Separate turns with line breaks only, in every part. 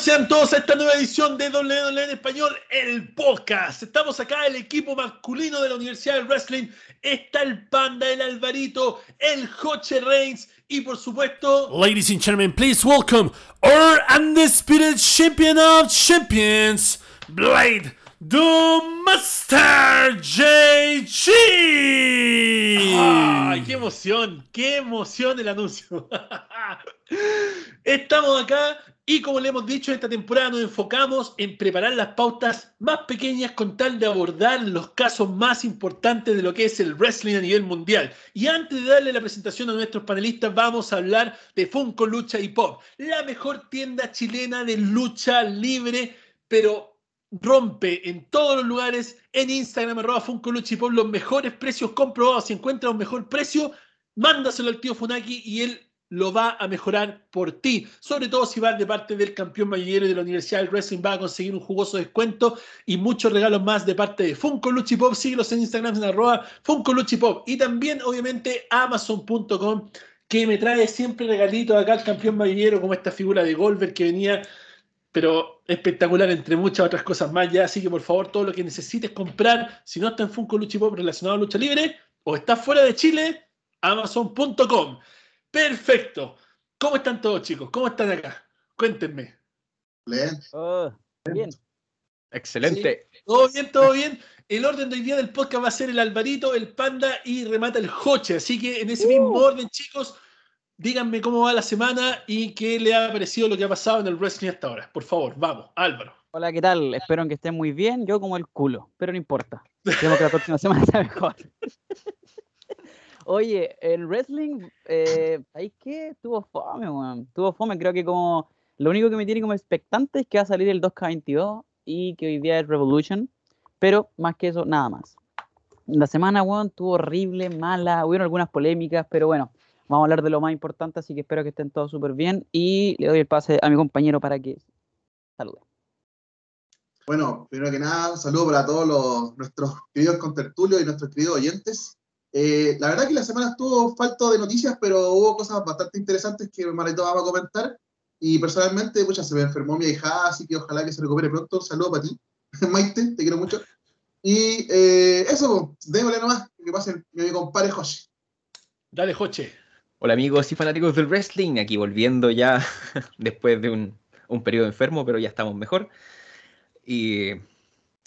Sean todos a esta nueva edición de WWE en Español, el podcast. Estamos acá, el equipo masculino de la Universidad del Wrestling. Está el Panda, el Alvarito, el Joche Reigns y por supuesto...
Ladies and gentlemen, please welcome our undisputed champion of champions, Blade, the Master JG.
¡Ay, qué emoción! ¡Qué emoción el anuncio! Estamos acá y como le hemos dicho, esta temporada nos enfocamos en preparar las pautas más pequeñas con tal de abordar los casos más importantes de lo que es el wrestling a nivel mundial. Y antes de darle la presentación a nuestros panelistas, vamos a hablar de Funko Lucha y Pop, la mejor tienda chilena de lucha libre, pero rompe en todos los lugares, en Instagram, arroba Funko Lucha y Pop, los mejores precios comprobados. Si encuentra un mejor precio, mándaselo al tío Funaki y él lo va a mejorar por ti. Sobre todo si vas de parte del campeón mayor de la Universidad del Wrestling, va a conseguir un jugoso descuento y muchos regalos más de parte de Funko Luchipop. Síguelos en Instagram en arroba Funko Luchipop. Y también, obviamente, Amazon.com, que me trae siempre regalitos acá al campeón mayor, como esta figura de Goldberg que venía, pero espectacular entre muchas otras cosas más ya. Así que, por favor, todo lo que necesites comprar, si no está en Funko Luchipop relacionado a lucha libre o está fuera de Chile, Amazon.com. Perfecto. ¿Cómo están todos, chicos? ¿Cómo están acá? Cuéntenme.
Bien.
Oh, bien.
Excelente.
Sí, todo bien, todo bien. El orden de hoy día del podcast va a ser el Alvarito, el Panda y remata el Joche. Así que en ese mismo
Uh.
orden, chicos, díganme cómo va la semana y qué le ha parecido lo que ha pasado en el wrestling hasta ahora. Por favor, vamos, Álvaro.
Hola, ¿qué tal? Espero que estén muy bien. Yo como el culo, pero no importa. Esperemos que la próxima semana sea mejor. Oye, el wrestling, eh, ¿hay qué? Tuvo fome, weón. Tuvo fome. Creo que como lo único que me tiene como expectante es que va a salir el 2K22 y que hoy día es Revolution. Pero más que eso, nada más. La semana, weón, estuvo horrible, mala. Hubieron algunas polémicas, pero bueno, vamos a hablar de lo más importante, así que espero que estén todos súper bien. Y le doy el pase a mi compañero para que salude.
Bueno, primero que nada, un saludo para todos los, nuestros queridos contertulios y nuestros queridos oyentes. Eh, la verdad que la semana estuvo falto de noticias, pero hubo cosas bastante interesantes que Marito vamos a comentar. Y personalmente, muchas se me enfermó mi hija, así que ojalá que se recupere pronto. Un saludo para ti, Maite, te quiero mucho. Y eh, eso, démosle nomás, que pase mi compadre Joshi.
Dale, Joche.
Hola amigos y fanáticos del wrestling, aquí volviendo ya después de un, un periodo enfermo, pero ya estamos mejor. Y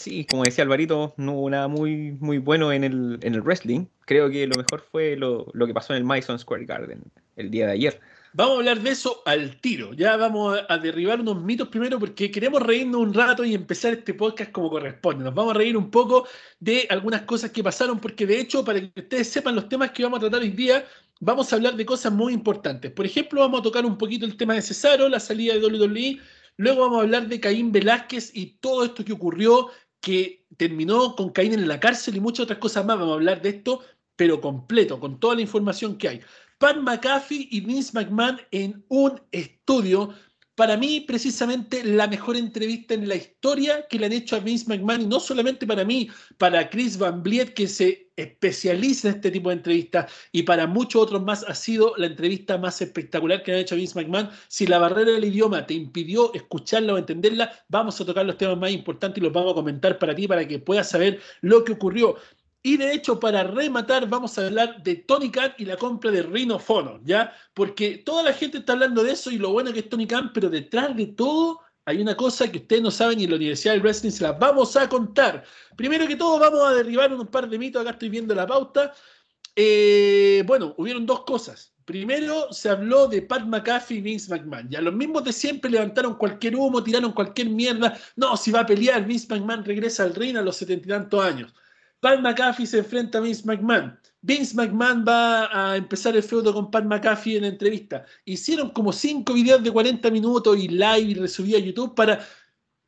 sí, como decía Alvarito, no hubo nada muy, muy bueno en el, en el wrestling. Creo que lo mejor fue lo, lo que pasó en el Madison Square Garden el día de ayer.
Vamos a hablar de eso al tiro. Ya vamos a, derribar unos mitos primero porque queremos reírnos un rato y empezar este podcast como corresponde. Nos vamos a reír un poco de algunas cosas que pasaron porque de hecho, para que ustedes sepan los temas que vamos a tratar hoy día, vamos a hablar de cosas muy importantes. Por ejemplo, vamos a tocar un poquito el tema de Cesaro, la salida de WWE. Luego vamos a hablar de Caín Velázquez y todo esto que ocurrió, que terminó con Caín en la cárcel y muchas otras cosas más. Vamos a hablar de esto, pero completo, con toda la información que hay. Pat McAfee y Vince McMahon en un estudio. Para mí, precisamente, la mejor entrevista en la historia que le han hecho a Vince McMahon, y no solamente para mí, para Chris Van Vliet, que se especializa en este tipo de entrevistas, y para muchos otros más, ha sido la entrevista más espectacular que han hecho a Vince McMahon. Si la barrera del idioma te impidió escucharla o entenderla, vamos a tocar los temas más importantes y los vamos a comentar para ti, para que puedas saber lo que ocurrió. Y de hecho, para rematar, vamos a hablar de Tony Khan y la compra de Rhino Fono, ¿ya? Porque toda la gente está hablando de eso y lo bueno que es Tony Khan, pero detrás de todo hay una cosa que ustedes no saben y en la Universidad del Wrestling se las vamos a contar. Primero que todo, vamos a derribar un par de mitos. Acá estoy viendo la pauta. Eh, bueno, hubieron dos cosas. Primero, se habló de Pat McAfee y Vince McMahon. Ya los mismos de siempre levantaron cualquier humo, tiraron cualquier mierda. No, si va a pelear, Vince McMahon regresa al ring a los setenta y tantos años. Pat McAfee se enfrenta a Vince McMahon. Vince McMahon va a empezar el feudo con Pat McAfee en entrevista. Hicieron como cinco videos de 40 minutos y live y resubido a YouTube para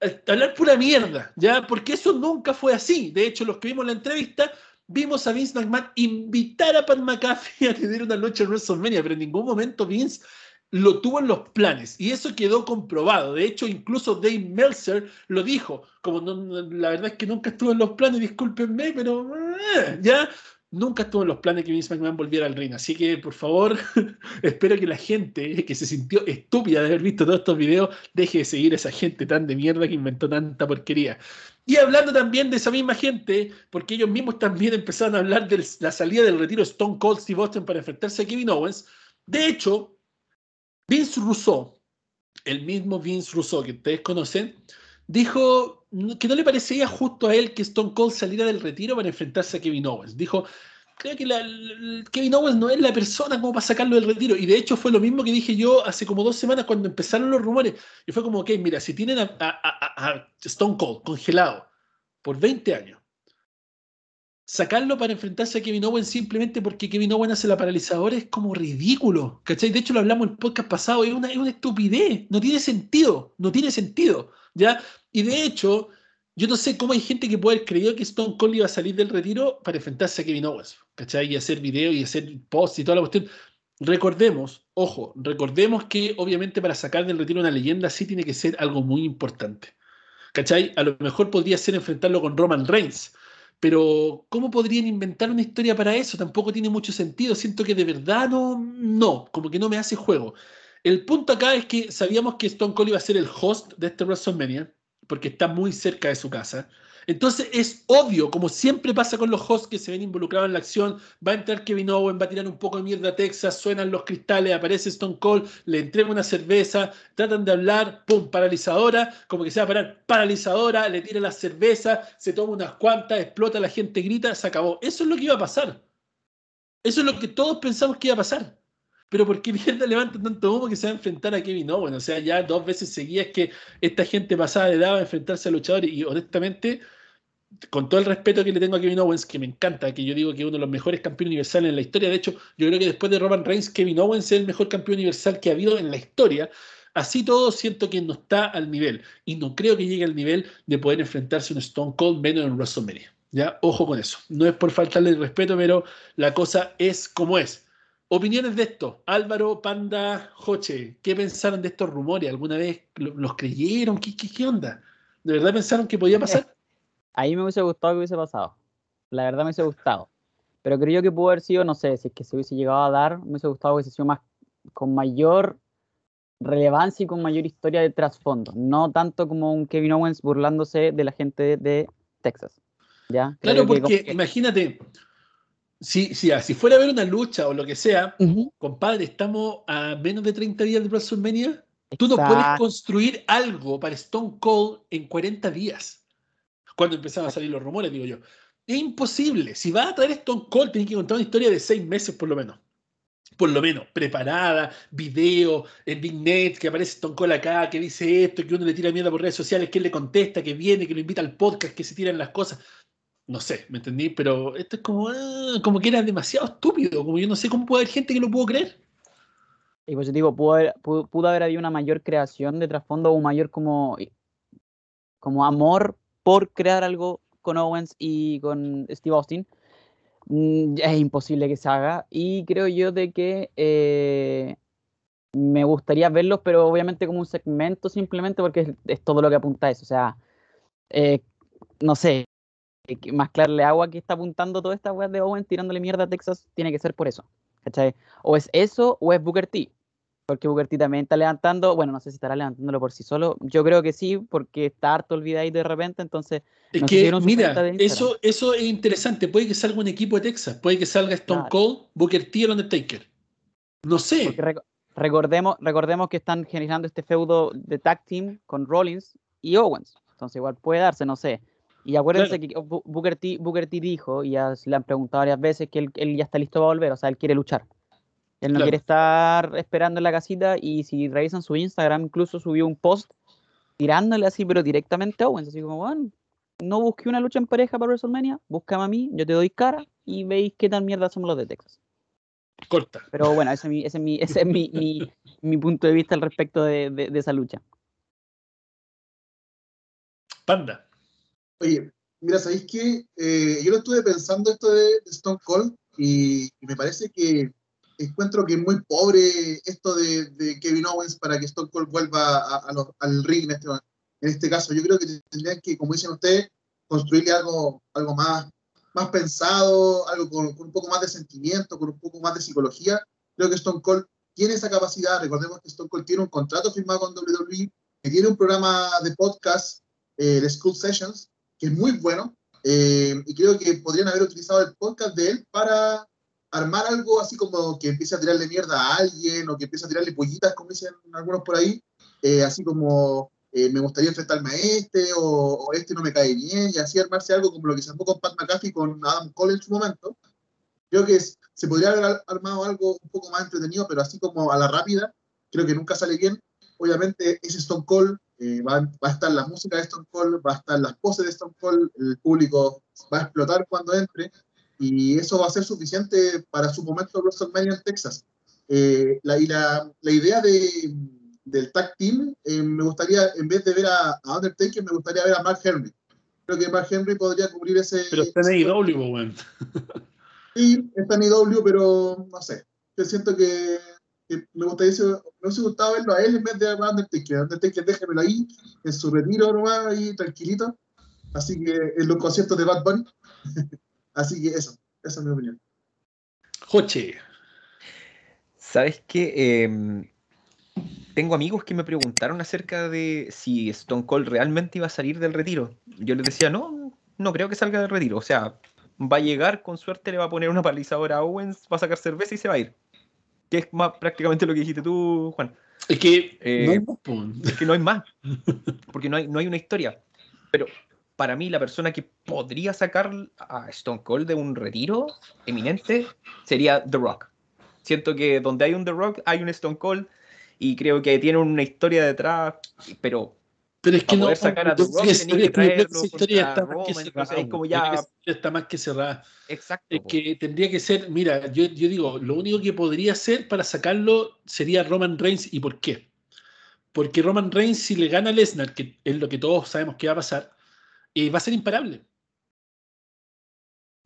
eh, hablar pura mierda, ¿ya? Porque eso nunca fue así. De hecho, los que vimos la entrevista, vimos a Vince McMahon invitar a Pat McAfee a tener una lucha en WrestleMania, pero en ningún momento Vince lo tuvo en los planes y eso quedó comprobado. De hecho, incluso Dave Meltzer lo dijo, como la verdad es que nunca estuvo en los planes, discúlpenme, pero eh, ya, nunca estuvo en los planes que Vince McMahon volviera al ring. Así que, por favor, espero que la gente que se sintió estúpida de haber visto todos estos videos deje de seguir a esa gente tan de mierda que inventó tanta porquería. Y hablando también de esa misma gente, porque ellos mismos también empezaron a hablar de la salida del retiro Stone Cold Steve Austin para enfrentarse a Kevin Owens. De hecho, Vince Russo, el mismo Vince Russo que ustedes conocen, dijo que no le parecía justo a él que Stone Cold saliera del retiro para enfrentarse a Kevin Owens. Dijo, creo que Kevin Owens no es la persona como para sacarlo del retiro. Y de hecho fue lo mismo que dije yo hace como dos semanas cuando empezaron los rumores. Y fue como, ok, mira, si tienen a, a Stone Cold congelado por 20 años, sacarlo para enfrentarse a Kevin Owens simplemente porque Kevin Owens hace la paralizadora es como ridículo. ¿Cachai? De hecho, lo hablamos en el podcast pasado, es una, es una estupidez, no tiene sentido, no tiene sentido. ¿ya? Y de hecho, yo no sé cómo hay gente que puede haber creído que Stone Cold iba a salir del retiro para enfrentarse a Kevin Owens, ¿cachai? Y hacer video y hacer post y toda la cuestión. Recordemos, ojo, recordemos que obviamente para sacar del retiro una leyenda sí tiene que ser algo muy importante. ¿Cachai? A lo mejor podría ser enfrentarlo con Roman Reigns, pero ¿cómo podrían inventar una historia para eso? Tampoco tiene mucho sentido. Siento que de verdad no, no, como que no me hace juego. El punto acá es que sabíamos que Stone Cold iba a ser el host de este WrestleMania, porque está muy cerca de su casa. Entonces es obvio, como siempre pasa con los hosts que se ven involucrados en la acción, va a entrar Kevin Owen, va a tirar un poco de mierda a Texas, suenan los cristales, aparece Stone Cold, le entrega una cerveza, tratan de hablar, pum, paralizadora, como que se va a parar, paralizadora, le tira la cerveza, se toma unas cuantas, explota, la gente grita, se acabó. Eso es lo que iba a pasar. Eso es lo que todos pensamos que iba a pasar. Pero ¿por qué mierda levantan tanto humo que se va a enfrentar a Kevin Owen? O sea, ya dos veces seguidas que esta gente pasada de edad a enfrentarse a luchadores y honestamente con todo el respeto que le tengo a Kevin Owens, que me encanta, que yo digo que es uno de los mejores campeones universales en la historia, de hecho, yo creo que después de Roman Reigns, Kevin Owens es el mejor campeón universal que ha habido en la historia. Así todo, siento que no está al nivel y no creo que llegue al nivel de poder enfrentarse a un Stone Cold menos en WrestleMania. Ya, ojo con eso. No es por faltarle el respeto, pero la cosa es como es. Opiniones de esto. Álvaro, Panda, Joche, ¿qué pensaron de estos rumores? ¿Alguna vez los creyeron? ¿Qué, qué, qué onda? ¿De verdad pensaron que podía pasar?
Ahí me hubiese gustado que hubiese pasado. La verdad me hubiese gustado. Pero creo que pudo haber sido, no sé, si es que se hubiese llegado a dar, me hubiese gustado que hubiese sido más, con mayor relevancia y con mayor historia de trasfondo. No tanto como un Kevin Owens burlándose de la gente de, Texas. ¿ya?
claro, porque imagínate, si, si, si fuera a haber una lucha o lo que sea, compadre, estamos a menos de 30 días de WrestleMania. Tú no puedes construir algo para Stone Cold en 40 días cuando empezaron a salir los rumores, digo yo. Es imposible. Si va a traer Stone Cold, tiene que contar una historia de seis meses por lo menos. Por lo menos, preparada, video, en Big Net, que aparece Stone Cold acá, que dice esto, que uno le tira mierda por redes sociales, que él le contesta, que viene, que lo invita al podcast, que se tiran las cosas. No sé, ¿me entendí? Pero esto es como, ah, como que era demasiado estúpido, como yo no sé cómo puede haber gente que lo pudo creer.
Y pues digo, pudo haber, pudo, haber habido una mayor creación de trasfondo, un mayor como, como amor por crear algo con Owens y con Steve Austin, mm, es imposible que se haga. Y creo yo de que eh, me gustaría verlos, pero obviamente como un segmento simplemente porque es, todo lo que apunta a eso. O sea, eh, no sé, más claro agua que está apuntando toda esta web de Owens tirándole mierda a Texas tiene que ser por eso. ¿cachai? O es eso o es Booker T porque Booker T también está levantando, bueno, no sé si estará levantándolo por sí solo, yo creo que sí, porque está harto olvidado de repente, entonces...
Es que, mira, eso, eso es interesante, puede que salga un equipo de Texas, puede que salga Stone Cold, Booker T y Undertaker. No sé.
recordemos, recordemos que están generando este feudo de tag team con Rollins y Owens, entonces igual puede darse, no sé. Y acuérdense que Booker T, Booker T dijo, y ya le han preguntado varias veces, que él, él ya está listo para volver, o sea, él quiere luchar. Él no quiere estar esperando en la casita y si revisan su Instagram, incluso subió un post tirándole así, pero directamente a Owens, así como, bueno, no busqué una lucha en pareja para WrestleMania, búscame a mí, yo te doy cara y veis qué tan mierda somos los de Texas.
Corta.
Pero bueno, ese es mi, ese es mi, ese es mi, mi, punto de vista al respecto de, de, esa lucha.
Panda.
Oye, mira, ¿sabéis qué? Eh, yo lo estuve pensando esto de, Stone Cold y me parece que encuentro que es muy pobre esto de, Kevin Owens para que Stone Cold vuelva al ring en este, en este caso. Yo creo que tendrían que, como dicen ustedes, construirle algo, algo más, más pensado, algo con, con un poco más de sentimiento, con un poco más de psicología. Creo que Stone Cold tiene esa capacidad. Recordemos que Stone Cold tiene un contrato firmado con WWE, que tiene un programa de podcast, eh, de School Sessions, que es muy bueno. eh, y creo que podrían haber utilizado el podcast de él para armar algo así como que empiece a tirarle mierda a alguien o que empiece a tirarle pollitas, como dicen algunos por ahí, eh, así como eh, me gustaría enfrentarme a este o, o este no me cae bien y así armarse algo como lo que se armó con Pat McAfee con Adam Cole en su momento. Creo que es- se podría haber ar- armado algo un poco más entretenido, pero así como a la rápida, creo que nunca sale bien. Obviamente es Stone Cold, eh, va, va a estar la música de Stone Cold, va a estar las poses de Stone Cold, el público va a explotar cuando entre y eso va a ser suficiente para su momento de WrestleMania en Texas. Eh, la, y la, la idea de, del tag team, eh, me gustaría, en vez de ver a, a Undertaker, me gustaría ver a Mark Henry. Creo que Mark Henry podría cubrir ese...
Pero está en
ese-
AEW, weón.
Sí, está en IW, pero no sé. Yo siento que, que me gustaría me hubiese gustado verlo a él en vez de a Undertaker. Undertaker, déjemelo ahí, en su retiro nomás, ahí tranquilito. Así que en los conciertos de Bad Bunny. Así que eso, esa es mi opinión.
Joche.
¿Sabes qué? Em, tengo amigos que me preguntaron acerca de si Stone Cold realmente iba a salir del retiro. Yo les decía, no, no creo que salga del retiro. O sea, va a llegar, con suerte le va a poner una palizadora a Owens, va a sacar cerveza y se va a ir. Que es más prácticamente lo que dijiste tú, Juan.
Es que
Eh,
no hay más.
Es que no hay más. Porque no hay, no hay una historia. Pero para mí, la persona que podría sacar a Stone Cold de un retiro eminente sería The Rock. Siento que donde hay un The Rock, hay un Stone Cold. Y creo que tiene una historia detrás. Pero
Pero es que no.
sacar a Rock que
esa historia está más que cerrada.
entonces es como
weón.
ya-
Esa historia Está más que cerrada.
exacto.
Es que tendría que ser, mira, yo, yo digo, lo único que podría hacer para sacarlo sería Roman Reigns. ¿Y por qué? Porque Roman Reigns, si le gana a Lesnar, que es lo que todos sabemos que va a pasar, eh, va a ser imparable.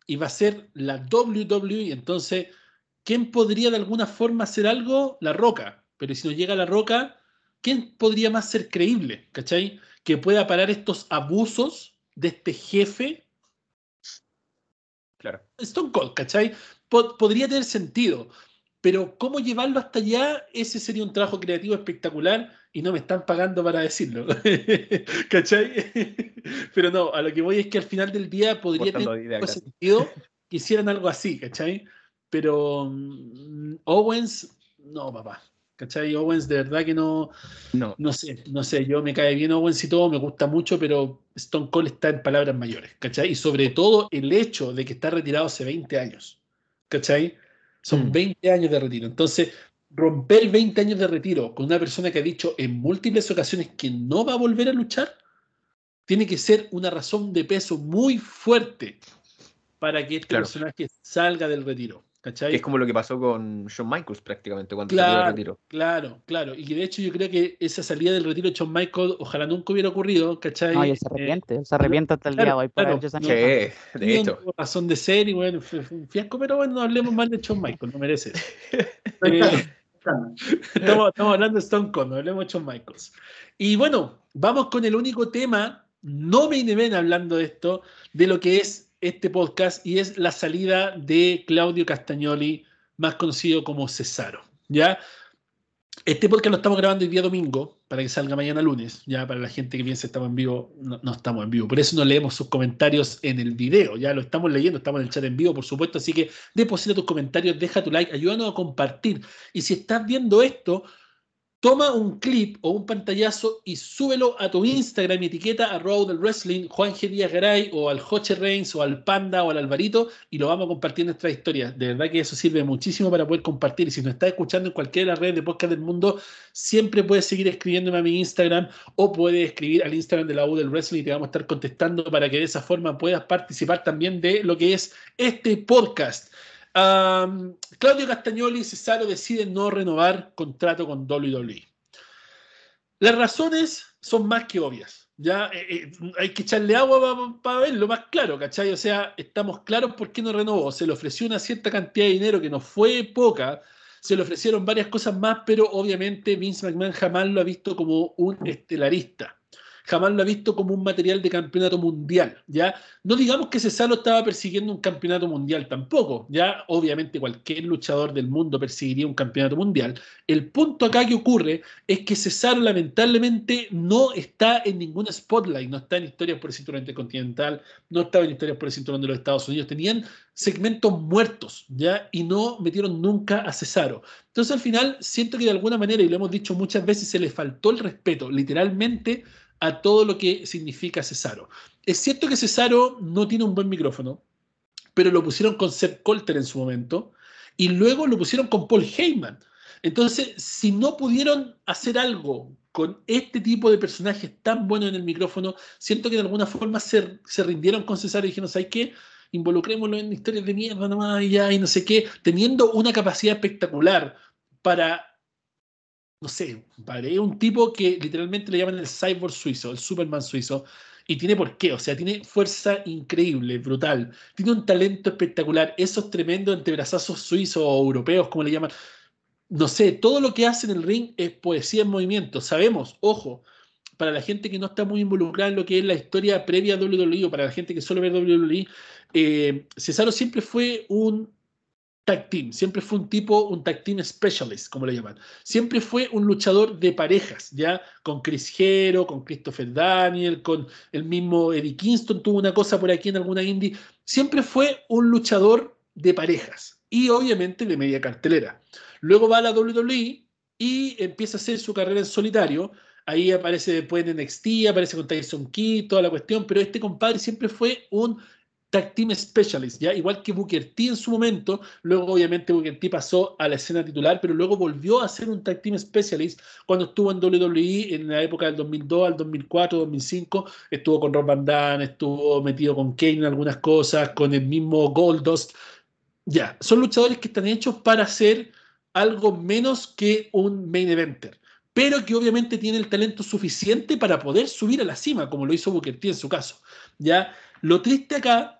Y va a ser la WWE. Entonces, ¿quién podría de alguna forma hacer algo? La Roca. Pero si no llega la Roca, ¿quién podría más ser creíble? ¿Cachai? Que pueda parar estos abusos de este jefe
Claro.
Stone Cold, ¿cachai? Po- podría tener sentido, pero cómo llevarlo hasta allá, ese sería un trabajo creativo espectacular y no me están pagando para decirlo, ¿cachai? pero no, a lo que voy es que al final del día podría tener
idea
sentido que hicieran algo así, ¿cachai? Pero mm, Owens, no, papá, ¿cachai? Owens de verdad que no,
No.
no sé, no sé, yo me cae bien Owens y todo, me gusta mucho, pero Stone Cold está en palabras mayores, ¿cachai? Y sobre todo el hecho de que está retirado hace 20 años, ¿cachai? Son
Mm.
20 años de retiro. Entonces, romper 20 años de retiro con una persona que ha dicho en múltiples ocasiones que no va a volver a luchar, tiene que ser una razón de peso muy fuerte para que este
Claro.
personaje salga del retiro, ¿cachai?
Que es como lo que pasó con Shawn Michaels prácticamente cuando salió del
Claro,
retiro.
claro, claro. Y que de hecho yo creo que esa salida del retiro de Shawn Michaels ojalá nunca hubiera ocurrido, ¿cachai?
No, y se
Eh,
arrepiente, se arrepiente hasta el
claro,
día de hoy por
claro.
Sí,
mierda.
de
no
hecho.
tuvo razón de ser y bueno, fue, fue un fiasco, pero bueno, no hablemos mal de Shawn Michaels, no merece. Eh, estamos, estamos hablando de Stone Cold, no hablemos de Shawn Michaels. Y bueno, vamos con el único tema, no me ven hablando de esto, de lo que es este podcast y es la salida de Claudio Castagnoli, más conocido como Cesaro. ¿Ya? Este podcast lo estamos grabando el día domingo para que salga mañana lunes. Ya para la gente que piensa estamos en vivo, no, no estamos en vivo. Por eso no leemos sus comentarios en el video. Ya lo estamos leyendo, estamos en el chat en vivo, por supuesto. Así que deposita tus comentarios, deja tu like, ayúdanos a compartir. Y si estás viendo esto, toma un clip o un pantallazo y súbelo a tu Instagram y etiqueta a Road del Wrestling, Juan. Díaz Garay o al Joche Reigns o al Panda o al Alvarito y lo vamos a compartir en nuestras historias. De verdad que eso sirve muchísimo para poder compartir. Si nos estás escuchando en cualquiera de las redes de podcast del mundo, siempre puedes seguir escribiéndome a mi Instagram o puedes escribir al Instagram de la U del Wrestling y te vamos a estar contestando para que de esa forma puedas participar también de lo que es este podcast. Claudio Castagnoli y Cesaro deciden no renovar contrato con WWE. Las razones son más que obvias. Ya eh, eh, hay que echarle agua para verlo más claro, ¿cachai? O sea, estamos claros por qué no renovó. Se le ofreció una cierta cantidad de dinero que no fue poca. Se le ofrecieron varias cosas más, pero obviamente Vince McMahon jamás lo ha visto como un estelarista. Jamás lo ha visto como un material de campeonato mundial, ¿ya? No digamos que Cesaro estaba persiguiendo un campeonato mundial tampoco, ¿ya? Obviamente cualquier luchador del mundo perseguiría un campeonato mundial. El punto acá que ocurre es que Cesaro lamentablemente no está en ningún spotlight, no está en historias por el cinturón intercontinental, no estaba en historias por el cinturón de los Estados Unidos, tenían segmentos muertos, ¿ya? Y no metieron nunca a Cesaro. Entonces al final siento que de alguna manera, y lo hemos dicho muchas veces, se le faltó el respeto, literalmente, a todo lo que significa Cesaro. Es cierto que Cesaro no tiene un buen micrófono, pero lo pusieron con Seth Colter en su momento, y luego lo pusieron con Paul Heyman. Entonces, si no pudieron hacer algo con este tipo de personajes tan buenos en el micrófono, siento que de alguna forma se, se rindieron con Cesaro y dijeron, ¿sabes qué? Involucrémoslo en historias de mierda nomás y ya, y no sé qué, teniendo una capacidad espectacular para no sé, es un tipo que literalmente le llaman el cyborg suizo, el Superman suizo, y tiene por qué, o sea, tiene fuerza increíble, brutal, tiene un talento espectacular, esos tremendos antebrazazos suizos o europeos, como le llaman, no sé, todo lo que hace en el ring es poesía en movimiento, sabemos, ojo, para la gente que no está muy involucrada en lo que es la historia previa a WWE, o para la gente que solo ve WWE, eh, Cesaro siempre fue un tag team, siempre fue un tipo, un tag team specialist, como le llaman. Siempre fue un luchador de parejas, ¿ya? Con Chris Hero, con Christopher Daniel, con el mismo Eddie Kingston, tuvo una cosa por aquí en alguna indie. Siempre fue un luchador de parejas y obviamente de media cartelera. Luego va a la WWE y empieza a hacer su carrera en solitario. Ahí aparece después en NXT, aparece con Tyson Kidd, toda la cuestión, pero este compadre siempre fue un Tag Team Specialist, ¿ya? igual que Booker T en su momento, luego obviamente Booker T pasó a la escena titular, pero luego volvió a ser un Tag Team Specialist cuando estuvo en WWE en la época del 2002 al 2004, 2005, estuvo con Rob Van Damme, estuvo metido con Kane en algunas cosas, con el mismo Goldust, ya, son luchadores que están hechos para ser algo menos que un main eventer, pero que obviamente tiene el talento suficiente para poder subir a la cima, como lo hizo Booker T en su caso, ya. Lo triste acá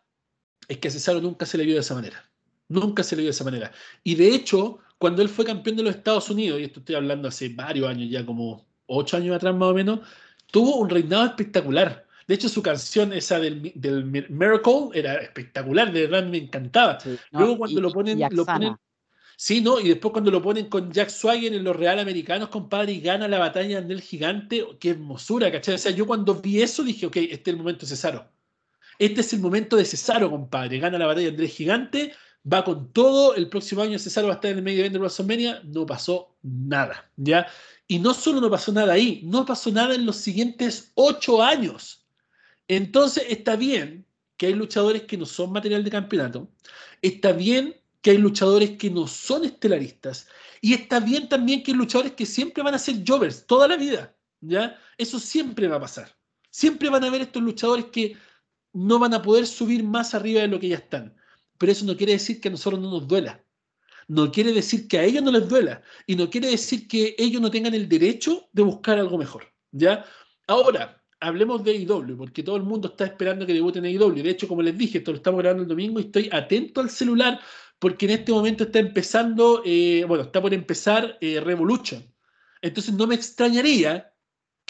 es que a Cesaro nunca se le vio de esa manera. Nunca se le vio de esa manera. Y de hecho, cuando él fue campeón de los Estados Unidos, y esto estoy hablando hace varios años ya, como ocho años atrás más o menos, tuvo un reinado espectacular. De hecho, su canción, esa del, Miracle, era espectacular, de verdad me encantaba. Luego cuando lo ponen, lo ponen, Sí, ¿no? Y después cuando lo ponen con Jack Swagger en los Real Americanos, compadre, y gana la batalla del gigante, qué hermosura, ¿cachai? O sea, yo cuando vi eso dije, ok, este es el momento de Cesaro. Este es el momento de Cesaro, compadre. Gana la batalla Andrés Gigante, va con todo. El próximo año Cesaro va a estar en el medio evento de WrestleMania. No pasó nada, ¿ya? Y no solo no pasó nada ahí, no pasó nada en los siguientes ocho años. Entonces está bien que hay luchadores que no son material de campeonato. Está bien que hay luchadores que no son estelaristas. Y está bien también que hay luchadores que siempre van a ser jovers toda la vida. ¿ya? Eso siempre va a pasar. Siempre van a haber estos luchadores que no van a poder subir más arriba de lo que ya están. Pero eso no quiere decir que a nosotros no nos duela. No quiere decir que a ellos no les duela. Y no quiere decir que ellos no tengan el derecho de buscar algo mejor. ¿ya? Ahora, hablemos de IW, porque todo el mundo está esperando que debuten IW. De hecho, como les dije, esto lo estamos grabando el domingo y estoy atento al celular porque en este momento está empezando, eh, bueno, está por empezar eh, Revolution. Entonces no me extrañaría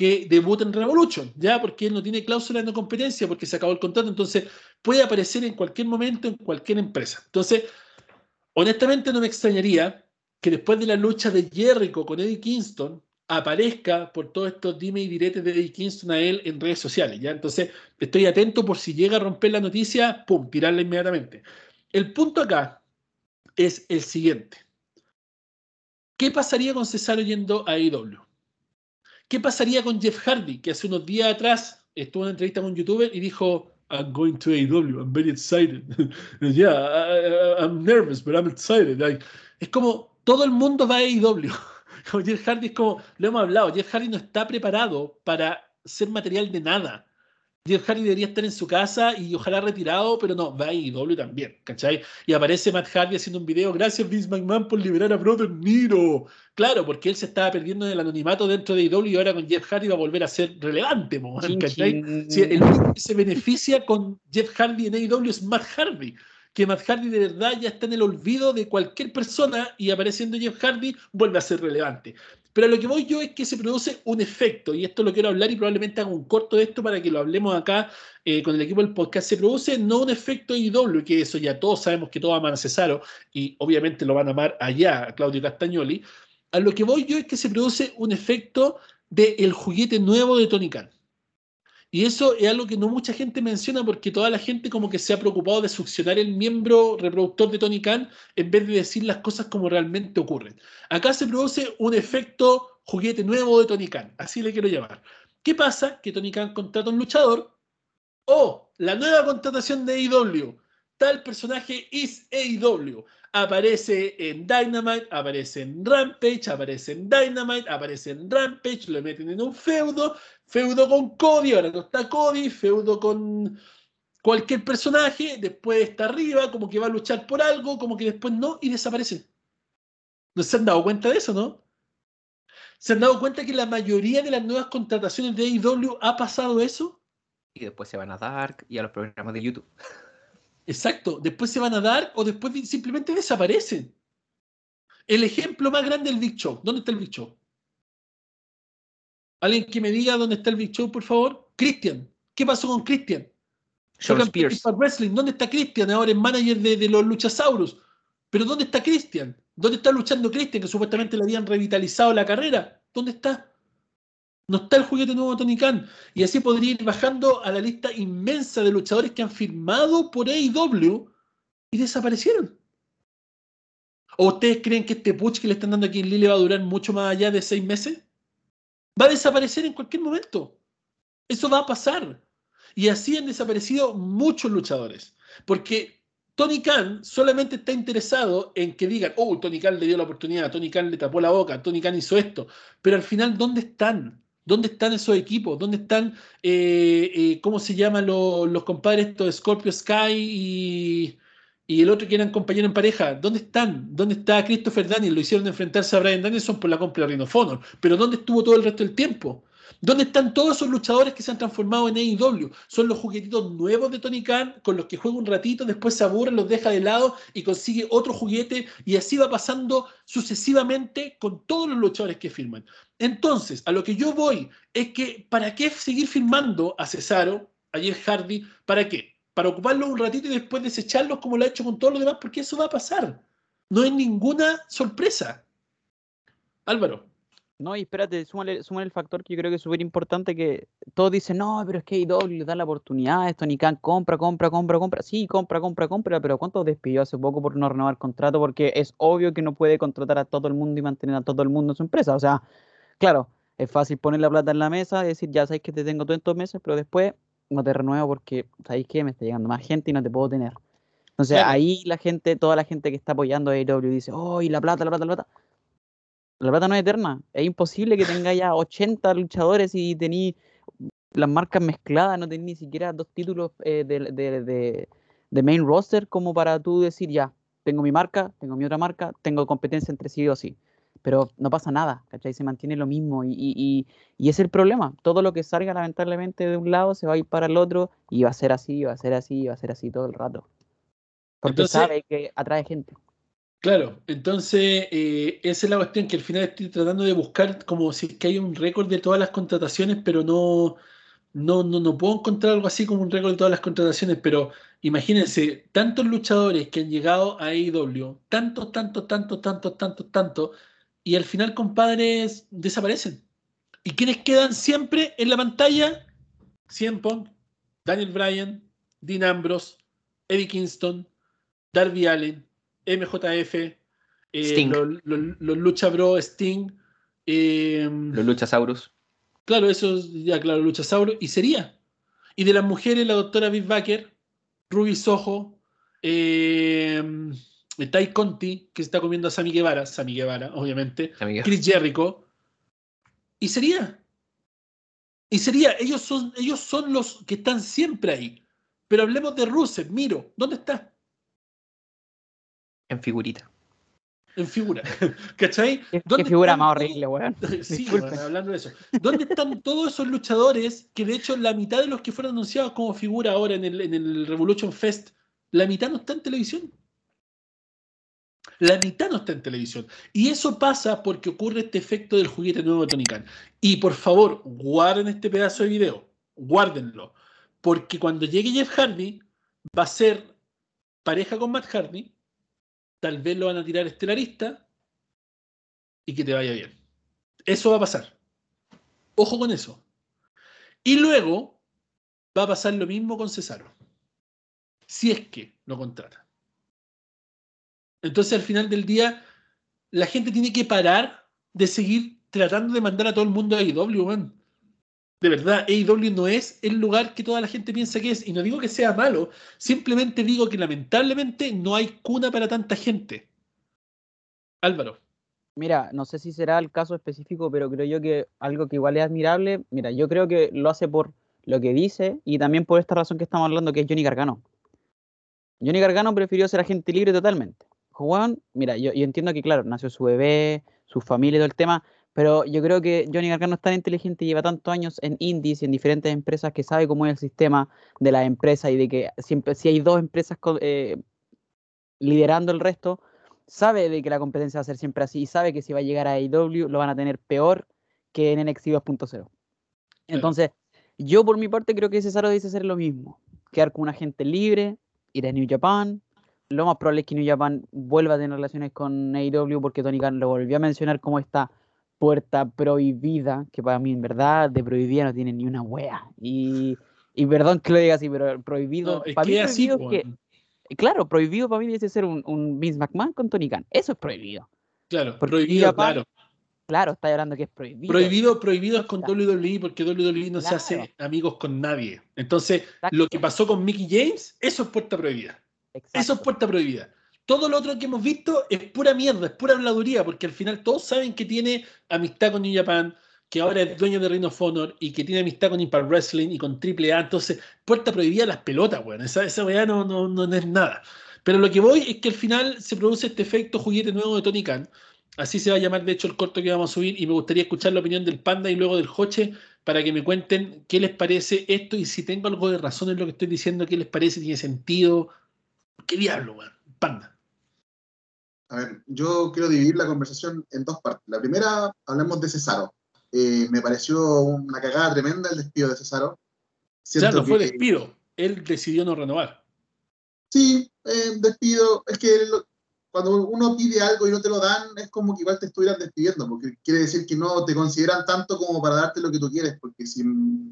que debute en Revolution, ya porque él no tiene cláusula de no competencia, porque se acabó el contrato, entonces puede aparecer en cualquier momento en cualquier empresa. Entonces, honestamente no me extrañaría que después de la lucha de Jericho con Eddie Kingston aparezca por todos estos dime y diretes de Eddie Kingston a él en redes sociales, ¿ya? Entonces, estoy atento por si llega a romper la noticia, pum, tirarla inmediatamente. El punto acá es el siguiente. ¿Qué pasaría con Cesaro yendo a IW? ¿Qué pasaría con Jeff Hardy, que hace unos días atrás estuvo en una entrevista con un youtuber y dijo, I'm going to AEW, I'm very excited. yeah, I'm nervous, but I'm excited. es como, todo el mundo va a AEW. Jeff Hardy es como, lo hemos hablado, Jeff Hardy no está preparado para ser material de nada. Jeff Hardy debería estar en su casa y ojalá retirado, pero no, va a IW también, ¿cachai? Y aparece Matt Hardy haciendo un video, gracias Vince McMahon por liberar a Brother Nero. Claro, porque él se estaba perdiendo en el anonimato dentro de IW y ahora con Jeff Hardy va a volver a ser relevante, ¿cachai? el único que se beneficia con Jeff Hardy en AEW es Matt Hardy que Matt Hardy de verdad ya está en el olvido de cualquier persona y apareciendo Jeff Hardy vuelve a ser relevante. Pero a lo que voy yo es que se produce un efecto, y esto lo quiero hablar y probablemente hago un corto de esto para que lo hablemos acá eh, con el equipo del podcast. Se produce no un efecto IW, que eso ya todos sabemos que todos aman a Cesaro, y obviamente lo van a amar allá, a Claudio Castagnoli. A lo que voy yo es que se produce un efecto del juguete nuevo de Tony Khan. Y eso es algo que no mucha gente menciona porque toda la gente como que se ha preocupado de succionar el miembro reproductor de Tony Khan en vez de decir las cosas como realmente ocurren. Acá se produce un efecto juguete nuevo de Tony Khan, así le quiero llamar. ¿Qué pasa? Que Tony Khan contrata a un luchador o la nueva contratación de AEW. Tal personaje es AEW aparece en Dynamite, aparece en Rampage, aparece en Dynamite, aparece en Rampage, lo meten en un feudo, feudo con Cody, ahora no está Cody, feudo con cualquier personaje, después está arriba, como que va a luchar por algo, como que después no, y desaparece. ¿No se han dado cuenta de eso, no? ¿Se han dado cuenta que la mayoría de las nuevas contrataciones de AEW ha pasado eso?
Y después se van a Dark y a los programas de YouTube.
Exacto, después se van a dar o después simplemente desaparecen. El ejemplo más grande del Big Show. ¿Dónde está el Big Show? ¿Alguien que me diga dónde está el Big Show, por favor? Christian. ¿Qué pasó con Christian? Wrestling. ¿Dónde está Christian? Ahora es manager de, de los Luchasaurus. Pero ¿dónde está Christian? ¿Dónde está luchando Christian? Que supuestamente le habían revitalizado la carrera. ¿Dónde está? No está el juguete nuevo de Tony Khan. Y así podría ir bajando a la lista inmensa de luchadores que han firmado por AEW y desaparecieron. ¿O ustedes creen que este push que le están dando aquí en Lille va a durar mucho más allá de seis meses? Va a desaparecer en cualquier momento. Eso va a pasar. Y así han desaparecido muchos luchadores. Porque Tony Khan solamente está interesado en que digan, oh, Tony Khan le dio la oportunidad, Tony Khan le tapó la boca, Tony Khan hizo esto. Pero al final, ¿dónde están? ¿Dónde están esos equipos? ¿Dónde están, eh, eh, cómo se llaman los, compadres estos, Scorpio Sky y, el otro que eran compañeros en pareja? ¿Dónde están? ¿Dónde está Christopher Daniel? Lo hicieron enfrentarse a Brian Danielson por la compra de Rhino Honor. Pero ¿dónde estuvo todo el resto del tiempo? ¿Dónde están todos esos luchadores que se han transformado en AEW? Son los juguetitos nuevos de Tony Khan con los que juega un ratito, después se aburre, los deja de lado y consigue otro juguete y así va pasando sucesivamente con todos los luchadores que firman. Entonces, a lo que yo voy es que ¿para qué seguir firmando a Cesaro, a Jeff Hardy? ¿Para qué? Para ocuparlos un ratito y después desecharlos como lo ha hecho con todos los demás, porque eso va a pasar. No hay ninguna sorpresa. Álvaro.
No, y espérate, súmale, el factor que yo creo que es súper importante, que todos dicen, no, pero es que IW le da la oportunidad, esto ni can compra, compra, compra, compra, sí, compra, compra, compra, pero ¿cuántos despidió hace poco por no renovar contrato? Porque es obvio que no puede contratar a todo el mundo y mantener a todo el mundo en su empresa. O sea, claro, es fácil poner la plata en la mesa y decir, ya sabéis que te tengo todos estos meses, pero después no te renuevo porque, ¿sabéis qué? Me está llegando más gente y no te puedo tener. Entonces ahí la gente, toda la gente que está apoyando a IW dice, oh, y la plata, la plata, la plata la plata no es eterna. Es imposible que tenga ya 80 luchadores y tenéis las marcas mezcladas, no tenéis ni siquiera dos títulos eh, de, main roster como para tú decir, ya, tengo mi marca, tengo mi otra marca, tengo competencia entre sí o sí. Pero no pasa nada, ¿cachai? Se mantiene lo mismo y, y, y, es el problema. Todo lo que salga lamentablemente de un lado se va a ir para el otro y va a ser así, va a ser así, va a ser así todo el rato. Porque sabe que atrae gente.
Claro, entonces eh, esa es la cuestión que al final estoy tratando de buscar como si es que hay un récord de todas las contrataciones, pero no, no, no, no puedo encontrar algo así como un récord de todas las contrataciones, pero imagínense, tantos luchadores que han llegado a AEW, tantos, tantos, tantos, tantos, tantos, tantos, y al final, compadres, desaparecen. ¿Y quiénes quedan siempre en la pantalla? CM Punk, Daniel Bryan, Dean Ambrose, Eddie Kingston, Darby Allen, MJF, eh, los, Lucha Bro, Sting.
Em, los Luchasaurus.
Claro, eso ya, claro, Luchasaurus. Y sería. Y de las mujeres, la doctora Viv Baker, Ruby Soho, eh, Tai Conti, que se está comiendo a Sammy Guevara, Sammy Guevara, obviamente, Chris Jericho. Y sería. Y sería, ellos son, ellos son los que están siempre ahí. Pero hablemos de Rusev, Miro, ¿dónde está?
En figurita.
En figura. ¿Cachai?
¿Qué, figura más horrible, weón?
Sí, hablando de eso. ¿Dónde están todos esos luchadores que de hecho la mitad de los que fueron anunciados como figura ahora en el, en el Revolution Fest, la mitad no está en televisión? La mitad no está en televisión. Y eso pasa porque ocurre este efecto del juguete nuevo de Tony Khan. Y por favor, guarden este pedazo de video. Guárdenlo. Porque cuando llegue Jeff Hardy, va a ser pareja con Matt Hardy. Tal vez lo van a tirar estelarista. Y que te vaya bien. Eso va a pasar. Ojo con eso. Y luego va a pasar lo mismo con Cesaro. Si es que lo contrata. Entonces al final del día, la gente tiene que parar de seguir tratando de mandar a todo el mundo a man. De verdad, AEW no es el lugar que toda la gente piensa que es. Y no digo que sea malo, simplemente digo que lamentablemente no hay cuna para tanta gente. Álvaro.
Mira, no sé si será el caso específico, pero creo yo que algo que igual es admirable, mira, yo creo que lo hace por lo que dice y también por esta razón que estamos hablando, que es Johnny Gargano. Johnny Gargano prefirió ser agente libre totalmente. Juan, mira, yo, yo entiendo que, claro, nació su bebé, su familia y todo el tema, pero yo creo que Johnny Gargano es tan inteligente y lleva tantos años en indies y en diferentes empresas que sabe cómo es el sistema de las empresas y de que siempre si hay dos empresas eh, liderando el resto, sabe de que la competencia va a ser siempre así y sabe que si va a llegar a AEW lo van a tener peor que en NXT 2.0. Entonces, yo por mi parte creo que Cesaro dice hacer lo mismo, quedar con un agente libre, ir a New Japan, lo más probable es que New Japan vuelva a tener relaciones con AEW porque Tony Khan lo volvió a mencionar como esta puerta prohibida, que para mí en verdad de prohibida no tiene ni una wea. Y, y perdón que lo diga así, pero prohibido,
No, es
para mí
que
es que, claro, prohibido para mí debe ser un, un Vince McMahon con Tony Khan. Eso es prohibido.
Claro,
Porque
prohibido,
Japan-
claro.
Claro, está hablando que es prohibido.
Prohibido, prohibido es con
Claro.
WWE porque WWE no se hace amigos con nadie. Entonces,
Exacto.
lo que pasó con Mickey James, eso es puerta prohibida. Eso es puerta prohibida. Todo lo otro que hemos visto es pura mierda, es pura habladuría, porque al final todos saben que tiene amistad con New Japan, que ahora es dueño de Ring of Honor y que tiene amistad con Impact Wrestling y con AAA. Entonces, puerta prohibida las pelotas, weón. Esa, esa weá no, no, no es nada. Pero lo que voy es que al final se produce este efecto juguete nuevo de Tony Khan. Así se va a llamar, de hecho, el corto que vamos a subir. Y me gustaría escuchar la opinión del Panda y luego del Joche para que me cuenten qué les parece esto y si tengo algo de razón en lo que estoy diciendo, qué les parece, tiene sentido. ¿Qué diablo, weón? Panda.
A ver, yo quiero dividir la conversación en dos partes. La primera, hablemos de Cesaro. Eh, me pareció una cagada tremenda el despido de Cesaro. Siento
no fue
que-
despido. Él decidió no renovar.
Sí, eh, despido. Es que lo- cuando uno pide algo y no te lo dan, es como que igual te estuvieran despidiendo, porque quiere decir que no te consideran tanto como para darte lo que tú quieres, porque si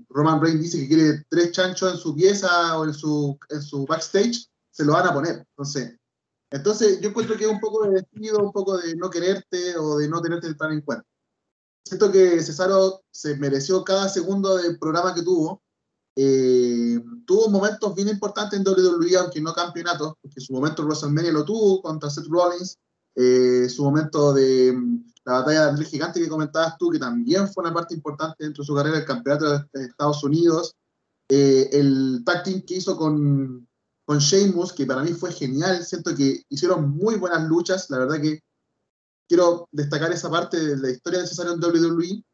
Roman Reigns dice que quiere tres chanchos en su pieza o en su, en su backstage, se lo van a poner. Entonces, entonces yo encuentro que es un poco de despido, un poco de no quererte o de no tenerte tan en cuenta. Siento que Cesaro se mereció cada segundo del programa que tuvo. Eh, tuvo momentos bien importantes en WWE, aunque no campeonatos, porque su momento en WrestleMania lo tuvo contra Seth Rollins, eh, su momento de mm, la batalla de Andrés Gigante que comentabas tú, que también fue una parte importante dentro de su carrera, el campeonato de Estados Unidos, eh, el tag team que hizo con, con Sheamus, que para mí fue genial, siento que hicieron muy buenas luchas, la verdad que quiero destacar esa parte de la historia de Cesaro en WWE,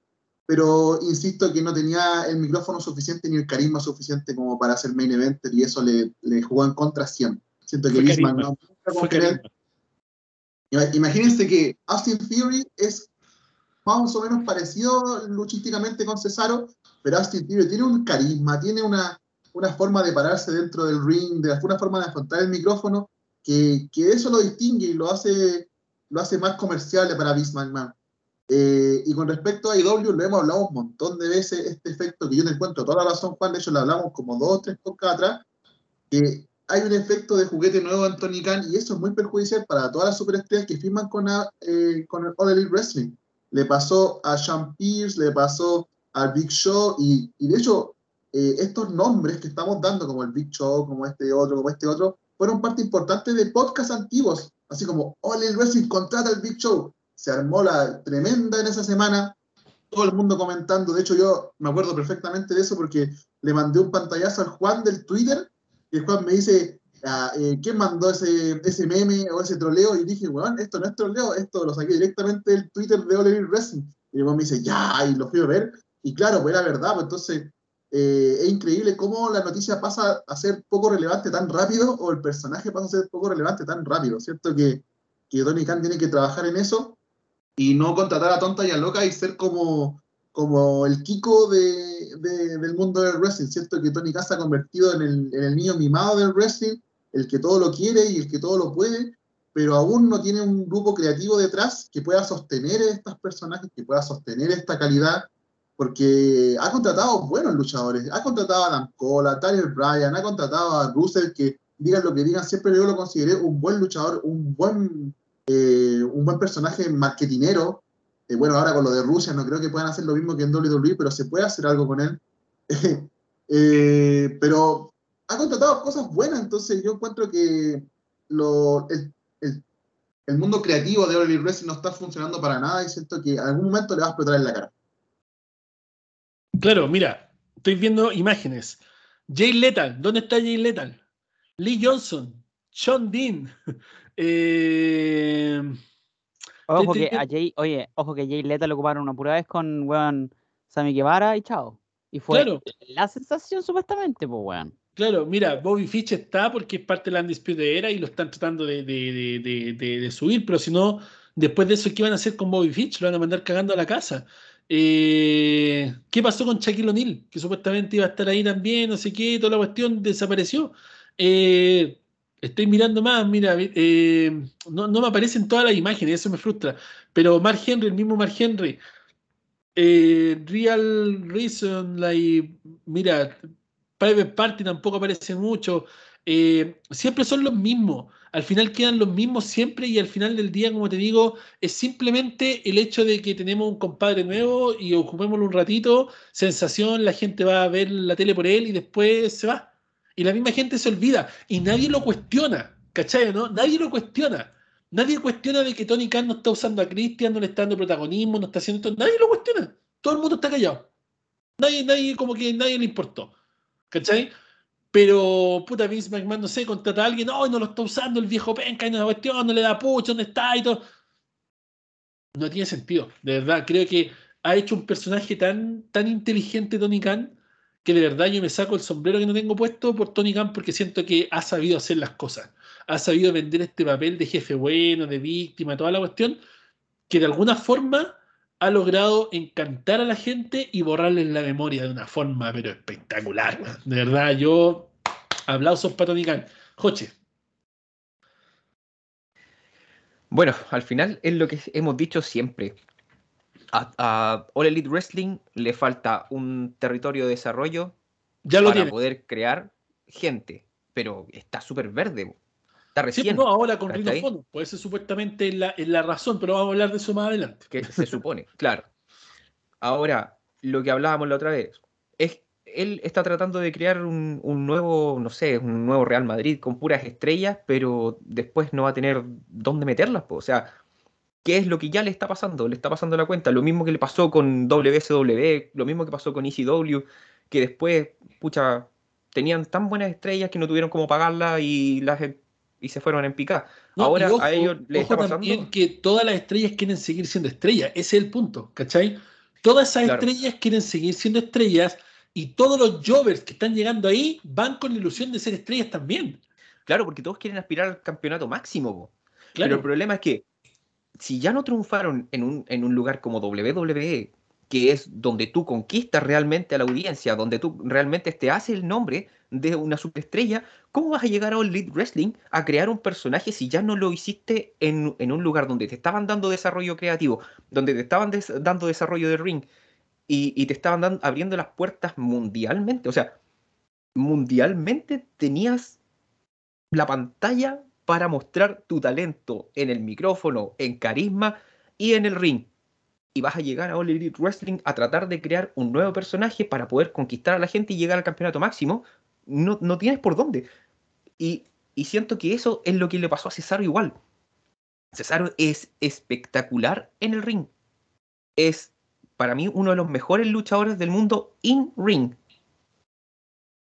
pero insisto que no tenía el micrófono suficiente ni el carisma suficiente como para hacer main eventer y eso le, le jugó en contra siempre. Siento que Vince. Ima- Imagínense que Austin Theory es más o menos parecido luchísticamente con Cesaro, pero Austin Theory tiene un carisma, tiene una, una forma de pararse dentro del ring, de una forma de afrontar el micrófono, que, que eso lo distingue y lo hace, lo hace más comerciable para Vince McMahon. Eh, y con respecto a IW, lo hemos hablado un montón de veces, este efecto que yo te encuentro toda la razón, Juan, de hecho lo hablamos como dos o tres podcasts atrás, que hay un efecto de juguete nuevo en Tony Khan y eso es muy perjudicial para todas las superestrellas que firman con, a- eh, con el All Elite Wrestling. Le pasó a Sean Pierce, le pasó al Big Show y, y de hecho eh, estos nombres que estamos dando, como el Big Show, como este otro, como este otro, fueron parte importante de podcasts antiguos, así como All Elite Wrestling contrata al Big Show. Se armó la tremenda en esa semana, todo el mundo comentando, de hecho yo me acuerdo perfectamente de eso porque le mandé un pantallazo al Juan del Twitter y el Juan me dice, ah, eh, ¿quién mandó ese, ese meme o ese troleo? Y dije, weón, esto no es troleo, esto lo saqué directamente del Twitter de All Elite Wrestling. Y el Juan me dice, ya, y lo fui a ver. Y claro, pues era verdad, pues entonces eh, es increíble cómo la noticia pasa a ser poco relevante tan rápido o el personaje pasa a ser poco relevante tan rápido, ¿cierto? Que que Tony Khan tiene que trabajar en eso y no contratar a tonta y a loca y ser como, como el Kiko de, de- del mundo del wrestling, ¿cierto? Que Tony Khan se ha convertido en el, en el niño mimado del wrestling, el que todo lo quiere y el que todo lo puede, pero aún no tiene un grupo creativo detrás que pueda sostener estos personajes, que pueda sostener esta calidad, porque ha contratado buenos luchadores, ha contratado a Adam Cole, a Tyler Bryan, ha contratado a Russell, que digan lo que digan, siempre yo lo consideré un buen luchador, un buen, eh, un buen personaje marketinero. Eh, bueno, ahora con lo de Rusia no creo que puedan hacer lo mismo que en WWE, pero se puede hacer algo con él. Eh, pero ha contratado cosas buenas, entonces yo encuentro que el, mundo creativo de WWE Wrestling no está funcionando para nada y siento que en algún momento le va a explotar en la cara.
Claro, mira, estoy viendo imágenes. Jay Lethal, ¿dónde está Jay Lethal? Lee Johnson, Sean Dean. eh,
Ojo que a Jay, oye, ojo que Jay Leta lo ocuparon una pura vez con weón Sammy Guevara y chao. Y fue
Claro.
la sensación supuestamente, pues weón.
claro, mira, Bobby Fitch está porque es parte de la Undisputed Era y lo están tratando de, de- de- de- subir, pero si no, después de eso, ¿qué van a hacer con Bobby Fitch? Lo van a mandar cagando a la casa. Eh, ¿qué pasó con Shaquille O'Neal? Que supuestamente iba a estar ahí también, no sé qué, toda la cuestión desapareció. Eh, estoy mirando más, mira, eh, no, me aparecen todas las imágenes, eso me frustra. Pero Mark Henry, el mismo Mark Henry, Real Reason, like, mira, Private Party tampoco aparece mucho. siempre son los mismos. Al final quedan los mismos siempre y al final del día, como te digo, es simplemente el hecho de que tenemos un compadre nuevo y ocupémoslo un ratito, sensación, la gente va a ver la tele por él y después se va. Y la misma gente se olvida y nadie lo cuestiona, ¿cachai? ¿no? Nadie lo cuestiona. Nadie cuestiona de que Tony Khan no está usando a Christian, no le está dando protagonismo, no está haciendo esto. Nadie lo cuestiona. Todo el mundo está callado. Nadie, nadie, como que nadie le importó. ¿Cachai? Pero, puta, Vince McMahon, no sé, contrata a alguien, no, no lo está usando el viejo penca no la cuestión, no le da pucho, ¿dónde está? Y todo. No tiene sentido, de verdad. Creo que ha hecho un personaje tan, tan inteligente Tony Khan que de verdad yo me saco el sombrero que no tengo puesto por Tony Khan porque siento que ha sabido hacer las cosas. Ha sabido vender este papel de jefe bueno, de víctima, toda la cuestión, que de alguna forma ha logrado encantar a la gente y borrarles la memoria de una forma, pero espectacular. man. De verdad, yo aplausos para Khan. Joche,
Bueno, al final es lo que hemos dicho siempre. A, a All Elite Wrestling le falta un territorio de desarrollo
ya lo
para
tiene.
poder crear gente, pero está súper verde. Está
Sí,
recién,
no, ahora con Rino. Fono, pues eso supuestamente es la, la razón, pero vamos a hablar de eso más adelante.
que se supone, claro. Ahora, lo que hablábamos la otra vez, es él está tratando de crear un, un nuevo, no sé, un nuevo Real Madrid con puras estrellas, pero después no va a tener dónde meterlas, po. o sea, ¿qué es lo que ya le está pasando? Le está pasando la cuenta, lo mismo que le pasó con WSW, lo mismo que pasó con ECW, que después, pucha, tenían tan buenas estrellas que no tuvieron cómo pagarlas y las y se fueron en picar.
No,
Ahora
ojo,
a ellos les
ojo
está pasando.
también que todas las estrellas quieren seguir siendo estrellas. Ese es el punto, ¿cachai? Todas esas
Claro.
estrellas quieren seguir siendo estrellas y todos los jovers que están llegando ahí van con la ilusión de ser estrellas también.
Claro, porque todos quieren aspirar al campeonato máximo. po. Pero
Claro.
el problema es que si ya no triunfaron en un, en un lugar como WWE, que es donde tú conquistas realmente a la audiencia, donde tú realmente te haces el nombre de una superestrella, ¿cómo vas a llegar a All Elite Wrestling a crear un personaje si ya no lo hiciste en, en un lugar donde te estaban dando desarrollo creativo, donde te estaban dando desarrollo de ring y, y te estaban abriendo las puertas mundialmente? O sea, mundialmente tenías la pantalla para mostrar tu talento en el micrófono, en carisma y en el ring. Y vas a llegar a All Wrestling a tratar de crear un nuevo personaje para poder conquistar a la gente y llegar al campeonato máximo. No, no tienes por dónde. Y, y siento que eso es lo que le pasó a Cesaro igual. Cesaro es espectacular en el ring. Es para mí uno de los mejores luchadores del mundo in ring.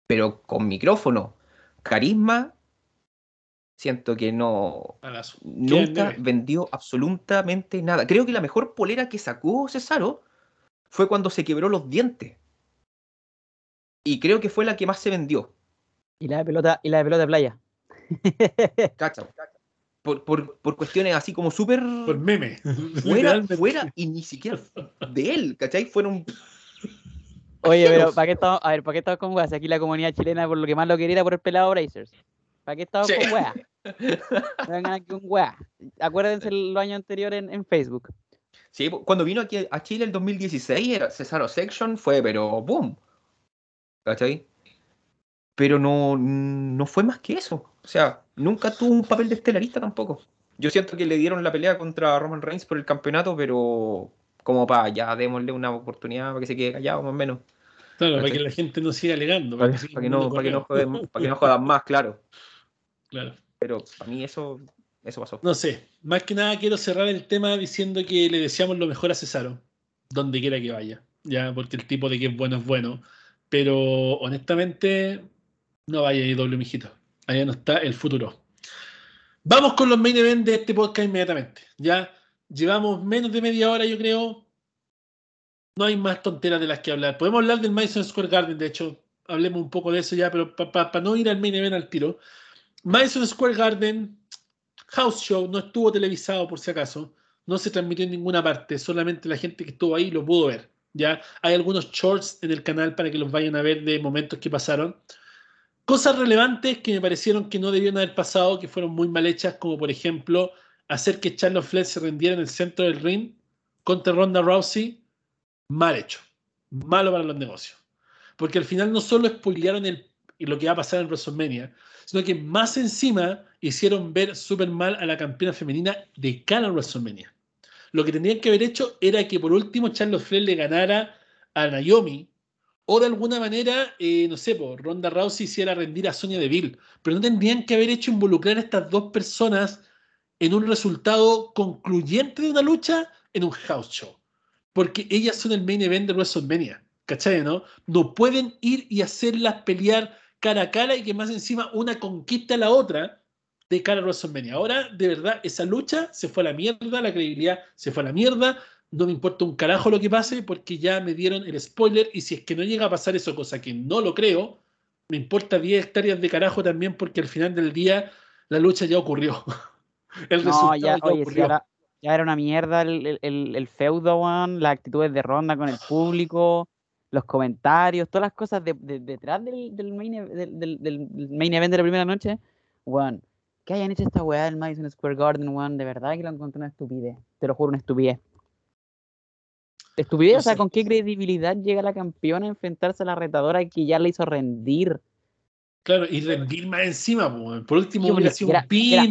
Pero con micrófono, carisma, siento que no, nunca vendió absolutamente nada. Creo que la mejor polera que sacó Cesaro fue cuando se quebró los dientes. Y creo que fue la que más se vendió.
Y la de pelota, y la de pelota de playa.
Cacha. por, por, por cuestiones así como súper
Por meme.
fuera, fuera y ni siquiera de él, ¿cachai? Fueron
Oye, pero. ¿para qué estamos, a ver, ¿para qué estamos con weas? Aquí la comunidad chilena por lo que más lo quería era por el pelado Brazers. ¿Para qué estamos
Sí.
con weas? No vengan aquí un wea. Acuérdense los años anteriores en, en Facebook.
Sí, cuando vino aquí a Chile el 2016, era Cesaro Section, fue, pero boom. ¿Cachai? Pero no, no fue más que eso. O sea, nunca tuvo un papel de estelarista tampoco. Yo siento que le dieron la pelea contra Roman Reigns por el campeonato, pero como para ya démosle una oportunidad para que se quede callado, más o menos.
Claro, para que la gente no siga alegando.
Para, que no, para que no joden- para que no jodan más, claro.
Claro.
Pero para mí eso, eso pasó.
No sé, más que nada quiero cerrar el tema diciendo que le deseamos lo mejor a Cesaro, donde quiera que vaya, ya, porque el tipo de que es bueno es bueno, pero honestamente no vaya a doble mijito, allá no está el futuro. Vamos con los main event de este podcast inmediatamente, ya llevamos menos de media hora yo creo, no hay más tonteras de las que hablar, podemos hablar del Madison Square Garden, de hecho, hablemos un poco de eso ya, pero para no ir al main event al tiro, Madison Square Garden House Show no estuvo televisado por si acaso, no se transmitió en ninguna parte, solamente la gente que estuvo ahí lo pudo ver. Ya hay algunos shorts en el canal para que los vayan a ver de momentos que pasaron. Cosas relevantes que me parecieron que no debieron haber pasado, que fueron muy mal hechas, como por ejemplo hacer que Charlotte Flair se rendiera en el centro del ring contra Ronda Rousey, mal hecho, malo para los negocios. Porque al final no solo spoilearon el, lo que va a pasar en WrestleMania, sino que más encima hicieron ver súper mal a la campeona femenina de cara a WrestleMania. Lo que tendrían que haber hecho era que por último Charlotte Flair le ganara a Naomi o de alguna manera, eh, no sé, por Ronda Rousey hiciera rendir a Sonya Deville, pero no tendrían que haber hecho involucrar a estas dos personas en un resultado concluyente de una lucha en un house show, porque ellas son el main event de WrestleMania, ¿cachai? ¿no? No pueden ir y hacerlas pelear cara a cara y que más encima una conquista a la otra de cara a WrestleMania. Ahora, de verdad, esa lucha se fue a la mierda, la credibilidad se fue a la mierda. No me importa un carajo lo que pase porque ya me dieron el spoiler y si es que no llega a pasar eso, cosa que no lo creo, me importa 10 hectáreas de carajo también porque al final del día la lucha ya ocurrió. El
No,
resultado
ya,
ya,
oye, sí,
ocurrió.
ahora- ya era una mierda el, el, el, el feudo, weón, las actitudes de ronda con el público, los comentarios, todas las cosas de- de- detrás del, del, main, del, main event de la primera noche, weón. Que hayan hecho esta weá del Madison Square Garden, weón, de verdad que lo encontré una estupidez. Te lo juro, una estupidez. Estupidez,
No
o sea. ¿con qué credibilidad llega la campeona a enfrentarse a la retadora que ya le hizo rendir?
Claro, y rendir más encima, po, por último hubiera sido un pin,
era-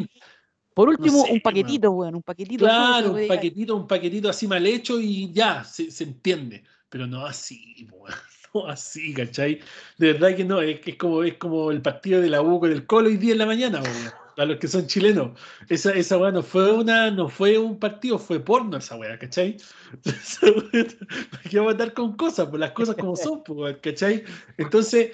Por último,
sé,
un paquetito, weón, un paquetito.
Claro, un paquetito, un paquetito así mal hecho y ya, se, se entiende. Pero no así, no así, ¿cachai? De verdad que no, es, que como, es como el partido de la U con el Colo hoy día en la mañana, po, a los que son chilenos. Esa, esa weá no fue una, no fue un partido, fue porno esa weá, ¿cachai? ¿para qué vamos a con cosas? Pues las cosas como son, po, ¿cachai? Entonces,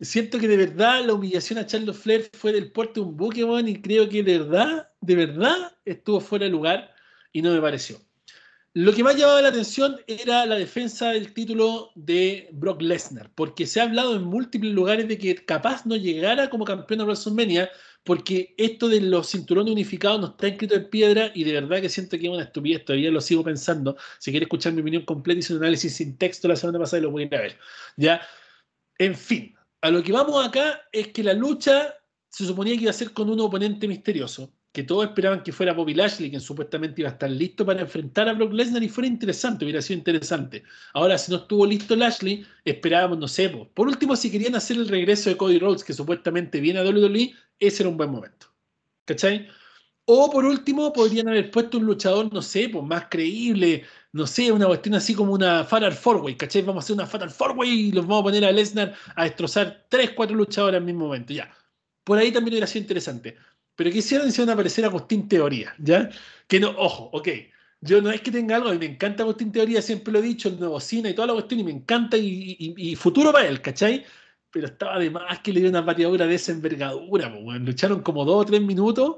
siento que de verdad la humillación a Charles Flair fue del porte de un buque, weón, y creo que de verdad, de verdad, estuvo fuera de lugar y no me pareció. Lo que más llamaba la atención era la defensa del título de Brock Lesnar, porque se ha hablado en múltiples lugares de que capaz no llegara como campeón a WrestleMania, porque esto de los cinturones unificados no está escrito en piedra y de verdad que siento que es una estupidez, todavía lo sigo pensando. Si quieres escuchar mi opinión completa, hice un análisis sin texto la semana pasada y lo a ver. ¿Ya? En fin, a lo que vamos acá es que la lucha se suponía que iba a ser con un oponente misterioso, que todos esperaban que fuera Bobby Lashley, quien supuestamente iba a estar listo para enfrentar a Brock Lesnar y fuera interesante, hubiera sido interesante. Ahora, si no estuvo listo Lashley, esperábamos, no sé, po. por último, si querían hacer el regreso de Cody Rhodes, que supuestamente viene a WWE, ese era un buen momento. ¿Cachai? O por último, podrían haber puesto un luchador, no sé, pues más creíble, no sé, una cuestión así como una Fatal Four Way, ¿cachai? Vamos a hacer una Fatal Four Way y los vamos a poner a Lesnar a destrozar tres, cuatro luchadores al mismo momento, ya. Por ahí también hubiera sido interesante. Pero que hicieron, hicieron aparecer a Agustín Teoría, ¿ya? Que no, ojo, ok. Yo no es que tenga algo, mí me encanta Agustín Teoría, siempre lo he dicho, el nuevo cine y toda la cuestión, y me encanta y, y- y futuro para él, ¿cachai? Pero estaba de más que le dio una bateadura de esa envergadura, weón. lucharon como dos o tres minutos,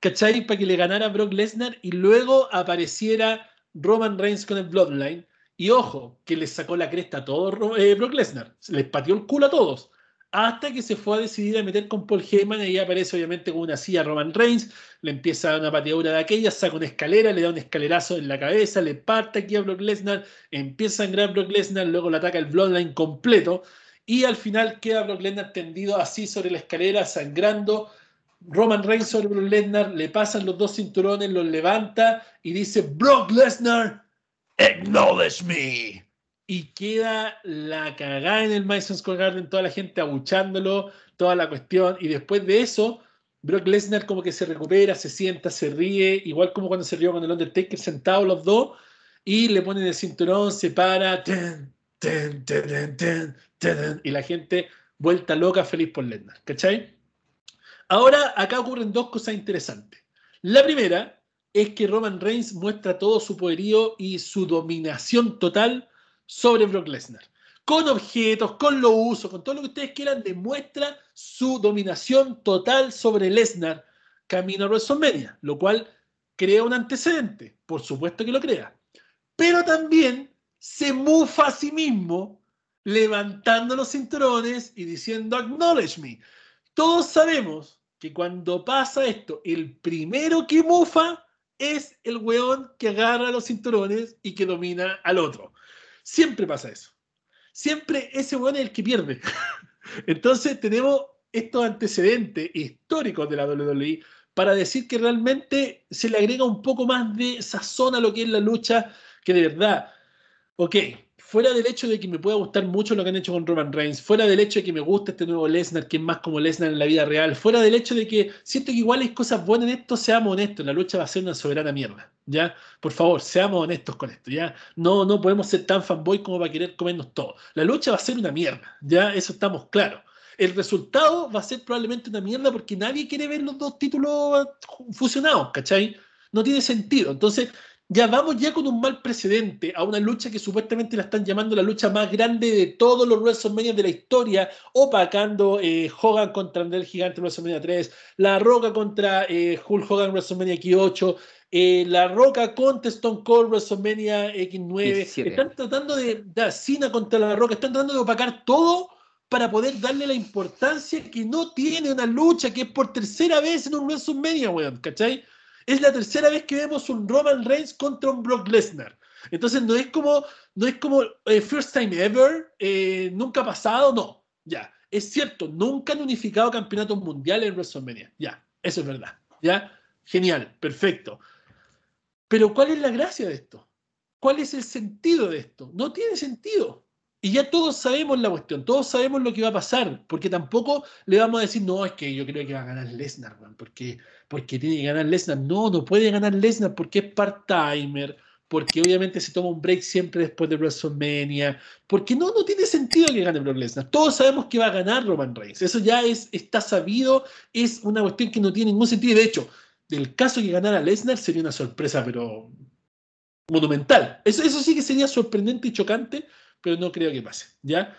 ¿cachai? Para que le ganara Brock Lesnar y luego apareciera Roman Reigns con el Bloodline. Y ojo, que les sacó la cresta a todos eh, Brock Lesnar, les pateó el culo a todos. Hasta que se fue a decidir a meter con Paul Heyman y ahí aparece obviamente con una silla Roman Reigns, le empieza a dar una pateadura de aquella, saca una escalera, le da un escalerazo en la cabeza, le parte aquí a Brock Lesnar, empieza a sangrar Brock Lesnar, luego le ataca el Bloodline completo y al final queda Brock Lesnar tendido así sobre la escalera, sangrando. Roman Reigns sobre Brock Lesnar, le pasan los dos cinturones, los levanta y dice, Brock Lesnar, acknowledge me y queda la cagada en el Madison Square Garden, toda la gente abuchándolo, toda la cuestión, y después de eso, Brock Lesnar como que se recupera, se sienta, se ríe, igual como cuando se rió con el Undertaker sentados los dos, y le ponen el cinturón, se para, y la gente vuelta loca, feliz por Lesnar, ¿cachai? Ahora, acá ocurren dos cosas interesantes. La primera es que Roman Reigns muestra todo su poderío y su dominación total sobre Brock Lesnar. Con objetos, con lo uso, con todo lo que ustedes quieran, demuestra su dominación total sobre Lesnar camino a WrestleMania, lo cual crea un antecedente, por supuesto que lo crea. Pero también se mufa a sí mismo levantando los cinturones y diciendo acknowledge me. Todos sabemos que cuando pasa esto, el primero que mufa es el weón que agarra los cinturones y que domina al otro. Siempre pasa eso. Siempre ese weón es el que pierde. Entonces tenemos estos antecedentes históricos de la WWE para decir que realmente se le agrega un poco más de sazón a lo que es la lucha, que de verdad, ok, fuera del hecho de que me pueda gustar mucho lo que han hecho con Roman Reigns, fuera del hecho de que me gusta este nuevo Lesnar, que es más como Lesnar en la vida real, fuera del hecho de que siento que igual hay cosas buenas en esto, seamos honestos, la lucha va a ser una soberana mierda, ¿ya? Por favor, seamos honestos con esto, ¿ya? No, no podemos ser tan fanboy como para querer comernos todo. La lucha va a ser una mierda, ¿ya? Eso estamos claros. El resultado va a ser probablemente una mierda porque nadie quiere ver los dos títulos fusionados, ¿cachai? No tiene sentido. Entonces, ya vamos ya con un mal precedente a una lucha que supuestamente la están llamando la lucha más grande de todos los WrestleMania de la historia, opacando eh, Hogan contra André el Gigante en WrestleMania 3, La Roca contra eh, Hulk Hogan en WrestleMania X8, eh, La Roca contra Stone Cold WrestleMania X9. Están tratando de dar Cena contra La Roca, están tratando de opacar todo para poder darle la importancia que no tiene una lucha que es por tercera vez en un WrestleMania, weón, ¿cachai? Es la tercera vez que vemos un Roman Reigns contra un Brock Lesnar. Entonces no es como, no es como eh, first time ever, eh, nunca pasado, no. Ya, es cierto, nunca han unificado campeonatos mundiales en WrestleMania. Ya, eso es verdad. Ya, genial, perfecto. Pero ¿cuál es la gracia de esto? ¿Cuál es el sentido de esto? No tiene sentido. Y ya todos sabemos la cuestión, todos sabemos lo que va a pasar, porque tampoco le vamos a decir, no, es que yo creo que va a ganar Lesnar, porque, porque tiene que ganar Lesnar. No, no puede ganar Lesnar porque es part-timer, porque obviamente se toma un break siempre después de WrestleMania, porque no, no tiene sentido que gane Brock Lesnar. Todos sabemos que va a ganar Roman Reigns, eso ya es, está sabido, es una cuestión que no tiene ningún sentido. De hecho, del caso que ganara Lesnar sería una sorpresa, pero monumental. Eso, eso sí que sería sorprendente y chocante pero no creo que pase. ¿Ya?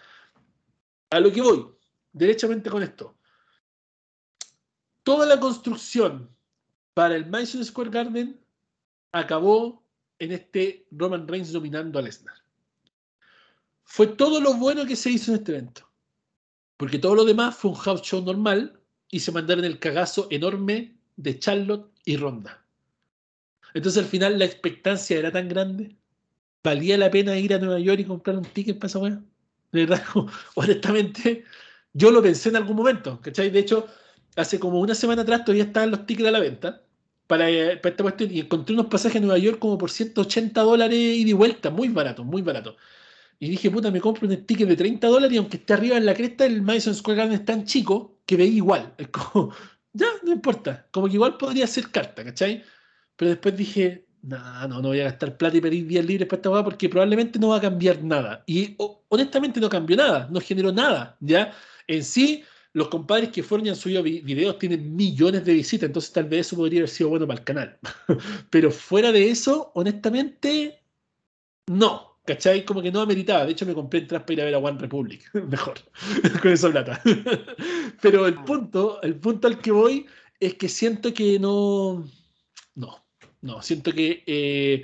A lo que voy, derechamente con esto. Toda la construcción para el Madison Square Garden acabó en este Roman Reigns dominando a Lesnar. Fue todo lo bueno que se hizo en este evento. Porque todo lo demás fue un house show normal y se mandaron el cagazo enorme de Charlotte y Ronda. Entonces al final la expectancia era tan grande ¿valía la pena ir a Nueva York y comprar un ticket para esa weá? De verdad, honestamente, yo lo pensé en algún momento, ¿cachai? De hecho, hace como una semana atrás todavía estaban los tickets a la venta para, eh, para esta cuestión y encontré unos pasajes a Nueva York como por 180 dólares y de vuelta, muy barato, muy barato. Y dije, puta, me compro un ticket de 30 dólares y aunque esté arriba en la cresta, el Madison Square Garden es tan chico que veía igual. Es como, ya, no importa. Como que igual podría ser carta, ¿cachai? Pero después dije, no, no, no voy a gastar plata y pedir días libres para esta hueá porque probablemente no va a cambiar nada. Y honestamente no cambió nada, no generó nada, ¿ya? En sí, los compadres que fueron y han subido videos tienen millones de visitas, entonces tal vez eso podría haber sido bueno para el canal. Pero fuera de eso, honestamente, no. ¿Cachai? Como que no ameritaba. De hecho, me compré entradas para ir a ver a One Republic. Mejor. Con esa plata. Pero el punto, el punto al que voy es que siento que no. No. No, siento que eh,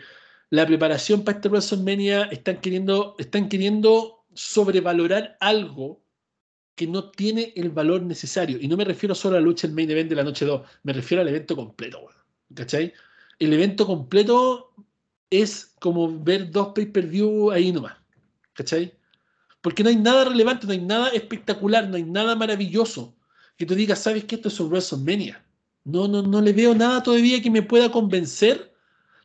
la preparación para este WrestleMania están queriendo, están queriendo sobrevalorar algo que no tiene el valor necesario. Y no me refiero solo a la lucha en main event de la noche 2, me refiero al evento completo. ¿Cachai? El evento completo es como ver dos pay-per-view ahí nomás. ¿Cachai? Porque no hay nada relevante, no hay nada espectacular, no hay nada maravilloso que tú digas, ¿sabes que esto es un WrestleMania? No, no, no le veo nada todavía que me pueda convencer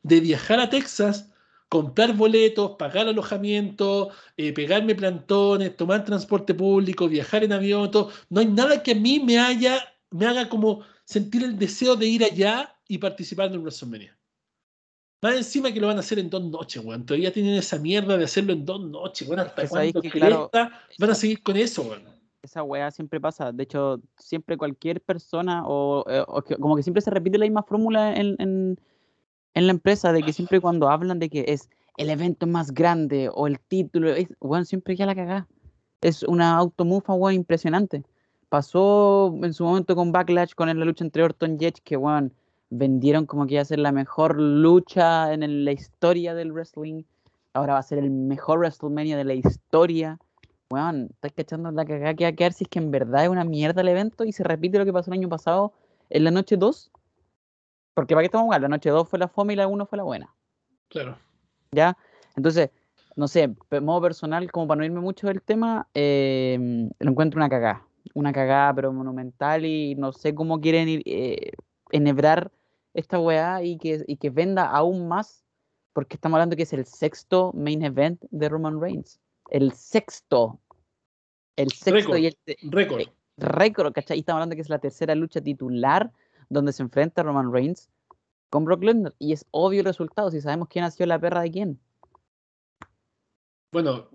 de viajar a Texas, comprar boletos, pagar alojamiento, eh, pegarme plantones, tomar transporte público, viajar en avión, todo. No hay nada que a mí me haya, me haga como sentir el deseo de ir allá y participar en WrestleMania. Más encima que lo van a hacer en dos noches, weón. Todavía tienen esa mierda de hacerlo en dos noches, weón. ¿Hasta
Es ahí
cuándo
claro,
van a seguir con eso, weón?
Esa weá siempre pasa. De hecho, siempre cualquier persona, o, eh, como que siempre se repite la misma fórmula en, en- la empresa, de que siempre cuando hablan de que es el evento más grande o el título, es, weón, siempre ya la cagá. Es una automufa, weón, impresionante. Pasó en su momento con Backlash, con la lucha entre Orton y Edge, que, weón, vendieron como que iba a ser la mejor lucha en la historia del wrestling. Ahora va a ser el mejor WrestleMania de la historia. Weón, estás cachando la cagada que va a quedar si es que en verdad es una mierda el evento y se repite lo que pasó el año pasado en la noche 2. Porque para qué estamos jugando, la noche 2 fue la fome y la 1 fue la buena.
Claro.
¿Ya? Entonces, no sé, de modo personal, como para no irme mucho del tema, eh, lo encuentro una cagada. Una cagada, pero monumental y no sé cómo quieren ir, eh, enhebrar esta weá y que, y que venda aún más, porque estamos hablando que es el sexto main event de Roman Reigns. El sexto. El sexto y el
Récord.
eh, récord, ¿cachai? Y estamos hablando que es la tercera lucha titular donde se enfrenta Roman Reigns con Brock Lesnar. Y es obvio el resultado, si sabemos quién sido la perra de quién.
Bueno,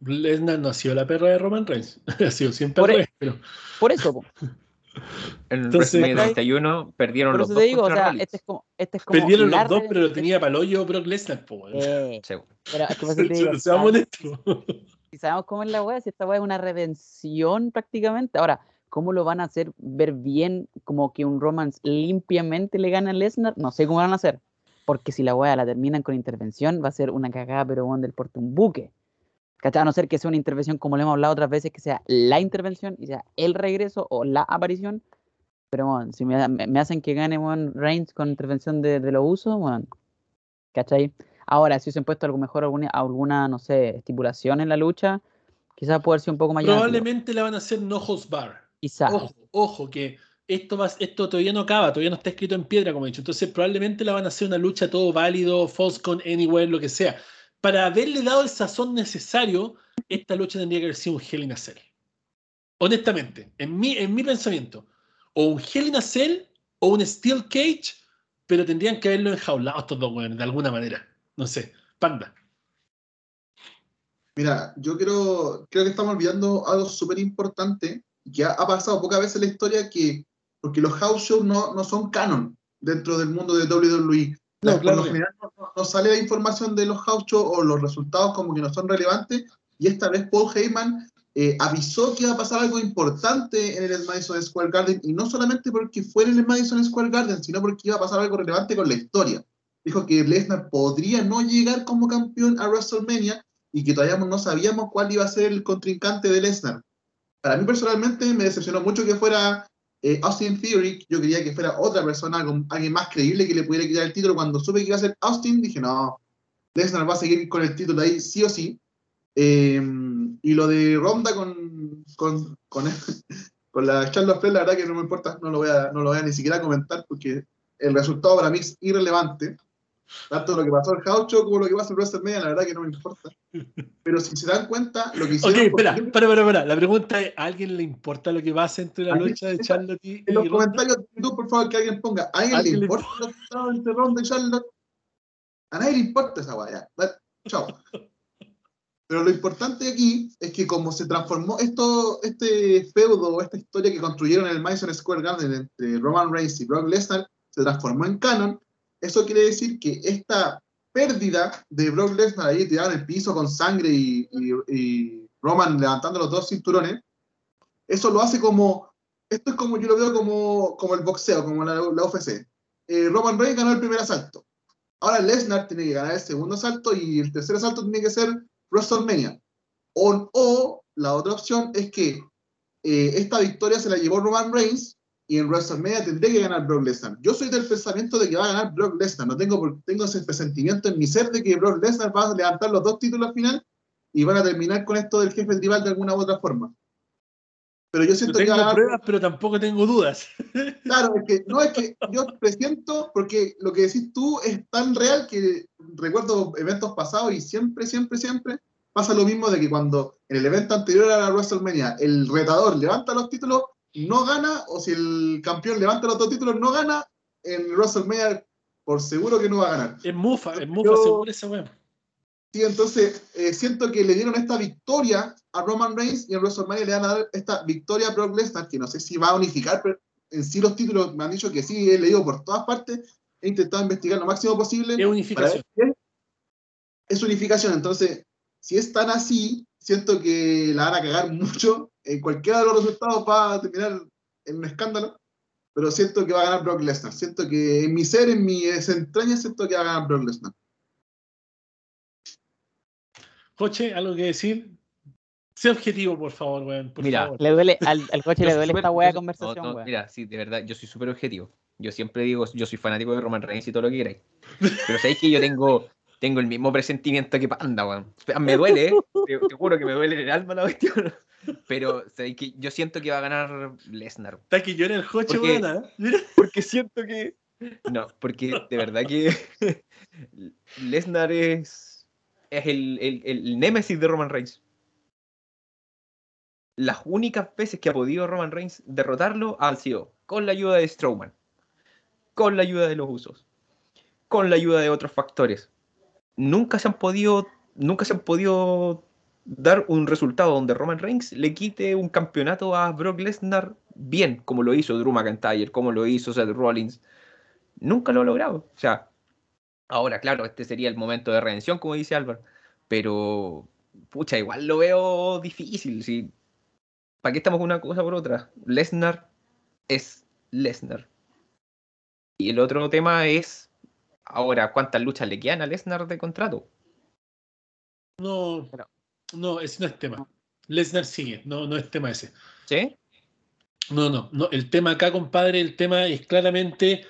Lesnar sido la perra de Roman Reigns. ha sido siempre
Por e-
pero
Por eso.
En
Entonces-
WrestleMania 31 perdieron los dos
digo, o sea, este es como, este es como
perdieron los dos, pero lo tenía para el hoyo Brock Lesnar.
Eh,
Sí.
pero es que te digo,
honestos.
si sabemos cómo es la wea, si esta wea es una redención prácticamente. Ahora, ¿cómo lo van a hacer ver bien como que un romance limpiamente le gana a Lesnar? No sé cómo van a hacer. Porque si la wea la terminan con intervención, va a ser una cagada, pero bueno, del porte un buque. ¿Cachai? A no ser que sea una intervención, como le hemos hablado otras veces, que sea la intervención y sea el regreso o la aparición. Pero bueno, si me, me- hacen que gane weón, Reigns con intervención de, de los usos, bueno, ¿cachai? Ahora, si hubiesen puesto algo mejor, alguna, alguna, no sé, estipulación en la lucha, quizás puede ser un poco más.
Probablemente la van a hacer no holds bar.
Quizás.
Ojo, ojo, que esto, va, esto todavía no acaba, todavía no está escrito en piedra, como he dicho. Entonces, probablemente la van a hacer una lucha todo válido, false con anywhere, lo que sea. Para haberle dado el sazón necesario, esta lucha tendría que haber sido un Hell in a Cell. Honestamente, en mi, en mi pensamiento, o un Hell in a Cell o un Steel Cage, pero tendrían que haberlo enjaulado estos dos de alguna manera. No sé, panda.
Mira, yo creo, creo que estamos olvidando algo súper importante que ha, ha pasado pocas veces en la historia que, porque los house shows no, no son canon dentro del mundo de WWE.
No,
La-
claro
por lo general no, sale la información de los shows o los resultados como que no son relevantes y esta vez Paul Heyman eh, avisó que iba a pasar algo importante en el Madison Square Garden y no solamente porque fuera en el Madison Square Garden, sino porque iba a pasar algo relevante con la historia. Dijo que Lesnar podría no llegar como campeón a WrestleMania y que todavía no sabíamos cuál iba a ser el contrincante de Lesnar. Para mí personalmente me decepcionó mucho que fuera eh, Austin Theory, yo quería que fuera otra persona, alguien más creíble que le pudiera quitar el título. Cuando supe que iba a ser Austin, dije, no, Lesnar va a seguir con el título ahí sí o sí. Eh, y lo de Ronda con, con, con, con la Charlotte Flair, la verdad que no me importa, no lo, voy a, no lo voy a ni siquiera comentar porque el resultado para mí es irrelevante. Tanto lo que pasó en Show como lo que pasa en WrestleMania, la verdad que no me importa. Pero si se dan cuenta, lo que
Ok,
hicieron...
espera,
porque-
espera, espera, espera. La pregunta es, ¿a alguien le importa lo que pasa entre la
¿A quién-
lucha de Charlotte y,
En los
y
comentarios de YouTube, por favor, que alguien ponga, ¿a alguien le
¿Alguien le
importa el resultado entre Ronda y Charlotte? A nadie le importa esa guaya. Chao. Pero lo importante aquí es que como se transformó esto, este feudo, esta historia que construyeron en el Madison Square Garden entre Roman Reigns y Brock Lesnar, se transformó en canon, eso quiere decir que esta pérdida de Brock Lesnar ahí tirado en el piso con sangre y, y- y Roman levantando los dos cinturones, eso lo hace como, esto es como yo lo veo como, como el boxeo, como la, la UFC. Eh, Roman Reigns ganó el primer asalto. Ahora Lesnar tiene que ganar el segundo asalto y el tercer asalto tiene que ser WrestleMania. O, o la otra opción es que eh, esta victoria se la llevó Roman Reigns y en WrestleMania tendría que ganar Brock Lesnar. Yo soy del pensamiento de que va a ganar Brock Lesnar. No tengo, tengo ese presentimiento en mi ser de que Brock Lesnar va a levantar los dos títulos al final y van a terminar con esto del jefe tribal de alguna u otra forma. Pero yo
No
siento que
tengo
ganar
pruebas, pero tampoco tengo dudas.
Claro, es que no es que yo presiento, porque lo que decís tú es tan real que recuerdo eventos pasados y siempre, siempre, siempre pasa lo mismo de que cuando en el evento anterior a la WrestleMania el retador levanta los títulos, no gana, o si el campeón levanta los dos títulos, no gana, en WrestleMania por seguro que no va a ganar.
Es mufa, es mufa, seguro esa weá.
Sí, entonces eh, siento que le dieron esta victoria a Roman Reigns y en WrestleMania le van a dar esta victoria a Brock Lesnar, que no sé si va a unificar, pero en sí los títulos me han dicho que sí, he leído por todas partes, he intentado investigar lo máximo posible.
Es unificación.
es unificación, entonces, si es tan así, siento que la van a cagar mucho, en cualquiera de los resultados va a terminar en un escándalo, pero siento que va a ganar Brock Lesnar, siento que en mi ser, en mis entrañas, siento que va a ganar Brock Lesnar.
Joche, ¿algo que decir? Sé objetivo, por favor, weón. Por
Mira,
favor.
Le duele, al, al coche le duele
súper-
esta
soy-
conversación,
no, no,
weón.
Mira, sí, de verdad, yo soy súper objetivo. Yo siempre digo, yo soy fanático de Roman Reigns y todo lo que queráis. Pero sabéis que yo tengo, tengo el mismo presentimiento que Panda, weón. Me duele, ¿eh? te, te juro que me duele en el alma la cuestión. Pero que yo siento que va a ganar Lesnar.
Está que llora el Joche,
Porque-.
Mira.
Porque siento que. No, porque de verdad que Lesnar es, es el, el, el némesis de Roman Reigns. Las únicas veces que ha podido Roman Reigns derrotarlo han sido con la ayuda de Strowman, con la ayuda de los usos, con la ayuda de otros factores. Nunca se han podido, nunca se han podido dar un resultado donde Roman Reigns le quite un campeonato a Brock Lesnar bien, como lo hizo Drew McIntyre, como lo hizo Seth Rollins. Nunca lo ha logrado. O sea, ahora, claro, este sería el momento de redención, como dice Álvaro. Pero, pucha, igual lo veo difícil. ¿sí? ¿Para qué estamos una cosa por otra? Lesnar es Lesnar. Y el otro tema es, ahora, ¿cuántas luchas le quedan a Lesnar de contrato?
No, no, ese no es tema. Lesnar sigue, no, no es tema ese.
¿Sí?
No, no, no. El tema acá, compadre, el tema es claramente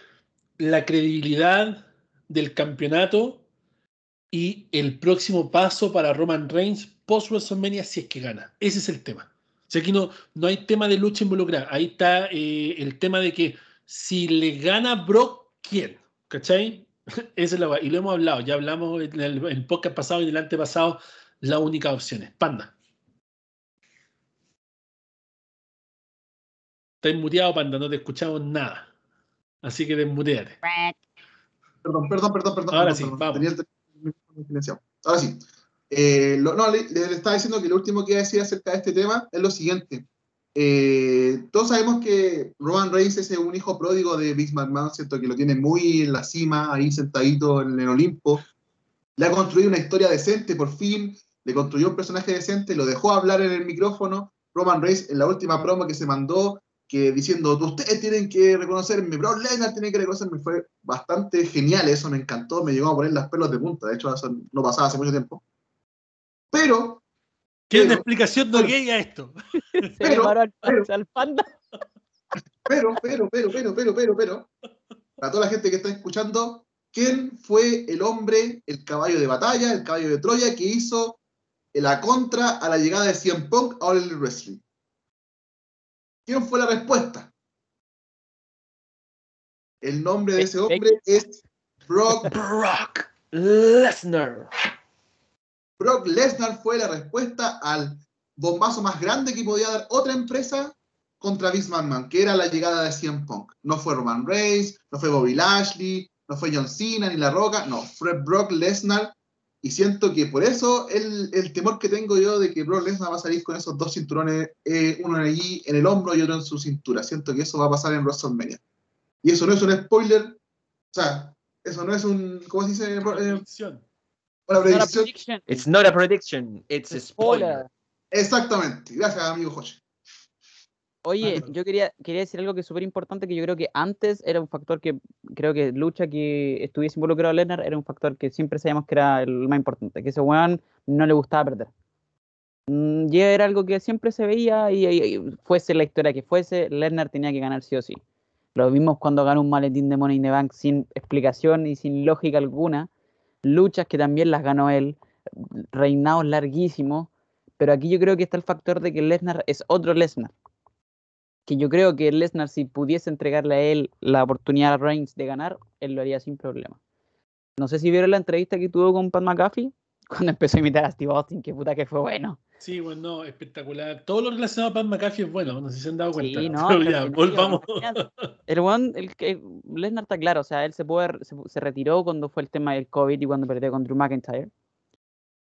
la credibilidad del campeonato y el próximo paso para Roman Reigns post WrestleMania si es que gana. Ese es el tema. O sea, aquí no, no hay tema de lucha involucrada. Ahí está eh, el tema de que si le gana Brock, ¿quién? ¿Cachai? Esa es la. Y lo hemos hablado. Ya hablamos en el, en podcast pasado y en el antepasado. La única opción es Panda. Estás muteado, Panda. No te escuchamos nada. Así que desmuteate.
Perdón, perdón, perdón, perdón.
Ahora
perdón,
sí,
perdón.
vamos.
Tenía el. Ahora sí. Eh, lo- no, le, le estaba diciendo que lo último que iba a decir acerca de este tema es lo siguiente. Eh, todos sabemos que Roman Reigns es un hijo pródigo de Big McMahon, ¿cierto? Que lo tiene muy en la cima, ahí sentadito en el Olimpo. Le ha construido una historia decente, por fin. Le construyó un personaje decente, lo dejó hablar en el micrófono. Roman Reigns, en la última promo que se mandó, que diciendo, ustedes tienen que reconocerme, Brock Lesnar tiene que reconocerme, fue bastante genial eso, me encantó, me llegó a poner las pelos de punta, de hecho eso no pasaba hace mucho tiempo. Pero,
¿Qué una
Pero-
explicación no gay a esto?
Se
pero-
paró al,
pero-
al panda.
pero, pero, pero, pero, pero, pero, pero, para toda la gente que está escuchando, ¿quién fue el hombre, el caballo de batalla, el caballo de Troya que hizo la contra a la llegada de CM Punk a All Elite Wrestling? ¿Quién fue la respuesta? El nombre de ese hombre es Brock
Brock Lesnar.
Brock Lesnar fue la respuesta al bombazo más grande que podía dar otra empresa contra Vince McMahon, que era la llegada de CM Punk. No fue Roman Reigns, no fue Bobby Lashley, no fue John Cena ni La Roca, no, fue Brock Lesnar. Y siento que por eso el, el temor que tengo yo de que Brock Lesnar va a salir con esos dos cinturones, eh, uno allí en el hombro y otro en su cintura. Siento que eso va a pasar en WrestleMania. Y eso no es un spoiler, o sea, eso no es un, ¿cómo se dice? Una
Predicción.
Not a
predicción.
prediction,
It's not a prediction, it's a spoiler.
Exactamente. Gracias, amigo Josh.
Oye, yo quería, quería decir algo que es súper importante, que yo creo que antes era un factor que, creo que lucha que estuviese involucrado Lennar era un factor que siempre sabíamos que era el más importante, que ese weón no le gustaba perder. Mm, Ya era algo que siempre se veía y, y- y fuese la historia que fuese, Lesnar tenía que ganar sí o sí. Lo vimos cuando ganó un maletín de Money in the Bank sin explicación y sin lógica alguna. Luchas que también las ganó él, reinados larguísimos. Pero aquí yo creo que está el factor de que Lesnar es otro Lesnar. Que yo creo que Lesnar, si pudiese entregarle a él la oportunidad a Reigns de ganar, él lo haría sin problema. No sé si vieron la entrevista que tuvo con Pat McAfee cuando empezó a imitar a Steve Austin, que puta que fue bueno.
Sí, bueno, no, espectacular. Todo lo relacionado a Pat McAfee es bueno, no sé si se han dado cuenta.
Sí, no,
Pero ya, volvamos.
El one, el que Lesnar está claro, o sea, él se, puede, se, se retiró cuando fue el tema del COVID y cuando perdió con Drew McIntyre.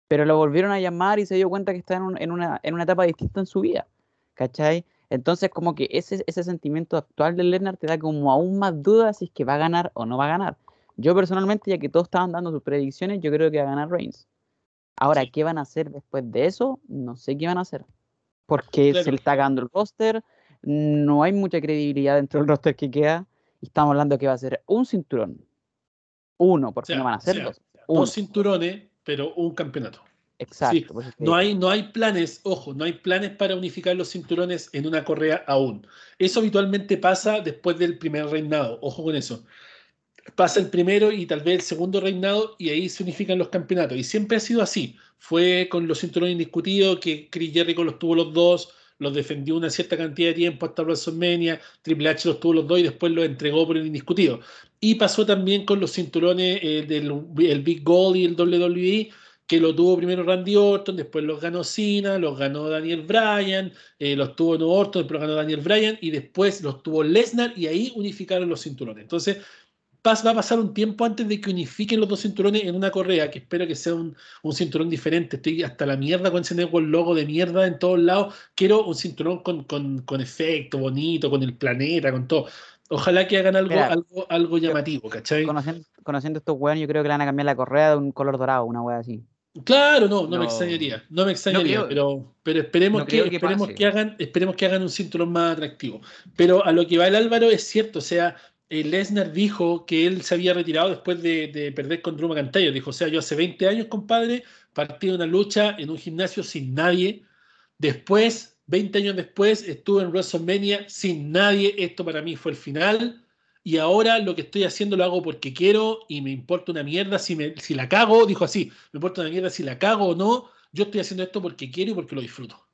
Pero lo volvieron a llamar y se dio cuenta que está en, un- en una, en una etapa distinta en su vida. ¿Cachai? Entonces, como que ese, ese sentimiento actual de Lesnar te da como aún más dudas si es que va a ganar o no va a ganar. Yo personalmente, ya que todos estaban dando sus predicciones, yo creo que va a ganar Reigns. Ahora,
Sí.
¿qué van a hacer después de eso? No sé qué van a hacer. Porque
Claro.
se le está cagando el roster, no hay mucha credibilidad dentro del roster que queda. Y estamos hablando que va a ser un cinturón. Uno, porque
O sea,
no van a ser
o sea,
dos. Uno.
Dos cinturones, pero un campeonato.
Exacto. te
No hay, no hay planes, ojo, no hay planes para unificar los cinturones en una correa aún. Eso habitualmente pasa después del primer reinado, ojo con eso. Pasa el primero y tal vez el segundo reinado y ahí se unifican los campeonatos. Y siempre ha sido así. Fue con los cinturones indiscutidos que Chris Jericho los tuvo los dos, los defendió una cierta cantidad de tiempo hasta WrestleMania, Triple H los tuvo los dos y después los entregó por el indiscutido. Y pasó también con los cinturones eh, del el Big Gold y el WWE, que lo tuvo primero Randy Orton, después los ganó Cena, los ganó Daniel Bryan, eh, los tuvo no Orton, después ganó Daniel Bryan y después los tuvo Lesnar y ahí unificaron los cinturones. Entonces va a pasar un tiempo antes de que unifiquen los dos cinturones en una correa, que espero que sea un, un cinturón diferente. Estoy hasta la mierda con ese network logo de mierda en todos lados. Quiero un cinturón con, con, con efecto bonito, con el planeta, con todo. Ojalá que hagan algo,
Mira,
algo, algo llamativo, ¿cachai?
Conociendo, conociendo estos weones, yo creo que le van a cambiar la correa de un color dorado, una wea así.
Claro, no, no, me
No.
extrañaría, no me extrañaría,
creo-
pero, pero esperemos
no
que,
que
esperemos que hagan, esperemos que hagan un cinturón más atractivo. Pero a lo que va el Álvaro es cierto, o sea, eh, Lesnar dijo que él se había retirado después de, de perder con Drew McIntyre. Dijo, o sea, yo hace 20 años, compadre, partí de una lucha en un gimnasio sin nadie. Después, 20 años después, estuve en WrestleMania sin nadie. Esto para mí fue el final. Y ahora lo que estoy haciendo lo hago porque quiero y me importa una mierda si, me, si la cago. Dijo así, me importa una mierda si la cago o no. Yo estoy haciendo esto porque quiero y porque lo disfruto.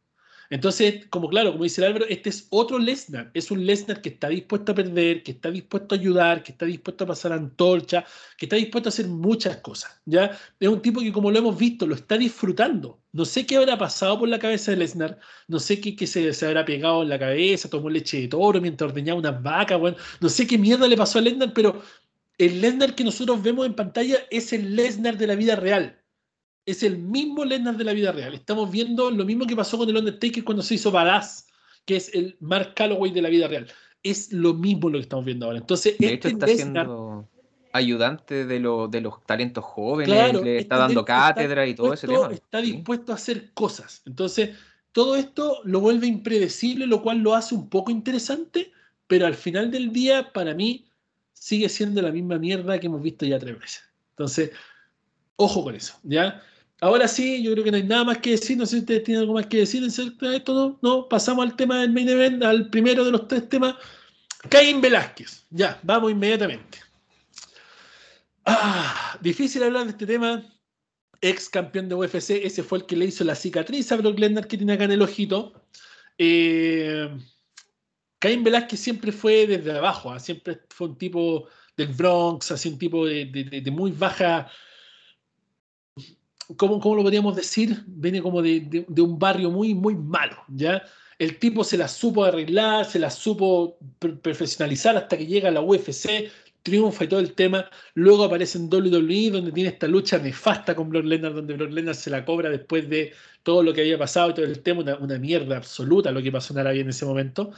Entonces, como claro, como dice el Álvaro, este es otro Lesnar. Es un Lesnar que está dispuesto a perder, que está dispuesto a ayudar, que está dispuesto a pasar antorcha, que está dispuesto a hacer muchas cosas. ¿ya? Es un tipo que, como lo hemos visto, lo está disfrutando. No sé qué habrá pasado por la cabeza de Lesnar. No sé qué, qué se, se habrá pegado en la cabeza, tomó leche de toro mientras ordeñaba unas vacas. Bueno, no sé qué mierda le pasó a Lesnar, pero el Lesnar que nosotros vemos en pantalla es el Lesnar de la vida real es el mismo Lesnar de la vida real. Estamos viendo lo mismo que pasó con el Undertaker cuando se hizo Badass, que es el Mark Calloway de la vida real. Es lo mismo lo que estamos viendo ahora. Entonces,
De hecho,
este
está
Lesnar,
siendo ayudante de, lo- de los talentos jóvenes,
claro,
le
este
está dando cátedra y todo ese tema.
Está dispuesto a hacer cosas. Entonces, todo esto lo vuelve impredecible, lo cual lo hace un poco interesante, pero al final del día, para mí, sigue siendo la misma mierda que hemos visto ya tres veces. Entonces, ojo con eso, ¿ya? Ahora sí, yo creo que no hay nada más que decir. No sé si ustedes tienen algo más que decir acerca de esto. No, no, pasamos al tema del main event, al primero de los tres temas. Caín Velázquez. Ya, vamos inmediatamente. Ah, difícil hablar de este tema. Ex campeón de UFC, ese fue el que le hizo la cicatriz a Brock Lesnar que tiene acá en el ojito. Eh, Caín Velázquez siempre fue desde abajo, ¿ah? siempre fue un tipo del Bronx, así un tipo de muy baja. ¿Cómo, cómo lo podríamos decir? Viene como de, de- un barrio muy, muy malo, ¿ya? El tipo se la supo arreglar, se la supo profesionalizar hasta que llega a la UFC, triunfa y todo el tema. Luego aparece en WWE, donde tiene esta lucha nefasta con Brock donde Brock se la cobra después de todo lo que había pasado y todo el tema, una, una mierda absoluta lo que pasó en Arabia en ese momento.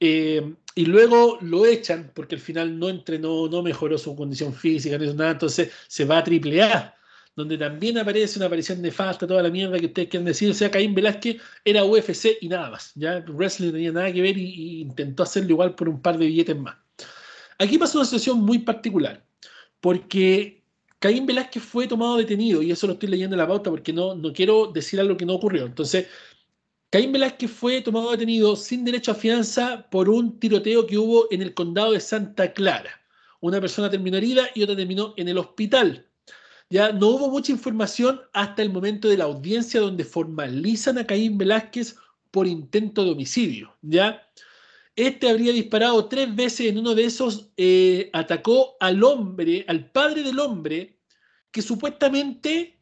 Eh, y luego lo echan porque al final no entrenó, no mejoró su condición física, no hizo nada, entonces se va a AAA, donde también aparece una aparición nefasta, toda la mierda que ustedes quieren decir. O sea, Caín Velázquez era UFC y nada más. Ya wrestling no tenía nada que ver y, y intentó hacerlo igual por un par de billetes más. Aquí pasa una situación muy particular, porque Caín Velázquez fue tomado detenido, y eso lo estoy leyendo en la pauta porque no, no quiero decir algo que no ocurrió. Entonces, Caín Velázquez fue tomado detenido sin derecho a fianza por un tiroteo que hubo en el condado de Santa Clara. Una persona terminó herida y otra terminó en el hospital. Ya no hubo mucha información hasta el momento de la audiencia donde formalizan a Caín Velázquez por intento de homicidio. ¿ya? Este habría disparado tres veces en uno de esos, eh, atacó al hombre, al padre del hombre, que supuestamente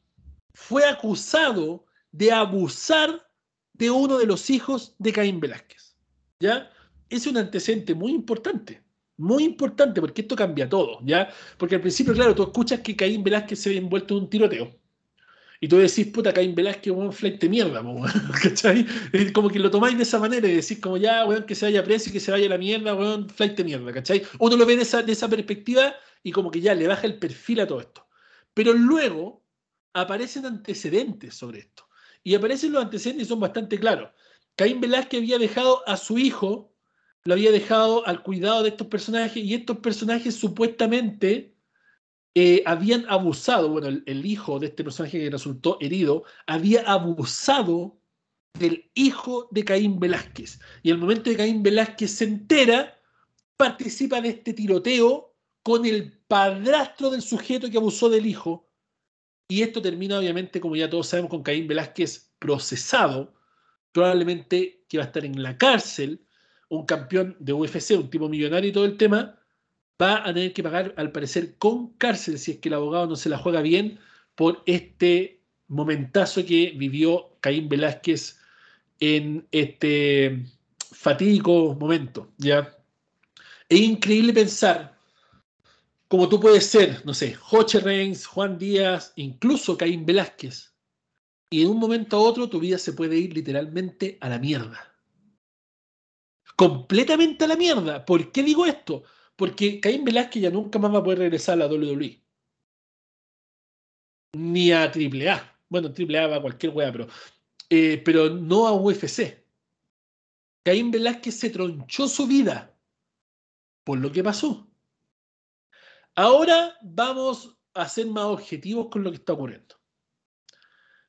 fue acusado de abusar de uno de los hijos de Caín Velázquez. ¿Ya? Es un antecedente muy importante. Muy importante, porque esto cambia todo, ¿ya? Porque al principio, claro, tú escuchas que Caín Velázquez se ve envuelto en un tiroteo. Y tú decís, puta, Caín Velázquez, un flight de mierda, ¿cachai? Como que lo tomáis de esa manera y decís, como ya, weón, que se vaya preso y que se vaya la mierda, weón, flight de mierda, ¿cachai? Uno lo ve de esa, de esa perspectiva y como que ya le baja el perfil a todo esto. Pero luego aparecen antecedentes sobre esto. Y aparecen los antecedentes y son bastante claros. Caín Velázquez había dejado a su hijo lo había dejado al cuidado de estos personajes y estos personajes supuestamente eh, habían abusado, bueno, el, hijo de este personaje que resultó herido, había abusado del hijo de Caín Velázquez. Y al momento de Caín Velázquez se entera, participa de este tiroteo con el padrastro del sujeto que abusó del hijo. Y esto termina, obviamente, como ya todos sabemos, con Caín Velázquez procesado, probablemente que va a estar en la cárcel, un campeón de UFC, un tipo millonario y todo el tema, va a tener que pagar, al parecer, con cárcel si es que el abogado no se la juega bien por este momentazo que vivió Caín Velázquez en este fatídico momento. ¿ya? Es increíble pensar como tú puedes ser, no sé, Joche Reigns, Juan Díaz, incluso Caín Velázquez, y en un momento a otro tu vida se puede ir literalmente a la mierda completamente a la mierda. ¿Por qué digo esto? Porque Caín Velázquez ya nunca más va a poder regresar a la WWE. Ni a AAA. Bueno, AAA va a cualquier wea, pero, eh, pero no a UFC. Caín Velázquez se tronchó su vida por lo que pasó. Ahora vamos a ser más objetivos con lo que está ocurriendo.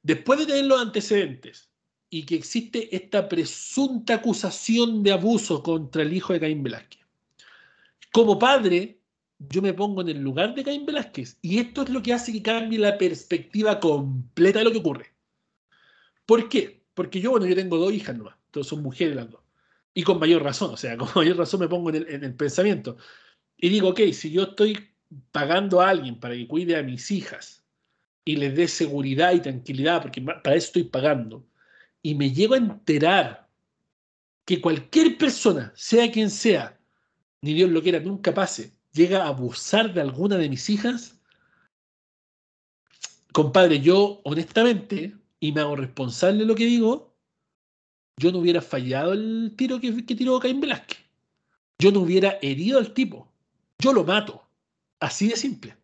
Después de tener los antecedentes, y que existe esta presunta acusación de abuso contra el hijo de Caín Velázquez. Como padre, yo me pongo en el lugar de Caín Velázquez y esto es lo que hace que cambie la perspectiva completa de lo que ocurre. ¿Por qué? Porque yo, bueno, yo tengo dos hijas nuevas, todas son mujeres las dos. Y con mayor razón, o sea, con mayor razón me pongo en el, en el pensamiento. Y digo, ok, si yo estoy pagando a alguien para que cuide a mis hijas y les dé seguridad y tranquilidad, porque para eso estoy pagando, y me llego a enterar que cualquier persona, sea quien sea, ni Dios lo quiera, nunca pase, llega a abusar de alguna de mis hijas, compadre, yo honestamente, y me hago responsable de lo que digo, yo no hubiera fallado el tiro que, tiró Caín Velázquez. Yo no hubiera herido al tipo. Yo lo mato. Así de simple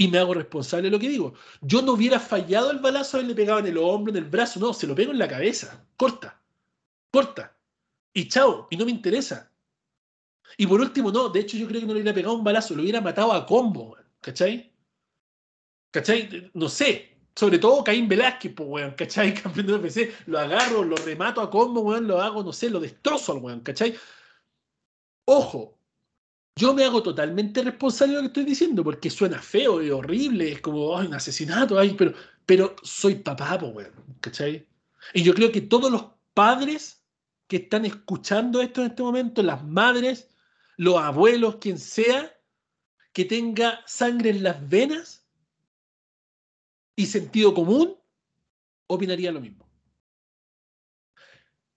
y me hago responsable de lo que digo. Yo no hubiera fallado el balazo, él le pegaba en el hombro, en el brazo, no, se lo pego en la cabeza. Corta, corta. Y chao, y no me interesa. Y por último, no, de hecho yo creo que no le hubiera pegado un balazo, lo hubiera matado a combo, ¿cachai? ¿Cachai? No sé. Sobre todo Caín Velázquez, pues, weón, ¿cachai? Campeón de UFC, lo agarro, lo remato a combo, weón, lo hago, no sé, lo destrozo al weón, ¿cachai? Ojo, yo me hago totalmente responsable de lo que estoy diciendo, porque suena feo y horrible, es como, un asesinato, pero, pero soy papá, pues, ¿cachai? Y yo creo que todos los padres que están escuchando esto en este momento, las madres, los abuelos, quien sea, que tenga sangre en las venas y sentido común, opinaría lo mismo.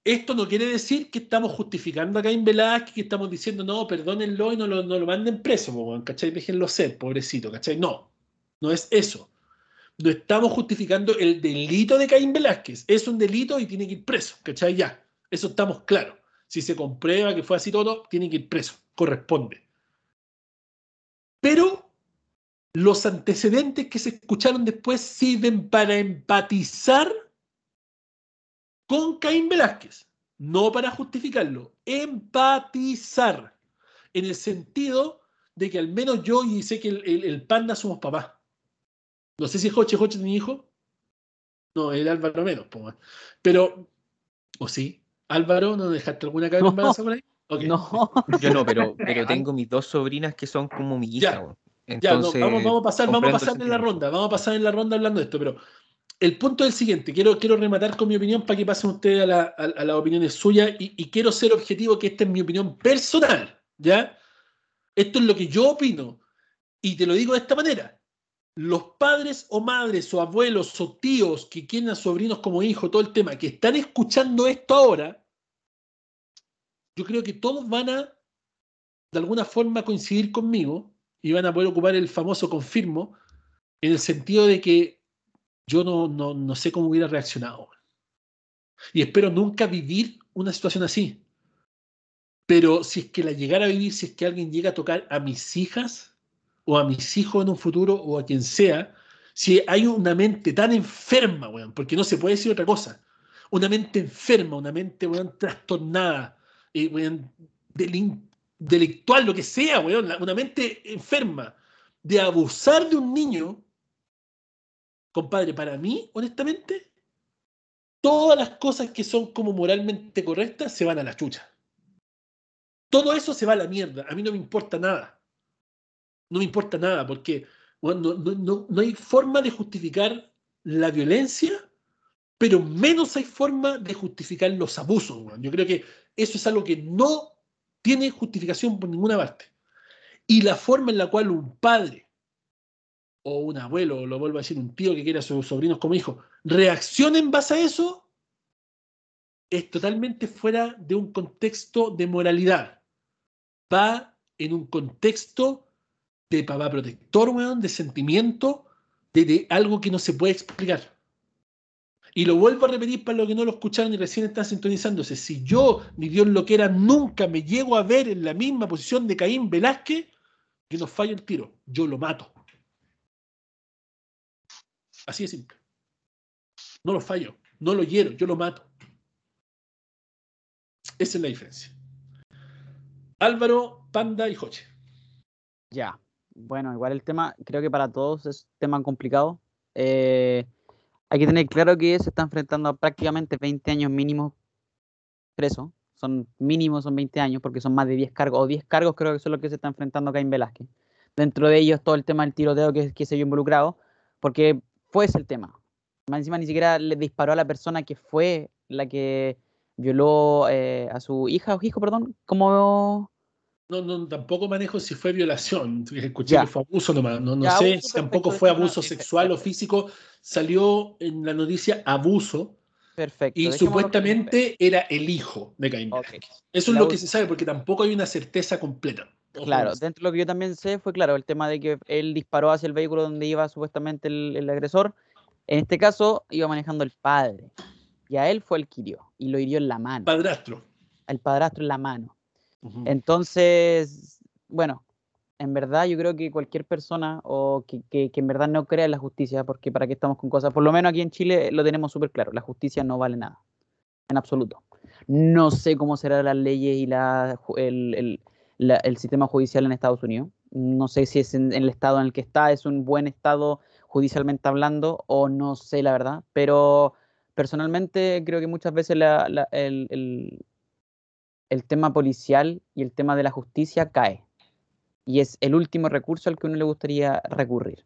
Esto no quiere decir que estamos justificando a Caín Velázquez, que estamos diciendo, no, perdónenlo y no lo, lo manden preso, ¿cachai? Déjenlo ser, pobrecito, ¿cachai? No, no es eso. No estamos justificando el delito de Caín Velázquez. Es un delito y tiene que ir preso, ¿cachai? Ya, eso estamos claros. Si se comprueba que fue así todo, tiene que ir preso, corresponde. Pero los antecedentes que se escucharon después sirven para empatizar con Caín Velázquez, no para justificarlo, empatizar, en el sentido de que al menos yo y sé que el, panda somos papás. No sé si Joche Joche tiene hijo. No, el Álvaro menos, po, weón. Pero, ¿o sí? Álvaro, ¿no dejaste alguna
No.
embarazada por ahí?
No.
Yo no, pero, pero tengo mis dos sobrinas que son como mi hija.
Ya, no, vamos, vamos a pasar, vamos a pasar en la ronda, vamos a pasar en la ronda hablando de esto, pero el punto es el siguiente, quiero, rematar con mi opinión para que pasen ustedes a, la- las opiniones suyas y, y quiero ser objetivo que esta es mi opinión personal, ¿ya? Esto es lo que yo opino y te lo digo de esta manera. Los padres o madres o abuelos o tíos que quieren a sobrinos como hijos, todo el tema, que están escuchando esto ahora, yo creo que todos van a, de alguna forma, coincidir conmigo y van a poder ocupar el famoso confirmo en el sentido de que yo no, no, no sé cómo hubiera reaccionado. Y espero nunca vivir una situación así. Pero si es que la llegara a vivir, si es que alguien llega a tocar a mis hijas o a mis hijos en un futuro o a quien sea, si hay una mente tan enferma, weón, porque no se puede decir otra cosa, una mente enferma, una mente, weón, trastornada, eh, weón, delictual, lo que sea, weón, una mente enferma de abusar de un niño, compadre, para mí, honestamente, todas las cosas que son como moralmente correctas se van a la chucha. Todo eso se va a la mierda. A mí no me importa nada. No me importa nada, porque no, no- no- hay forma de justificar la violencia, pero menos hay forma de justificar los abusos. Yo creo que eso es algo que no tiene justificación por ninguna parte. Y la forma en la cual un padre o un abuelo, o lo vuelvo a decir, un tío que quiera a sus sobrinos como hijos, reacciona en base a eso, es totalmente fuera de un contexto de moralidad. Va en un contexto de papá protector, weón, de sentimiento, de, de algo que no se puede explicar. Y lo vuelvo a repetir para los que no lo escucharon y recién están sintonizándose. Si yo, ni Dios lo quiera, nunca me llego a ver en la misma posición de Caín Velázquez, yo no fallo el tiro, yo lo mato. Así de simple. No lo fallo, no lo hiero, yo lo mato. Esa es la diferencia. Álvaro, Panda y Joche.
Ya. Bueno, igual el tema, creo que para todos es tema complicado. Eh, hay que tener claro que se está enfrentando a prácticamente 20 años mínimos preso. Son mínimos, son 20 años, porque son más de 10 cargos, o 10 cargos creo que son los que se está enfrentando Caín Velázquez. Dentro de ellos todo el tema del tiroteo que, que se vio involucrado, porque fue ese el tema. Más encima ni siquiera le disparó a la persona que fue la que violó eh, a su hija o hijo, perdón, como
No, no, tampoco manejo si fue violación. Escuché
Ya.
que fue abuso nomás. No, no
Ya,
sé si tampoco fue abuso sexual o físico. Salió en la noticia abuso
perfecto.
y supuestamente era el hijo de Caín. Eso es lo que se sabe porque tampoco hay una certeza completa.
Claro, dentro de lo que yo también sé fue, claro, el tema de que él disparó hacia el vehículo donde iba supuestamente el, el agresor. En este caso, iba manejando el padre. Y a él fue el que hirió. Y lo hirió en la mano.
Padrastro.
Al padrastro en la mano. Entonces, bueno, en verdad yo creo que cualquier persona o que, que- que en verdad no crea en la justicia, porque para qué estamos con cosas, por lo menos aquí en Chile lo tenemos súper claro, la justicia no vale nada, en absoluto. No sé cómo serán las leyes y la, el, el- el sistema judicial en Estados Unidos. No sé si es en, el estado en el que está, es un buen estado judicialmente hablando o no sé la verdad, pero personalmente creo que muchas veces el tema policial y el tema de la justicia cae. Y es el último recurso al que uno le gustaría recurrir.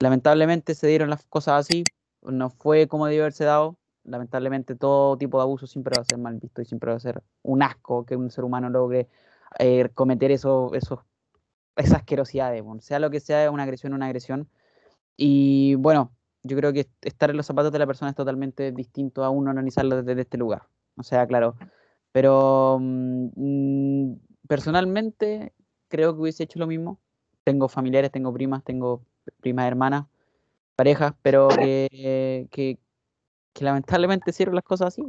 Lamentablemente se dieron las cosas así, no fue como debió haberse dado. Lamentablemente todo tipo de abuso siempre va a ser mal visto y siempre va a ser un asco que un ser humano logre eh, cometer eso, esos, esas asquerosidades. bueno, sea lo que sea, una agresión es una agresión. Y bueno, yo creo que estar en los zapatos de la persona es totalmente distinto a uno analizarlo desde este lugar. O sea, claro, pero mm, personalmente creo que hubiese hecho lo mismo. Tengo familiares, tengo primas, tengo primas hermanas, parejas, pero que, que, que lamentablemente hicieron las cosas así,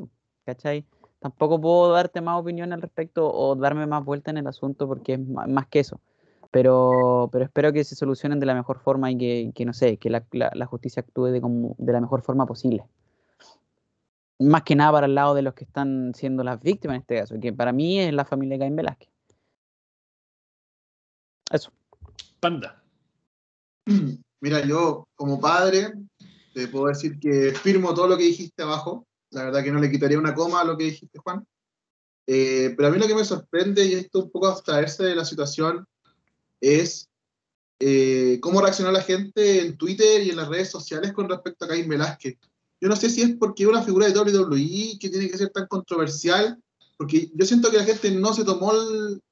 ¿cachai? Tampoco puedo darte más opinión al respecto o darme más vuelta en el asunto porque es más que eso. Pero, pero espero que se solucionen de la mejor forma y que, que no sé, que la, la- la justicia actúe de, como- de la mejor forma posible más que nada para el lado de los que están siendo las víctimas en este caso, que para mí es la familia de Caín Velázquez. Eso.
Panda.
Mira, yo como padre, te puedo decir que firmo todo lo que dijiste abajo. La verdad que no le quitaría una coma a lo que dijiste, Juan. Eh, pero a mí lo que me sorprende, y esto un poco abstraerse de la situación, es eh, cómo reaccionó la gente en Twitter y en las redes sociales con respecto a Caín Velázquez. Yo no sé si es porque es una figura de WWE que tiene que ser tan controversial, porque yo siento que la gente no se tomó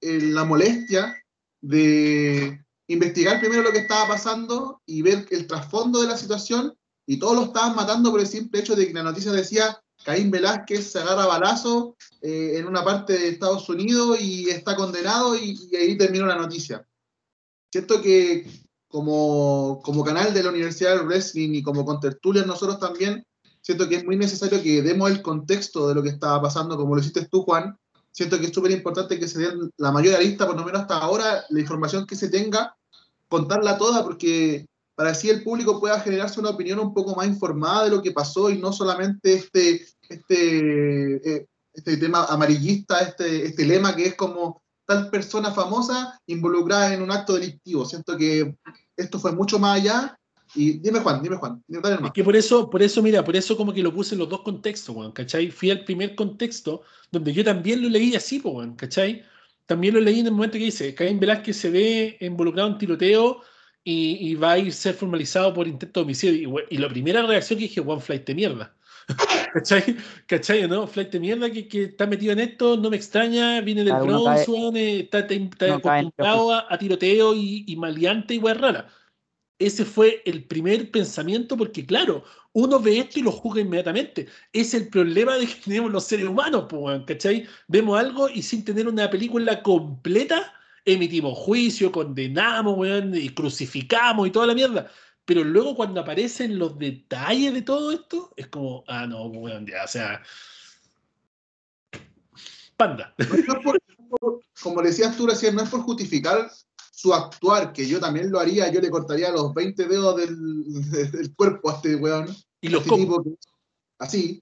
la molestia de investigar primero lo que estaba pasando y ver el trasfondo de la situación, y todos lo estaban matando por el simple hecho de que la noticia decía Caín Velázquez se agarra balazo eh, en una parte de Estados Unidos y está condenado y, y ahí terminó la noticia. Siento que como, como canal de la Universidad del Wrestling y como con tertulias nosotros también, siento que es muy necesario que demos el contexto de lo que estaba pasando, como lo hiciste tú, Juan. Siento que es súper importante que se den la mayor lista, por lo menos hasta ahora, la información que se tenga, contarla toda, porque para así el público pueda generarse una opinión un poco más informada de lo que pasó y no solamente este, este, eh, este tema amarillista, este, este lema que es como tal persona famosa involucrada en un acto delictivo. Siento que esto fue mucho más allá. Y dime Juan, dime Juan. Dime,
es que por eso, por eso, mira, por eso como que lo puse en los dos contextos, Juan, ¿cachai? Fui al primer contexto donde yo también lo leí así, Juan, ¿cachai? También lo leí en el momento que dice, Caín Velázquez se ve involucrado en tiroteo y, va a ir ser formalizado por intento de homicidio. Y, la primera reacción que dije, One Flight de mierda. ¿Cachai? ¿Cachai? ¿No? Flight de mierda que, que, está metido en esto, no me extraña, viene del Bronx, eh, está, está, acostumbrado a, tiroteo y, y maleante y weá rara. Ese fue el primer pensamiento, porque claro, uno ve esto y lo juzga inmediatamente. Es el problema de que tenemos los seres humanos, ¿cachai? Vemos algo y sin tener una película completa, emitimos juicio, condenamos, weón, y crucificamos y toda la mierda. Pero luego cuando aparecen los detalles de todo esto, es como, ah, no, weón, ya, o sea. Panda.
como decías tú recién, no es por justificar su actuar, que yo también lo haría, yo le cortaría los 20 dedos del, cuerpo a este weón.
Y los
este tipo así.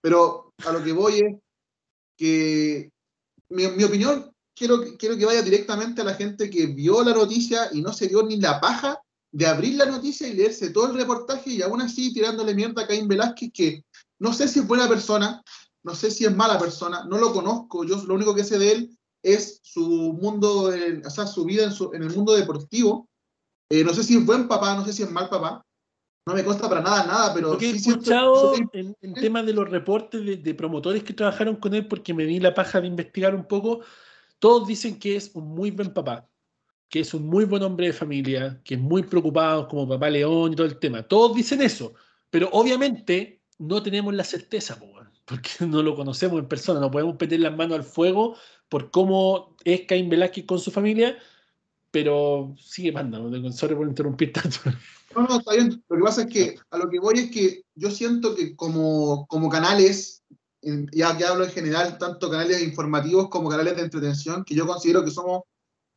Pero a lo que voy es que mi, mi opinión quiero, quiero que vaya directamente a la gente que vio la noticia y no se dio ni la paja de abrir la noticia y leerse todo el reportaje y aún así tirándole mierda a Caín Velázquez, que no sé si es buena persona, no sé si es mala persona, no lo conozco, yo lo único que sé de él es su mundo, o sea, su vida en, el mundo deportivo. Eh, no sé si es buen papá, no sé si es mal papá, no me consta para nada, nada, pero...
Lo que he escuchado en, en tema de los reportes de, de, promotores que trabajaron con él, porque me di la paja de investigar un poco, todos dicen que es un muy buen papá, que es un muy buen hombre de familia, que es muy preocupado como papá león y todo el tema. Todos dicen eso, pero obviamente no tenemos la certeza, porque no lo conocemos en persona, no podemos meter las manos al fuego por cómo es Caín Velázquez con su familia, pero sigue mandando, sorry por interrumpir tanto.
No, no, está bien. Lo que pasa es que a lo que voy es que yo siento que como, como canales ya que hablo en general, tanto canales informativos como canales de entretención, que yo considero que somos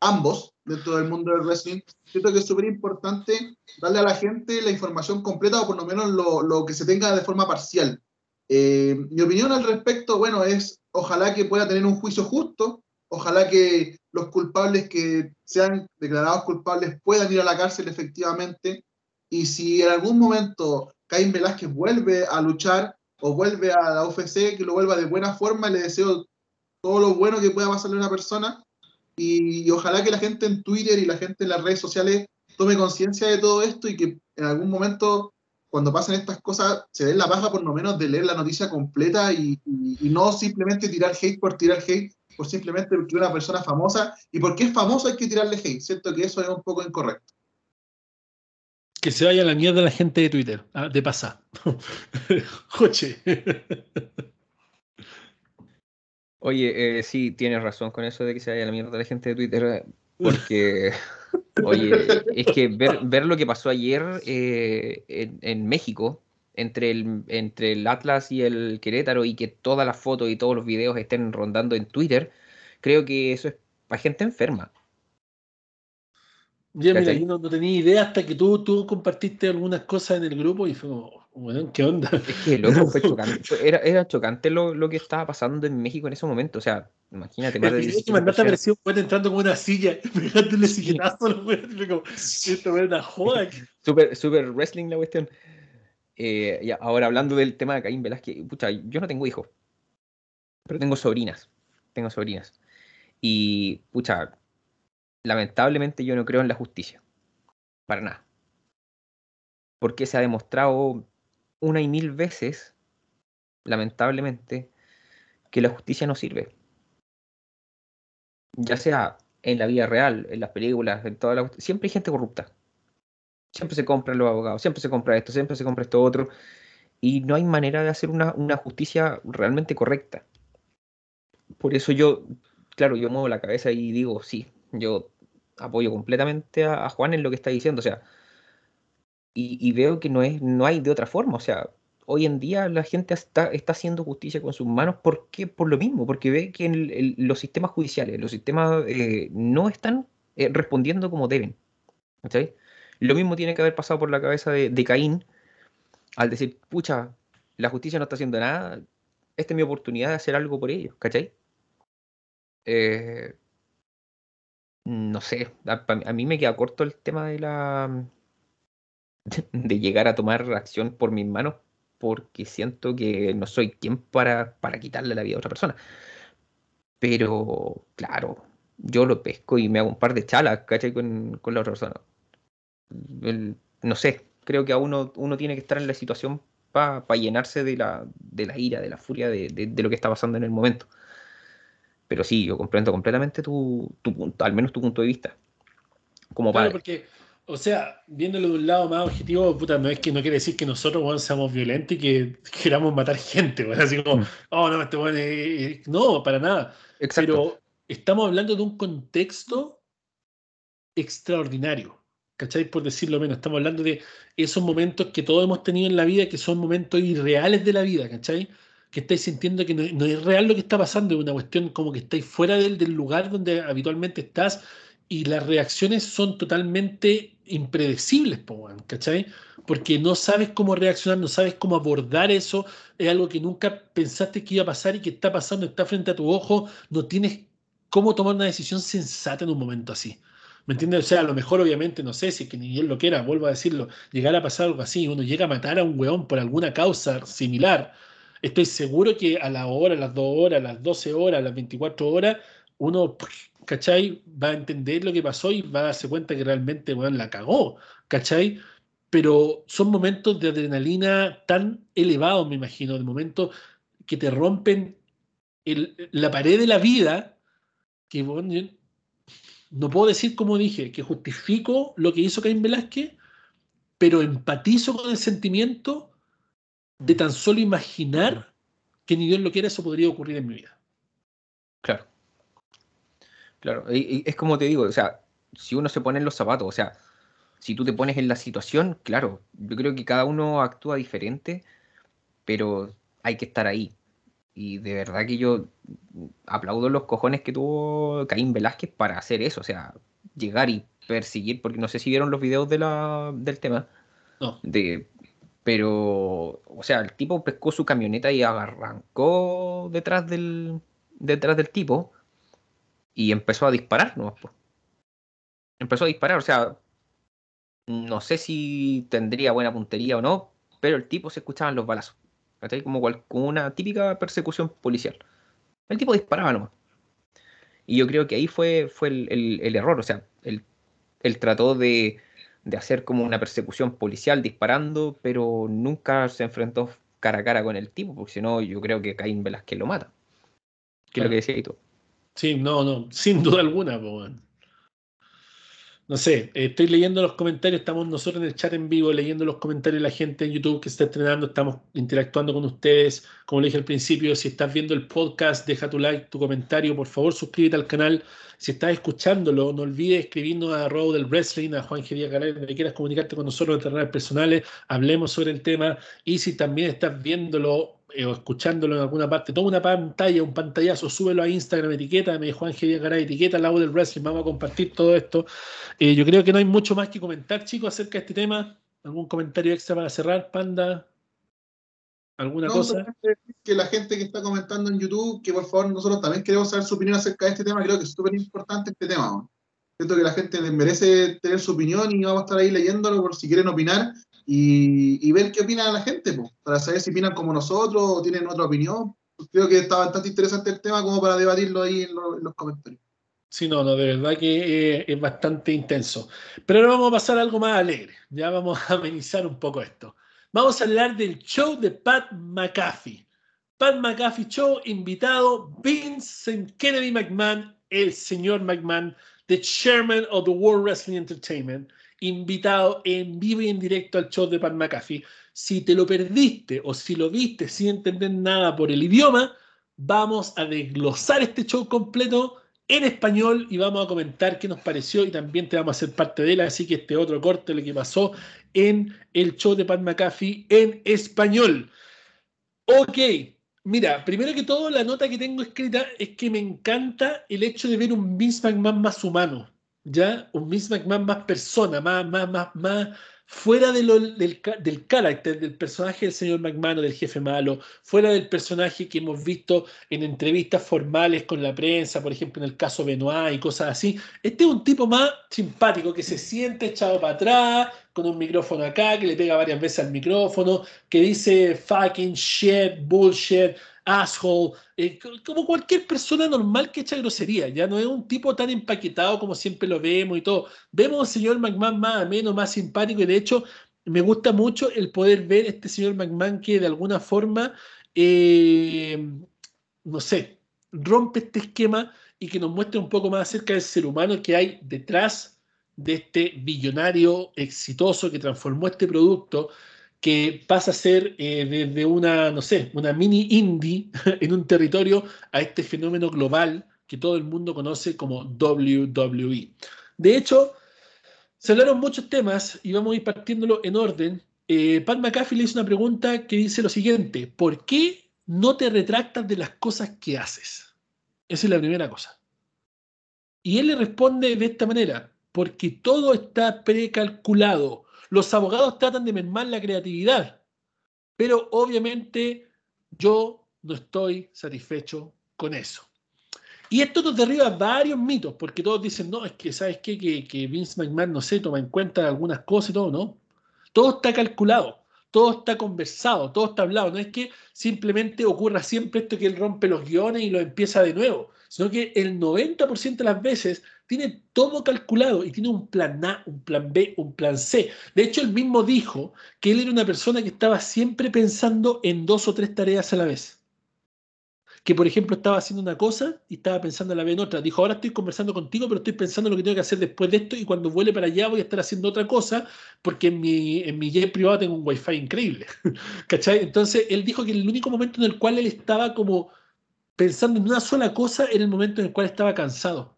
ambos dentro del mundo del wrestling, siento que es súper importante darle a la gente la información completa o por lo menos lo, lo que se tenga de forma parcial. Eh, mi opinión al respecto, bueno, es ojalá que pueda tener un juicio justo, ojalá que los culpables que sean declarados culpables puedan ir a la cárcel efectivamente, y si en algún momento Caín Velázquez vuelve a luchar, o vuelve a la UFC, que lo vuelva de buena forma, le deseo todo lo bueno que pueda pasarle a una persona y, ojalá que la gente en Twitter y la gente en las redes sociales tome conciencia de todo esto y que en algún momento cuando pasen estas cosas se den la baja por lo menos de leer la noticia completa y, no simplemente tirar hate por tirar hate, por simplemente porque una persona famosa y porque es famoso hay que tirarle hate, siento que eso es un poco incorrecto.
Que se vaya a la mierda la gente de Twitter, ah, de pasar. Joche.
Oye, eh, sí, tienes razón con eso de que se vaya a la mierda la gente de Twitter, porque, oye, es que ver, lo que pasó ayer eh, en, México, entre el, entre el Atlas y el Querétaro, y que todas las fotos y todos los videos estén rondando en Twitter, creo que eso es para gente enferma.
Yo, mira, yo no, tenía idea hasta que tú, tú compartiste algunas cosas en el grupo y fue como, bueno, ¿qué onda?
Es que loco, fue chocante. Era, era chocante lo, lo, que estaba pasando en México en ese momento. O sea, imagínate.
Más de que mandaste apareció un entrando con una silla, pegándole silletazo a los como, esto es una joda.
Super, super wrestling la cuestión. Eh, y ahora hablando del tema de Caín Velázquez, pucha, yo no tengo hijos, pero tengo sobrinas. Tengo sobrinas. Y, pucha, lamentablemente yo no creo en la justicia. Para nada. Porque se ha demostrado una y mil veces, lamentablemente, que la justicia no sirve. Ya sea en la vida real, en las películas, en toda la... Siempre hay gente corrupta. Siempre se compran los abogados, siempre se compra esto, siempre se compra esto otro. Y no hay manera de hacer una, una justicia realmente correcta. Por eso yo, claro, yo muevo la cabeza y digo, sí, yo apoyo completamente a, a Juan en lo que está diciendo. O sea, y, y veo que no, es, no hay de otra forma. O sea, hoy en día la gente está, está haciendo justicia con sus manos. ¿Por qué? Por lo mismo, porque ve que el- el- los sistemas judiciales, los sistemas eh, no están eh, respondiendo como deben. ¿cachai? Lo mismo tiene que haber pasado por la cabeza de, de Caín al decir, pucha, la justicia no está haciendo nada, esta es mi oportunidad de hacer algo por ellos, ¿cachai? Eh, no sé, a, a mí me queda corto el tema de la de llegar a tomar acción por mis manos porque siento que no soy quien para, para quitarle la vida a otra persona. Pero, claro, yo lo pesco y me hago un par de chalas, ¿cachai? Con, con la otra persona. No sé, creo que a uno, uno tiene que estar en la situación para llenarse de la, de la ira, de la furia, de- de lo que está pasando en el momento. Pero sí, yo comprendo completamente tu, tu punto, al menos tu punto de vista, como
Claro,
padre.
porque, o sea, viéndolo de un lado más objetivo, puta, no es que no quiere decir que nosotros, weón, seamos violentos y que queramos matar gente, weón, así como,
Mm.
oh, no, este es- es-". No, para nada.
Exacto.
Pero estamos hablando de un contexto extraordinario, ¿cachai? Por decirlo menos, estamos hablando de esos momentos que todos hemos tenido en la vida, que son momentos irreales de la vida, ¿cachai? Que estáis sintiendo que no, es real lo que está pasando, es una cuestión como que estáis fuera del, del lugar donde habitualmente estás y las reacciones son totalmente impredecibles, ¿cachai? Porque no sabes cómo reaccionar, no sabes cómo abordar eso, es algo que nunca pensaste que iba a pasar y que está pasando, está frente a tu ojo, no tienes cómo tomar una decisión sensata en un momento así. ¿Me entiendes? O sea, a lo mejor, obviamente, no sé si es que ni él lo quiera, vuelvo a decirlo, llegar a pasar algo así, uno llega a matar a un weón por alguna causa similar. Estoy seguro que a la hora, a las 2 horas, a las 12 horas, a las 24 horas, uno, ¿cachai? Va a entender lo que pasó y va a darse cuenta que realmente, weón, la cagó, ¿cachai? Pero son momentos de adrenalina tan elevados, me imagino, de momentos que te rompen la pared de la vida, que bueno, no puedo decir como dije, que justifico lo que hizo Caín Velázquez, pero empatizo con el sentimiento de tan solo imaginar que ni Dios lo quiera, eso podría ocurrir en mi vida.
Claro. Claro, y- y es como te digo, o sea, si uno se pone en los zapatos, o sea, si tú te pones en la situación, claro, yo creo que cada uno actúa diferente, pero hay que estar ahí. Y de verdad que yo aplaudo los cojones que tuvo Caín Velázquez para hacer eso, o sea, llegar y perseguir, porque no sé si vieron los videos de la, del tema,
No,
de, pero, o sea, el tipo pescó su camioneta y arrancó detrás del, detrás del tipo y empezó a disparar nomás. Empezó a disparar, o sea, no sé si tendría buena puntería o no, pero el tipo se escuchaban los balazos. ¿cachai? Como, una típica persecución policial. El tipo disparaba nomás. Y yo creo que ahí fue, fue el, el- error, o sea, él trató de, de hacer como una persecución policial disparando, pero nunca se enfrentó cara a cara con el tipo, porque si no, yo creo que Caín Velázquez lo mata. Que es lo que decía tú.
sí, no, no, sin duda alguna, weón. No sé, eh, estoy leyendo los comentarios, estamos nosotros en el chat en vivo leyendo los comentarios de la gente en YouTube que está estrenando, estamos interactuando con ustedes. Como le dije al principio, si estás viendo el podcast, deja tu like, tu comentario, por favor suscríbete al canal. Si estás escuchándolo, no olvides escribirnos a Robo del Wrestling, a Juan Gería Garay, donde quieras comunicarte con nosotros en terrenos personales, hablemos sobre el tema. Y si también estás viéndolo eh, o escuchándolo en alguna parte, toma una pantalla, un pantallazo, súbelo a Instagram, etiquétame, Juan Gería Garay, etiqueta lado del Wrestling, vamos a compartir todo esto. Eh, yo creo que no hay mucho más que comentar, chicos, acerca de este tema. ¿Algún comentario extra para cerrar, Panda? ¿Alguna
No,
cosa?
que la gente que está comentando en YouTube, que por favor nosotros también queremos saber su opinión acerca de este tema, creo que es súper importante este tema. ¿no? Siento que la gente merece tener su opinión y vamos a estar ahí leyéndolo por si quieren opinar. Y, ver qué opina la gente, para saber si opinan como nosotros o tienen otra opinión. Creo que está bastante interesante el tema como para debatirlo ahí en, los comentarios.
Sí, no, no, de verdad que eh, es bastante intenso. Pero ahora vamos a pasar a algo más alegre. Ya vamos a amenizar un poco esto. Vamos a hablar del show de Pat McAfee. Pat McAfee Show, invitado Vincent Kennedy McMahon, el señor McMahon, the chairman of the World Wrestling Entertainment, invitado en vivo y en directo al show de Pat McAfee. Si te lo perdiste o si lo viste sin entender nada por el idioma, vamos a desglosar este show completo en español y vamos a comentar qué nos pareció y también te vamos a hacer parte de él. Así que este otro corte, lo que pasó en el show de Pat McAfee en español. Ok, mira, primero que todo, la nota que tengo escrita es que me encanta el hecho de ver un Vince McMahon más humano. ¿Ya? Un Vince McMahon más persona, más, más, más, más fuera de lo, del, del carácter del personaje del señor McMahon o del jefe malo, fuera del personaje que hemos visto en entrevistas formales con la prensa, por ejemplo en el caso Benoit y cosas así. Este es un tipo más simpático que se siente echado para atrás, con un micrófono acá, que le pega varias veces al micrófono, que dice fucking shit, bullshit, asshole, eh, como cualquier persona normal que echa grosería, ya no es un tipo tan empaquetado como siempre lo vemos y todo. Vemos al señor McMahon más ameno, más simpático y de hecho me gusta mucho el poder ver este señor McMahon que de alguna forma, eh, no sé, rompe este esquema y que nos muestre un poco más acerca del ser humano que hay detrás de este billonario exitoso que transformó este producto que pasa a ser eh, desde una, no sé, una mini indie en un territorio a este fenómeno global que todo el mundo conoce como WWE. De hecho, se hablaron muchos temas y vamos a ir partiéndolo en orden. Eh, Pat McAfee le hizo una pregunta que dice lo siguiente, ¿por qué no te retractas de las cosas que haces? Esa es la primera cosa. Y él le responde de esta manera, porque todo está precalculado los abogados tratan de mermar la creatividad, pero obviamente yo no estoy satisfecho con eso. Y esto nos derriba varios mitos, porque todos dicen, no, es que, ¿sabes qué? Que, Vince McMahon, no sé, toma en cuenta algunas cosas y todo, ¿no? Todo está calculado, todo está conversado, todo está hablado. No es que simplemente ocurra siempre esto que él rompe los guiones y lo empieza de nuevo, sino que el 90% de las veces tiene todo calculado y tiene un plan A, un plan B, un plan C. De hecho, él mismo dijo que él era una persona que estaba siempre pensando en dos o tres tareas a la vez. Que, por ejemplo, estaba haciendo una cosa y estaba pensando a la vez en otra. Dijo, ahora estoy conversando contigo, pero estoy pensando en lo que tengo que hacer después de esto y cuando vuele para allá voy a estar haciendo otra cosa porque en mi, en mi jet privado tengo un wifi increíble. ¿Cachai? Entonces, él dijo que el único momento en el cual él estaba como pensando en una sola cosa era el momento en el cual estaba cansado.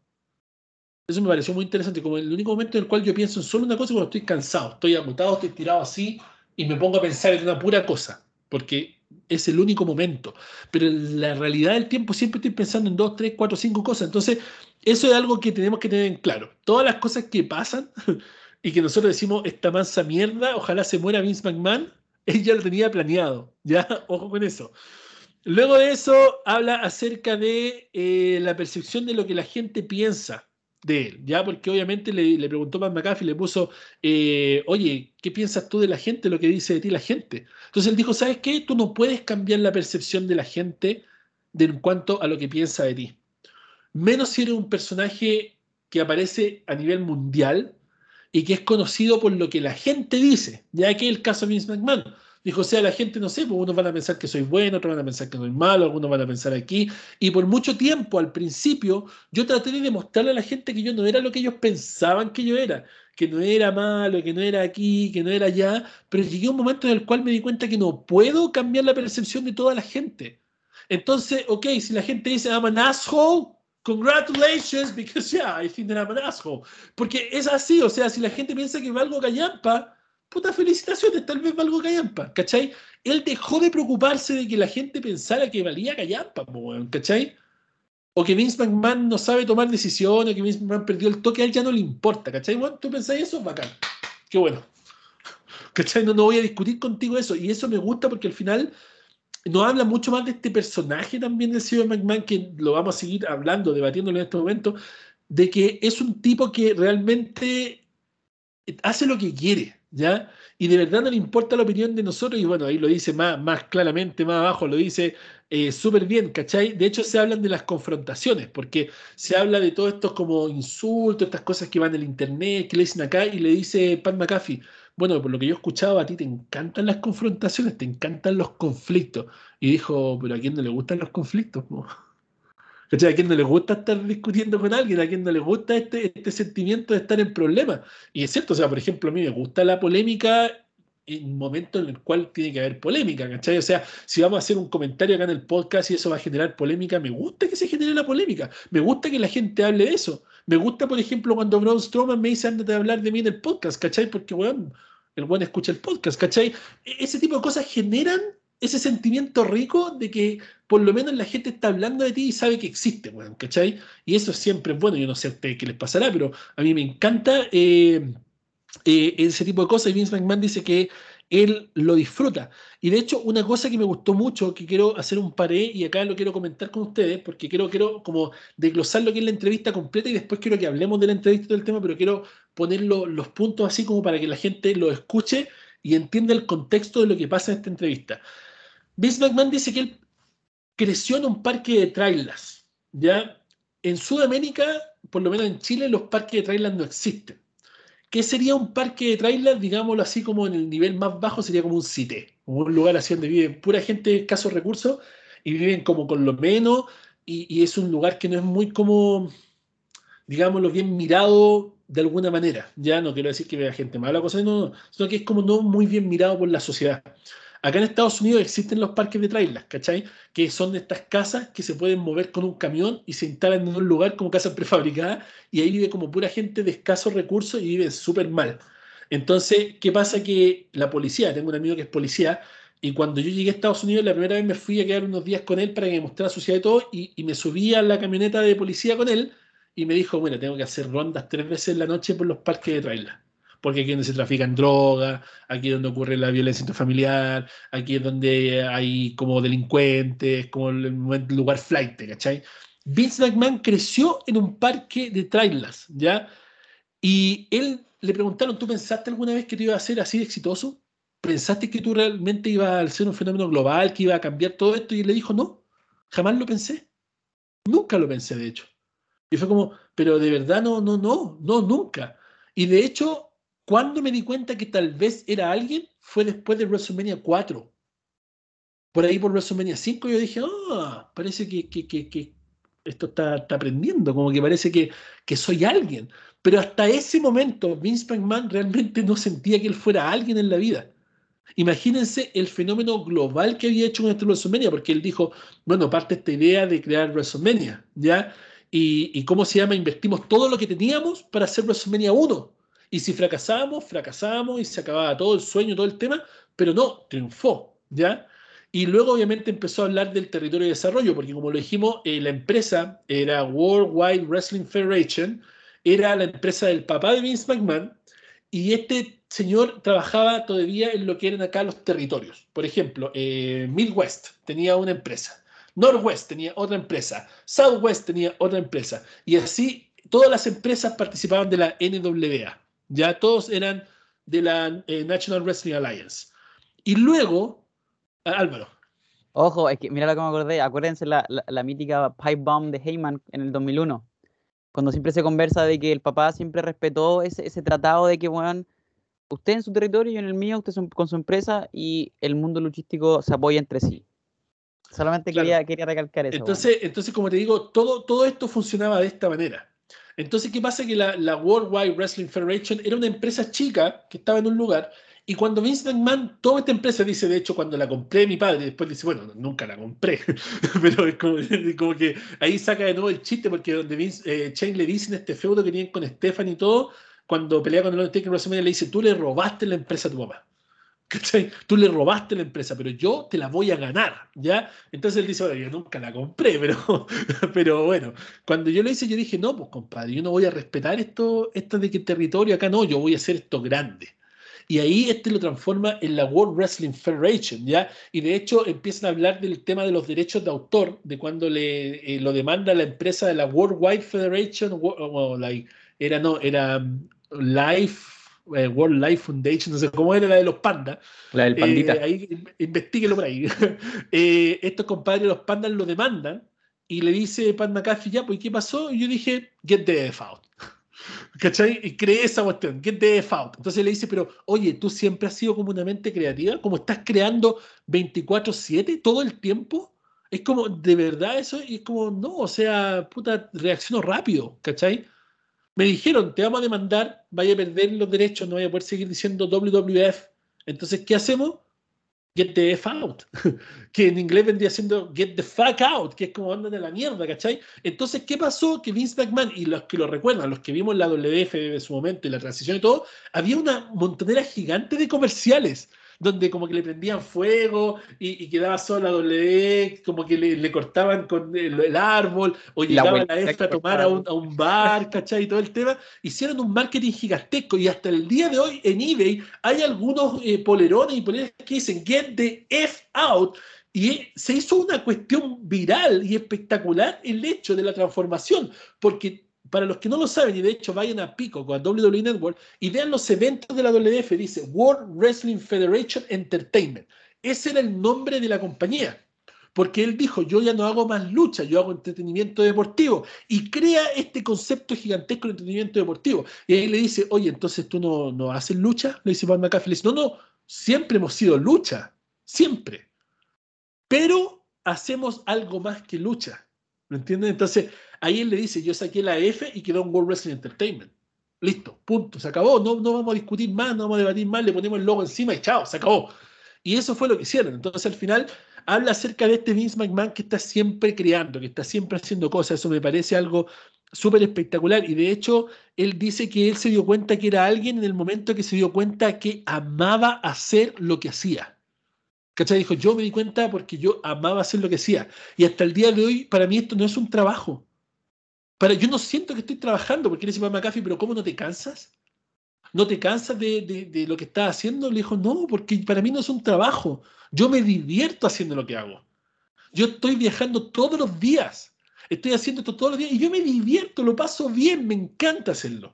Eso me pareció muy interesante, como el único momento en el cual yo pienso en solo una cosa cuando estoy cansado, estoy agotado, estoy tirado así y me pongo a pensar en una pura cosa, porque es el único momento. Pero en la realidad del tiempo siempre estoy pensando en dos, tres, cuatro, cinco cosas. Entonces, eso es algo que tenemos que tener en claro. Todas las cosas que pasan y que nosotros decimos, esta mansa mierda, ojalá se muera Vince McMahon, él ya lo tenía planeado. Ya, ojo con eso. Luego de eso, habla acerca de eh, la percepción de lo que la gente piensa de él, ¿ya? Porque obviamente le, le preguntó a McAfee, le puso, eh, oye, ¿qué piensas tú de la gente, lo que dice de ti la gente? Entonces él dijo, ¿sabes qué? Tú no puedes cambiar la percepción de la gente de, en cuanto a lo que piensa de ti. Menos si eres un personaje que aparece a nivel mundial y que es conocido por lo que la gente dice, ya que el caso de Vince McMahon. Dijo, o sea, la gente, no sé, pues unos van a pensar que soy bueno, otros van a pensar que soy malo, algunos van a pensar aquí. Y por mucho tiempo, al principio, yo traté de demostrarle a la gente que yo no era lo que ellos pensaban que yo era, que no era malo, que no era aquí, que no era allá, pero llegué a un momento en el cual me di cuenta que no puedo cambiar la percepción de toda la gente. Entonces, ok, si la gente dice, I'm an asshole, congratulations, because yeah, I think that I'm an asshole. Porque es así, o sea, si la gente piensa que valgo callampa, puta felicitaciones, tal vez valgo callampa, ¿cachai? Él dejó de preocuparse de que la gente pensara que valía callampa, ¿cachai? O que Vince McMahon no sabe tomar decisiones, o que Vince McMahon perdió el toque, a él ya no le importa, ¿cachai? Bueno, ¿Tú pensáis eso? Bacán. Qué bueno. ¿Cachai? No, no voy a discutir contigo eso. Y eso me gusta porque al final nos habla mucho más de este personaje también del señor McMahon, que lo vamos a seguir hablando, debatiéndolo en este momento, de que es un tipo que realmente hace lo que quiere, ¿ya? Y de verdad no le importa la opinión de nosotros, y bueno, ahí lo dice más, más claramente, más abajo, lo dice eh, súper bien, ¿cachai? De hecho, se hablan de las confrontaciones, porque se habla de todos estos como insultos, estas cosas que van en el internet, que le dicen acá, y le dice Pat McAfee, bueno, por lo que yo he escuchado, a ti te encantan las confrontaciones, te encantan los conflictos. Y dijo, pero ¿a quién no le gustan los conflictos? ¿A quién no le gusta estar discutiendo con alguien? ¿A quién no le gusta este, este sentimiento de estar en problemas? Y es cierto, o sea, por ejemplo, a mí me gusta la polémica en un momento en el cual tiene que haber polémica, ¿cachai? O sea, si vamos a hacer un comentario acá en el podcast y eso va a generar polémica, me gusta que se genere la polémica, me gusta que la gente hable de eso. Me gusta, por ejemplo, cuando Braun Strowman me dice, ándate a hablar de mí en el podcast, ¿cachai? Porque, bueno, el buen escucha el podcast, ¿cachai? E-, ese tipo de cosas generan ese sentimiento rico de que por lo menos la gente está hablando de ti y sabe que existe, bueno, ¿cachai? Y eso siempre es bueno, yo no sé a ustedes qué les pasará, pero a mí me encanta eh, eh, ese tipo de cosas y Vince McMahon dice que él lo disfruta. Y de hecho, una cosa que me gustó mucho, que quiero hacer un paré y acá lo quiero comentar con ustedes, porque quiero, quiero como desglosar lo que es la entrevista completa y después quiero que hablemos de la entrevista y del tema, pero quiero poner los puntos así como para que la gente lo escuche y entienda el contexto de lo que pasa en esta entrevista. Vince McMahon dice que él creció en un parque de trailers, ¿ya? En Sudamérica, por lo menos en Chile, los parques de trailers no existen. ¿Qué sería un parque de trailers? Digámoslo así como en el nivel más bajo, sería como un CITE, un lugar así donde vive pura gente de escasos recursos y viven como con lo menos y, es un lugar que no es muy como, digámoslo, bien mirado de alguna manera. Ya no quiero decir que vea gente mala, cosa, no, no, sino que es como no muy bien mirado por la sociedad. Acá en Estados Unidos existen los parques de trailers, ¿cachai? Que son estas casas que se pueden mover con un camión y se instalan en un lugar como casas prefabricadas y ahí vive como pura gente de escasos recursos y vive súper mal. Entonces, ¿qué pasa? Que la policía, tengo un amigo que es policía, y cuando yo llegué a Estados Unidos, la primera vez me fui a quedar unos días con él para que me mostrara su ciudad y todo, y, y me subí a la camioneta de policía con él, y me dijo, bueno, tengo que hacer rondas tres veces en la noche por los parques de trailers porque aquí es donde se trafican drogas, aquí es donde ocurre la violencia intrafamiliar, aquí es donde hay como delincuentes, como el lugar flight, ¿cachai? Vince McMahon creció en un parque de trailers, ¿ya? Y él le preguntaron, ¿tú pensaste alguna vez que te iba a ser así de exitoso? ¿Pensaste que tú realmente ibas a ser un fenómeno global, que iba a cambiar todo esto? Y él le dijo, no, jamás lo pensé. Nunca lo pensé, de hecho. Y fue como, pero de verdad no, no, no, no, nunca. Y de hecho, cuando me di cuenta que tal vez era alguien fue después de WrestleMania 4. Por ahí por WrestleMania 5 yo dije, ah, parece que, esto está, aprendiendo, como que parece que, soy alguien. Pero hasta ese momento Vince McMahon realmente no sentía que él fuera alguien en la vida. Imagínense el fenómeno global que había hecho con este WrestleMania, porque él dijo, bueno, parte esta idea de crear WrestleMania, ¿ya? Y, y, cómo se llama, invertimos todo lo que teníamos para hacer WrestleMania 1. Y si fracasábamos, fracasábamos y se acababa todo el sueño, todo el tema, pero no, triunfó, ¿ya? Y luego obviamente empezó a hablar del territorio de desarrollo, porque como lo dijimos, eh, la empresa era World Wide Wrestling Federation, era la empresa del papá de Vince McMahon, y este señor trabajaba todavía en lo que eran acá los territorios. Por ejemplo, eh, Midwest tenía una empresa, Northwest tenía otra empresa, Southwest tenía otra empresa, y así todas las empresas participaban de la NWA. Ya todos eran de la eh, National Wrestling Alliance. Y luego, Álvaro.
Ojo, es que mira lo que me acordé. Acuérdense la, la, mítica pipe bomb de Heyman en el 2001. Cuando siempre se conversa de que el papá siempre respetó ese, ese tratado de que, bueno, usted en su territorio y en el mío, usted con su empresa y el mundo luchístico se apoya entre sí. Solamente quería, quería recalcar eso.
Entonces, entonces, como te digo, todo, todo esto funcionaba de esta manera. Entonces, ¿qué pasa? Que la, la World Wide Wrestling Federation era una empresa chica que estaba en un lugar y cuando Vince McMahon toma esta empresa, dice, de hecho, cuando la compré mi padre, después dice, bueno, nunca la compré, pero es como, que ahí saca de nuevo el chiste, porque donde Vince, eh, Shane le dice en este feudo que tienen con Stephanie y todo, cuando pelea con el Undertaker WrestleMania, le dice, tú le robaste la empresa a tu papá. Tú le robaste la empresa, pero yo te la voy a ganar, ¿ya? Entonces él dice, bueno, yo nunca la compré, pero, pero bueno, cuando yo lo hice, yo dije, no, pues compadre, yo no voy a respetar esto, esto de que territorio acá no, yo voy a hacer esto grande. Y ahí este lo transforma en la World Wrestling Federation, ¿ya? Y de hecho empiezan a hablar del tema de los derechos de autor, de cuando le eh, lo demanda la empresa de la World Wide Federation, like, era no, era um, Life eh, World Life Foundation, no sé cómo era la de los pandas.
La del pandita.
Eh, ahí in- investiguelo por ahí. Eh, estos compadres, los pandas, lo demandan y le dice Pat McAfee, ya, pues, ¿y ¿qué pasó? Y yo dije, get the F out. ¿Cachai? Y creé esa cuestión, get the F out. Entonces le dice, pero, oye, tú siempre has sido como una mente creativa, como estás creando 24-7 todo el tiempo. Es como, de verdad eso, y es como, no, o sea, puta, reacciono rápido, ¿cachai? Me dijeron, te vamos a demandar, vaya a perder los derechos, no vaya a poder seguir diciendo WWF. Entonces, ¿qué hacemos? Get the F out. que en inglés vendría siendo get the fuck out, que es como andan de la mierda, ¿cachai? Entonces, ¿qué pasó? Que Vince McMahon, y los que lo recuerdan, los que vimos la WF de su momento y la transición y todo, había una montonera gigante de comerciales donde como que le prendían fuego y, y quedaba sola la W, como que le, le cortaban con el, el árbol, o
La
llegaba la, F
que
a tomar a un, a un bar, ¿cachai? Y todo el tema. Hicieron un marketing gigantesco y hasta el día de hoy en eBay hay algunos eh, polerones y poleras que dicen Get the F out. Y se hizo una cuestión viral y espectacular el hecho de la transformación, porque para los que no lo saben, y de hecho vayan a Pico con WWE Network y vean los eventos de la WF, dice World Wrestling Federation Entertainment. Ese era el nombre de la compañía. Porque él dijo, yo ya no hago más lucha, yo hago entretenimiento deportivo. Y crea este concepto gigantesco de entretenimiento deportivo. Y ahí le dice, oye, entonces tú no, no haces lucha. Le dice Pat McAfee, le dice, no, no, siempre hemos sido lucha. Siempre. Pero hacemos algo más que lucha. ¿Me entienden? Entonces, ahí él le dice, yo saqué la F y quedó en World Wrestling Entertainment. Listo, punto, se acabó. No, no vamos a discutir más, no vamos a debatir más, le ponemos el logo encima y chao, se acabó. Y eso fue lo que hicieron. Entonces, al final, habla acerca de este Vince McMahon que está siempre creando, que está siempre haciendo cosas. Eso me parece algo súper espectacular. Y de hecho, él dice que él se dio cuenta que era alguien en el momento que se dio cuenta que amaba hacer lo que hacía. ¿Cachai? Dijo, yo me di cuenta porque yo amaba hacer lo que hacía. Y hasta el día de hoy, para mí esto no es un trabajo. Para, yo no siento que estoy trabajando, porque le dice a McAfee, pero ¿cómo no te cansas? ¿No te cansas de, de, de lo que estás haciendo? Le dijo, no, porque para mí no es un trabajo. Yo me divierto haciendo lo que hago. Yo estoy viajando todos los días. Estoy haciendo esto todos los días y yo me divierto, lo paso bien, me encanta hacerlo.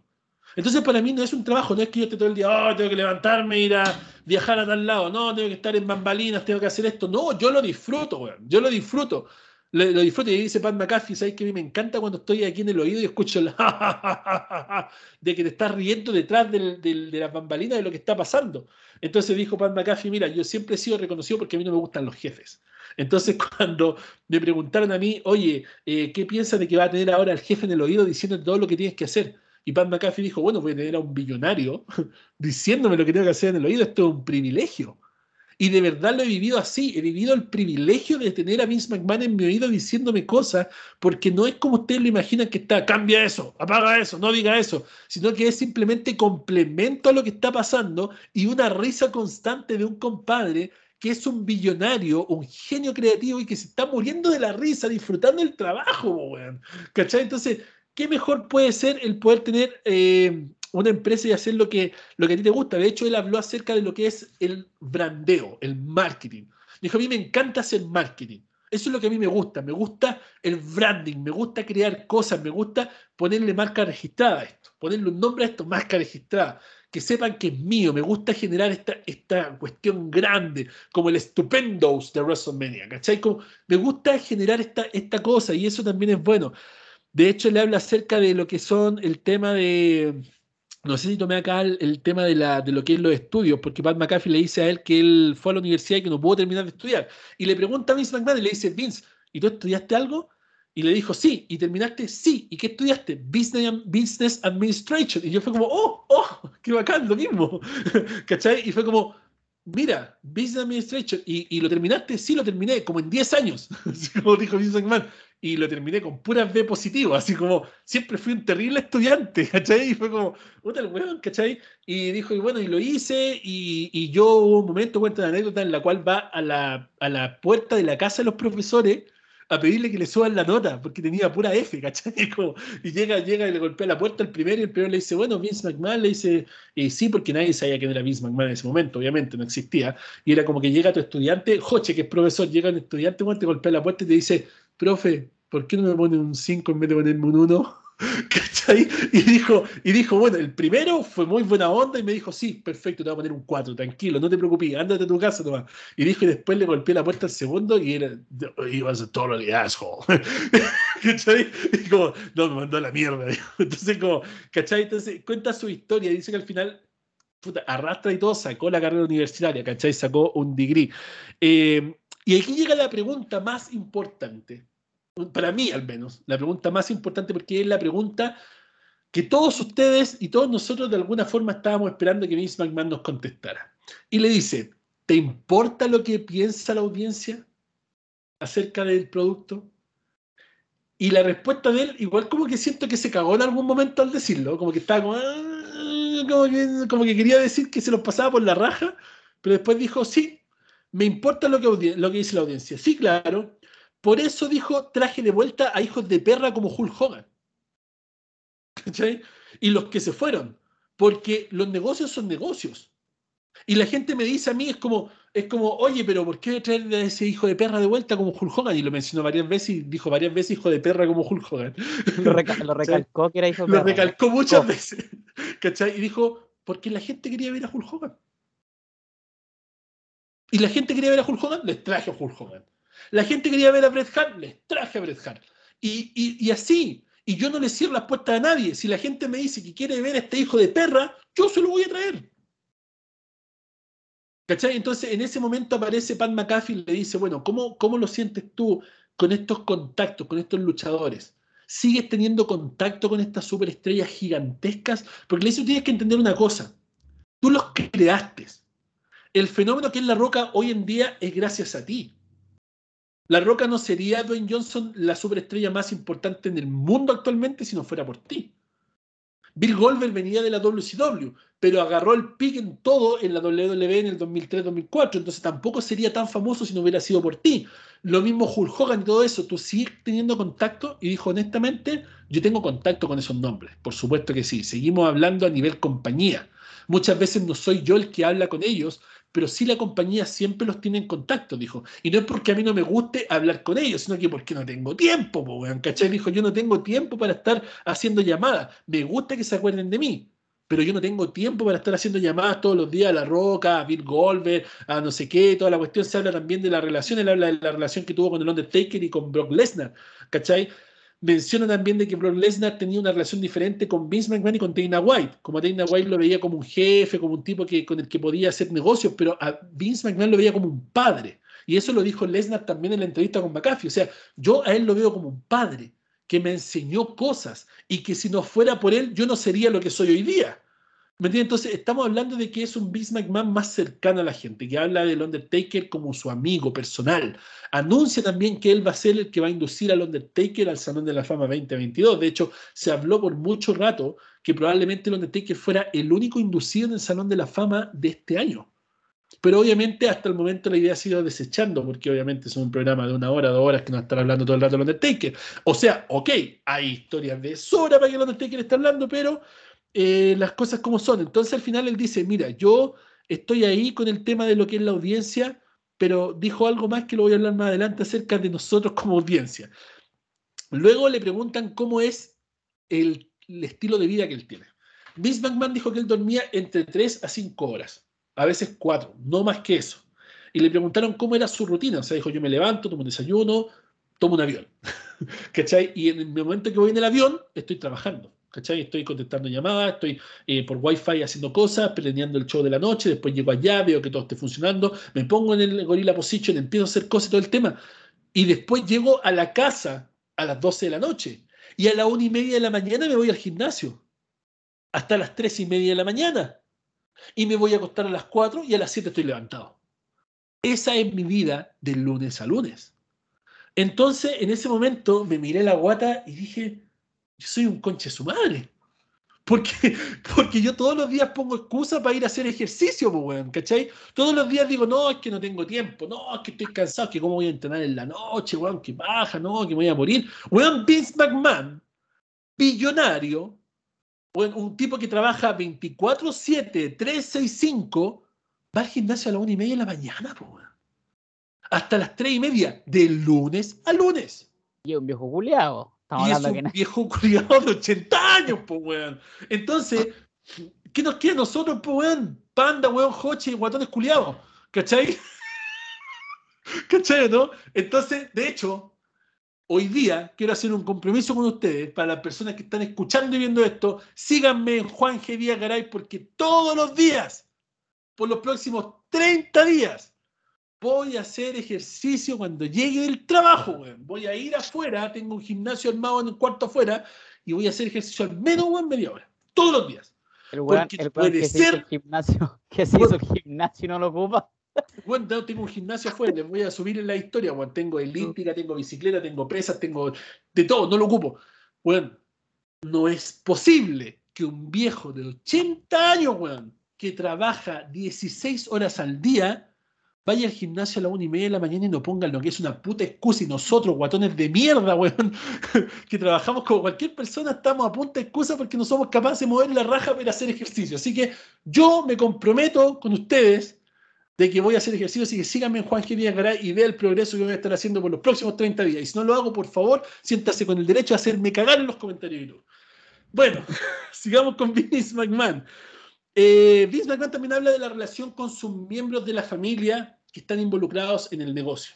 Entonces para mí no es un trabajo, no es que yo esté todo el día, oh, tengo que levantarme, ir a viajar a tal lado, no, tengo que estar en bambalinas, tengo que hacer esto. No, yo lo disfruto, weón. Yo lo disfruto. Lo, lo disfruto y dice Pat McAfee, ¿sabes que a mí me encanta cuando estoy aquí en el oído y escucho el de que te estás riendo detrás del, de las bambalinas de lo que está pasando? Entonces dijo Pat McAfee, mira, yo siempre he sido reconocido porque a mí no me gustan los jefes. Entonces, cuando me preguntaron a mí, oye, eh, ¿qué piensas de que va a tener ahora el jefe en el oído diciendo todo lo que tienes que hacer? Y Pat McAfee dijo, bueno, voy a tener a un billonario diciéndome lo que tengo que hacer en el oído, esto es un privilegio. Y de verdad lo he vivido así, he vivido el privilegio de tener a Vince McMahon en mi oído diciéndome cosas, porque no es como ustedes lo imaginan que está, cambia eso, apaga eso, no diga eso, sino que es simplemente complemento a lo que está pasando y una risa constante de un compadre que es un billonario, un genio creativo y que se está muriendo de la risa, disfrutando el trabajo, weón. ¿Cachai? Entonces, ¿qué mejor puede ser el poder tener eh, una empresa y hacer lo que, lo que a ti te gusta? De hecho, él habló acerca de lo que es el brandeo, el marketing. Dijo, a mí me encanta hacer marketing. Eso es lo que a mí me gusta. Me gusta el branding, me gusta crear cosas, me gusta ponerle marca registrada a esto, ponerle un nombre a esto, marca registrada que sepan que es mío, me gusta generar esta, esta cuestión grande, como el estupendos de WrestleMania, ¿cachai? Como, me gusta generar esta, esta cosa y eso también es bueno. De hecho, le habla acerca de lo que son el tema de, no sé si tomé acá el, el tema de, la, de lo que es los estudios, porque Pat McAfee le dice a él que él fue a la universidad y que no pudo terminar de estudiar. Y le pregunta a Vince McMahon y le dice, Vince, ¿y tú estudiaste algo? Y le dijo, sí. ¿Y terminaste? Sí. ¿Y qué estudiaste? Business, Business Administration. Y yo fue como, oh, oh, qué bacán, lo mismo. ¿Cachai? Y fue como, mira, Business Administration. ¿Y, y lo terminaste? Sí, lo terminé, como en 10 años. Así como dijo Vince McMahon. Y lo terminé con puras B positivo, así como siempre fui un terrible estudiante, ¿cachai? Y fue como, puta el weón, ¿cachai? Y dijo, y bueno, y lo hice, y, y yo hubo un momento, cuenta una anécdota en la cual va a la, a la puerta de la casa de los profesores a pedirle que le suban la nota, porque tenía pura F, ¿cachai? Y, llega, llega y le golpea la puerta al primero, y el primero le dice, bueno, Vince McMahon, le dice, y sí, porque nadie sabía quién era Vince McMahon en ese momento, obviamente, no existía, y era como que llega tu estudiante, Joche, que es profesor, llega un estudiante, bueno, te golpea la puerta y te dice, profe, ¿por qué no me ponen un 5 en vez de ponerme un 1? ¿Cachai? Y dijo, y dijo, bueno, el primero fue muy buena onda y me dijo, sí, perfecto, te voy a poner un 4, tranquilo, no te preocupes, ándate a tu casa nomás. Y dijo, y después le golpeé la puerta al segundo y era, he was a totally asshole. ¿Cachai? Y como, no, me mandó a la mierda. Entonces, ¿cachai? Entonces, cuenta su historia, dice que al final arrastra y todo, sacó la carrera universitaria, ¿cachai? Sacó un degree. Eh, y aquí llega la pregunta más importante para mí al menos, la pregunta más importante porque es la pregunta que todos ustedes y todos nosotros de alguna forma estábamos esperando que Vince McMahon nos contestara. Y le dice, ¿te importa lo que piensa la audiencia acerca del producto? Y la respuesta de él, igual como que siento que se cagó en algún momento al decirlo, como que estaba como, ah", como, que, quería decir que se los pasaba por la raja, pero después dijo, sí, me importa lo que, lo que dice la audiencia. Sí, claro, por eso dijo, traje de vuelta a hijos de perra como Hulk Hogan. ¿Cachai? Y los que se fueron. Porque los negocios son negocios. Y la gente me dice a mí, es como, es como, oye, pero ¿por qué traer a ese hijo de perra de vuelta como Hulk Hogan? Y lo mencionó varias veces y dijo varias veces hijo de perra como Hulk Hogan.
Lo, recalcó que era hijo de
perra. Lo recalcó muchas veces. ¿Cachai? Y dijo, porque la gente quería ver a Hulk Hogan. Y la gente quería ver a Hulk Hogan, les traje a Hulk Hogan. La gente quería ver a Bret Hart, les traje a Bret Hart. Y, así, y yo no le cierro las puertas a nadie. Si la gente me dice que quiere ver a este hijo de perra, yo se lo voy a traer. ¿Cachai? Entonces, en ese momento aparece Pat McAfee y le dice, bueno, ¿cómo, ¿cómo lo sientes tú con estos contactos, con estos luchadores? ¿Sigues teniendo contacto con estas superestrellas gigantescas? Porque le dice, tienes que entender una cosa. Tú los creaste. El fenómeno que es La Roca hoy en día es gracias a ti. La Roca no sería Dwayne Johnson la superestrella más importante en el mundo actualmente si no fuera por ti. Bill Goldberg venía de la WCW, pero agarró el pick en todo en la WWE en el 2003-2004, entonces tampoco sería tan famoso si no hubiera sido por ti. Lo mismo Hulk Hogan y todo eso, tú sigues teniendo contacto y dijo honestamente, yo tengo contacto con esos nombres, por supuesto que sí, seguimos hablando a nivel compañía. Muchas veces no soy yo el que habla con ellos, pero sí la compañía siempre los tiene en contacto, dijo. Y no es porque a mí no me guste hablar con ellos, sino que porque no tengo tiempo, pues, ¿cachai? Dijo, yo no tengo tiempo para estar haciendo llamadas. Me gusta que se acuerden de mí, pero yo no tengo tiempo para estar haciendo llamadas todos los días a La Roca, a Bill Goldberg, a no sé qué, toda la cuestión. Se habla también de la relación, él habla de la relación que tuvo con el Undertaker y con Brock Lesnar, ¿cachai? Menciona también de que Brock Lesnar tenía una relación diferente con Vince McMahon y con Dana White. Como Dana White lo veía como un jefe, como un tipo que, con el que podía hacer negocios, pero a Vince McMahon lo veía como un padre. Y eso lo dijo Lesnar también en la entrevista con McAfee. O sea, yo a él lo veo como un padre que me enseñó cosas y que si no fuera por él, yo no sería lo que soy hoy día. Entonces, estamos hablando de que es un Vince McMahon más cercano a la gente, que habla del Undertaker como su amigo personal. Anuncia también que él va a ser el que va a inducir al Undertaker al Salón de la Fama 2022. De hecho, se habló por mucho rato que probablemente el Undertaker fuera el único inducido en el Salón de la Fama de este año. Pero obviamente hasta el momento la idea ha sido desechando, porque obviamente es un programa de una hora, dos horas que nos estará hablando todo el rato del Undertaker. O sea, ok, hay historias de sobra para que el Undertaker esté hablando, pero eh, las cosas como son. Entonces al final él dice, mira, yo estoy ahí con el tema de lo que es la audiencia, pero dijo algo más que lo voy a hablar más adelante acerca de nosotros como audiencia. Luego le preguntan cómo es el, estilo de vida que él tiene. Vince McMahon dijo que él dormía entre 3 a 5 horas, a veces 4, no más que eso. Y le preguntaron cómo era su rutina. O sea, dijo, yo me levanto, tomo un desayuno, tomo un avión. ¿Cachai? Y en el momento que voy en el avión, estoy trabajando. ¿Cachai? Estoy contestando llamadas, estoy eh, por Wi-Fi haciendo cosas, planeando el show de la noche, después llego allá, veo que todo esté funcionando, me pongo en el Gorilla Position, empiezo a hacer cosas y todo el tema. Y después llego a la casa a las 12 de la noche. Y a la una y media de la mañana me voy al gimnasio. Hasta las tres y media de la mañana. Y me voy a acostar a las 4 y a las 7 estoy levantado. Esa es mi vida de lunes a lunes. Entonces, en ese momento me miré la guata y dije, yo soy un conche su madre. Porque, porque yo todos los días pongo excusa para ir a hacer ejercicio, pues, weón, ¿cachai? Todos los días digo, no, es que no tengo tiempo, no, es que estoy cansado, que cómo voy a entrenar en la noche, weón, que baja, no, que me voy a morir. Weón, Vince McMahon, billonario, weón, un tipo que trabaja 24-7, 365, va al gimnasio a la una y media de la mañana, pues, weón. Hasta las tres y media, de lunes a lunes.
Y un viejo culiado. Estamos
y es un
que
viejo culiado de 80 años, pues, weón. Entonces, ¿qué nos queda a nosotros, pues, weón? Panda, weón, Hoche y guatones culiados. ¿Cachai? ¿Cachai, no? Entonces, de hecho, hoy día quiero hacer un compromiso con ustedes para las personas que están escuchando y viendo esto. Síganme en Juan G. Díaz Garay porque todos los días, por los próximos 30 días, voy a hacer ejercicio cuando llegue del trabajo, weón. Voy a ir afuera, tengo un gimnasio armado en el cuarto afuera y voy a hacer ejercicio al menos, weón, media hora. Todos los días.
el weón, el weón
puede
que se hizo
ser-
el gimnasio, que se hizo el gimnasio y no lo ocupa.
Bueno, no, tengo un gimnasio afuera, les voy a subir en la historia, weón. Tengo elíptica, tengo bicicleta, tengo pesas, tengo de todo, no lo ocupo. Bueno, no es posible que un viejo de 80 años, weón, que trabaja 16 horas al día, vaya al gimnasio a la una y media de la mañana y no pongan lo que es una puta excusa y nosotros, guatones de mierda, weón, que trabajamos como cualquier persona, estamos a punta de excusa porque no somos capaces de mover la raja para hacer ejercicio. Así que yo me comprometo con ustedes de que voy a hacer ejercicio, así que síganme en Juan G. Díaz Garay y vea el progreso que voy a estar haciendo por los próximos 30 días. Y si no lo hago, por favor, siéntase con el derecho a hacerme cagar en los comentarios. Bueno, sigamos con Vince McMahon. Eh, Vince McMahon también habla de la relación con sus miembros de la familia que están involucrados en el negocio.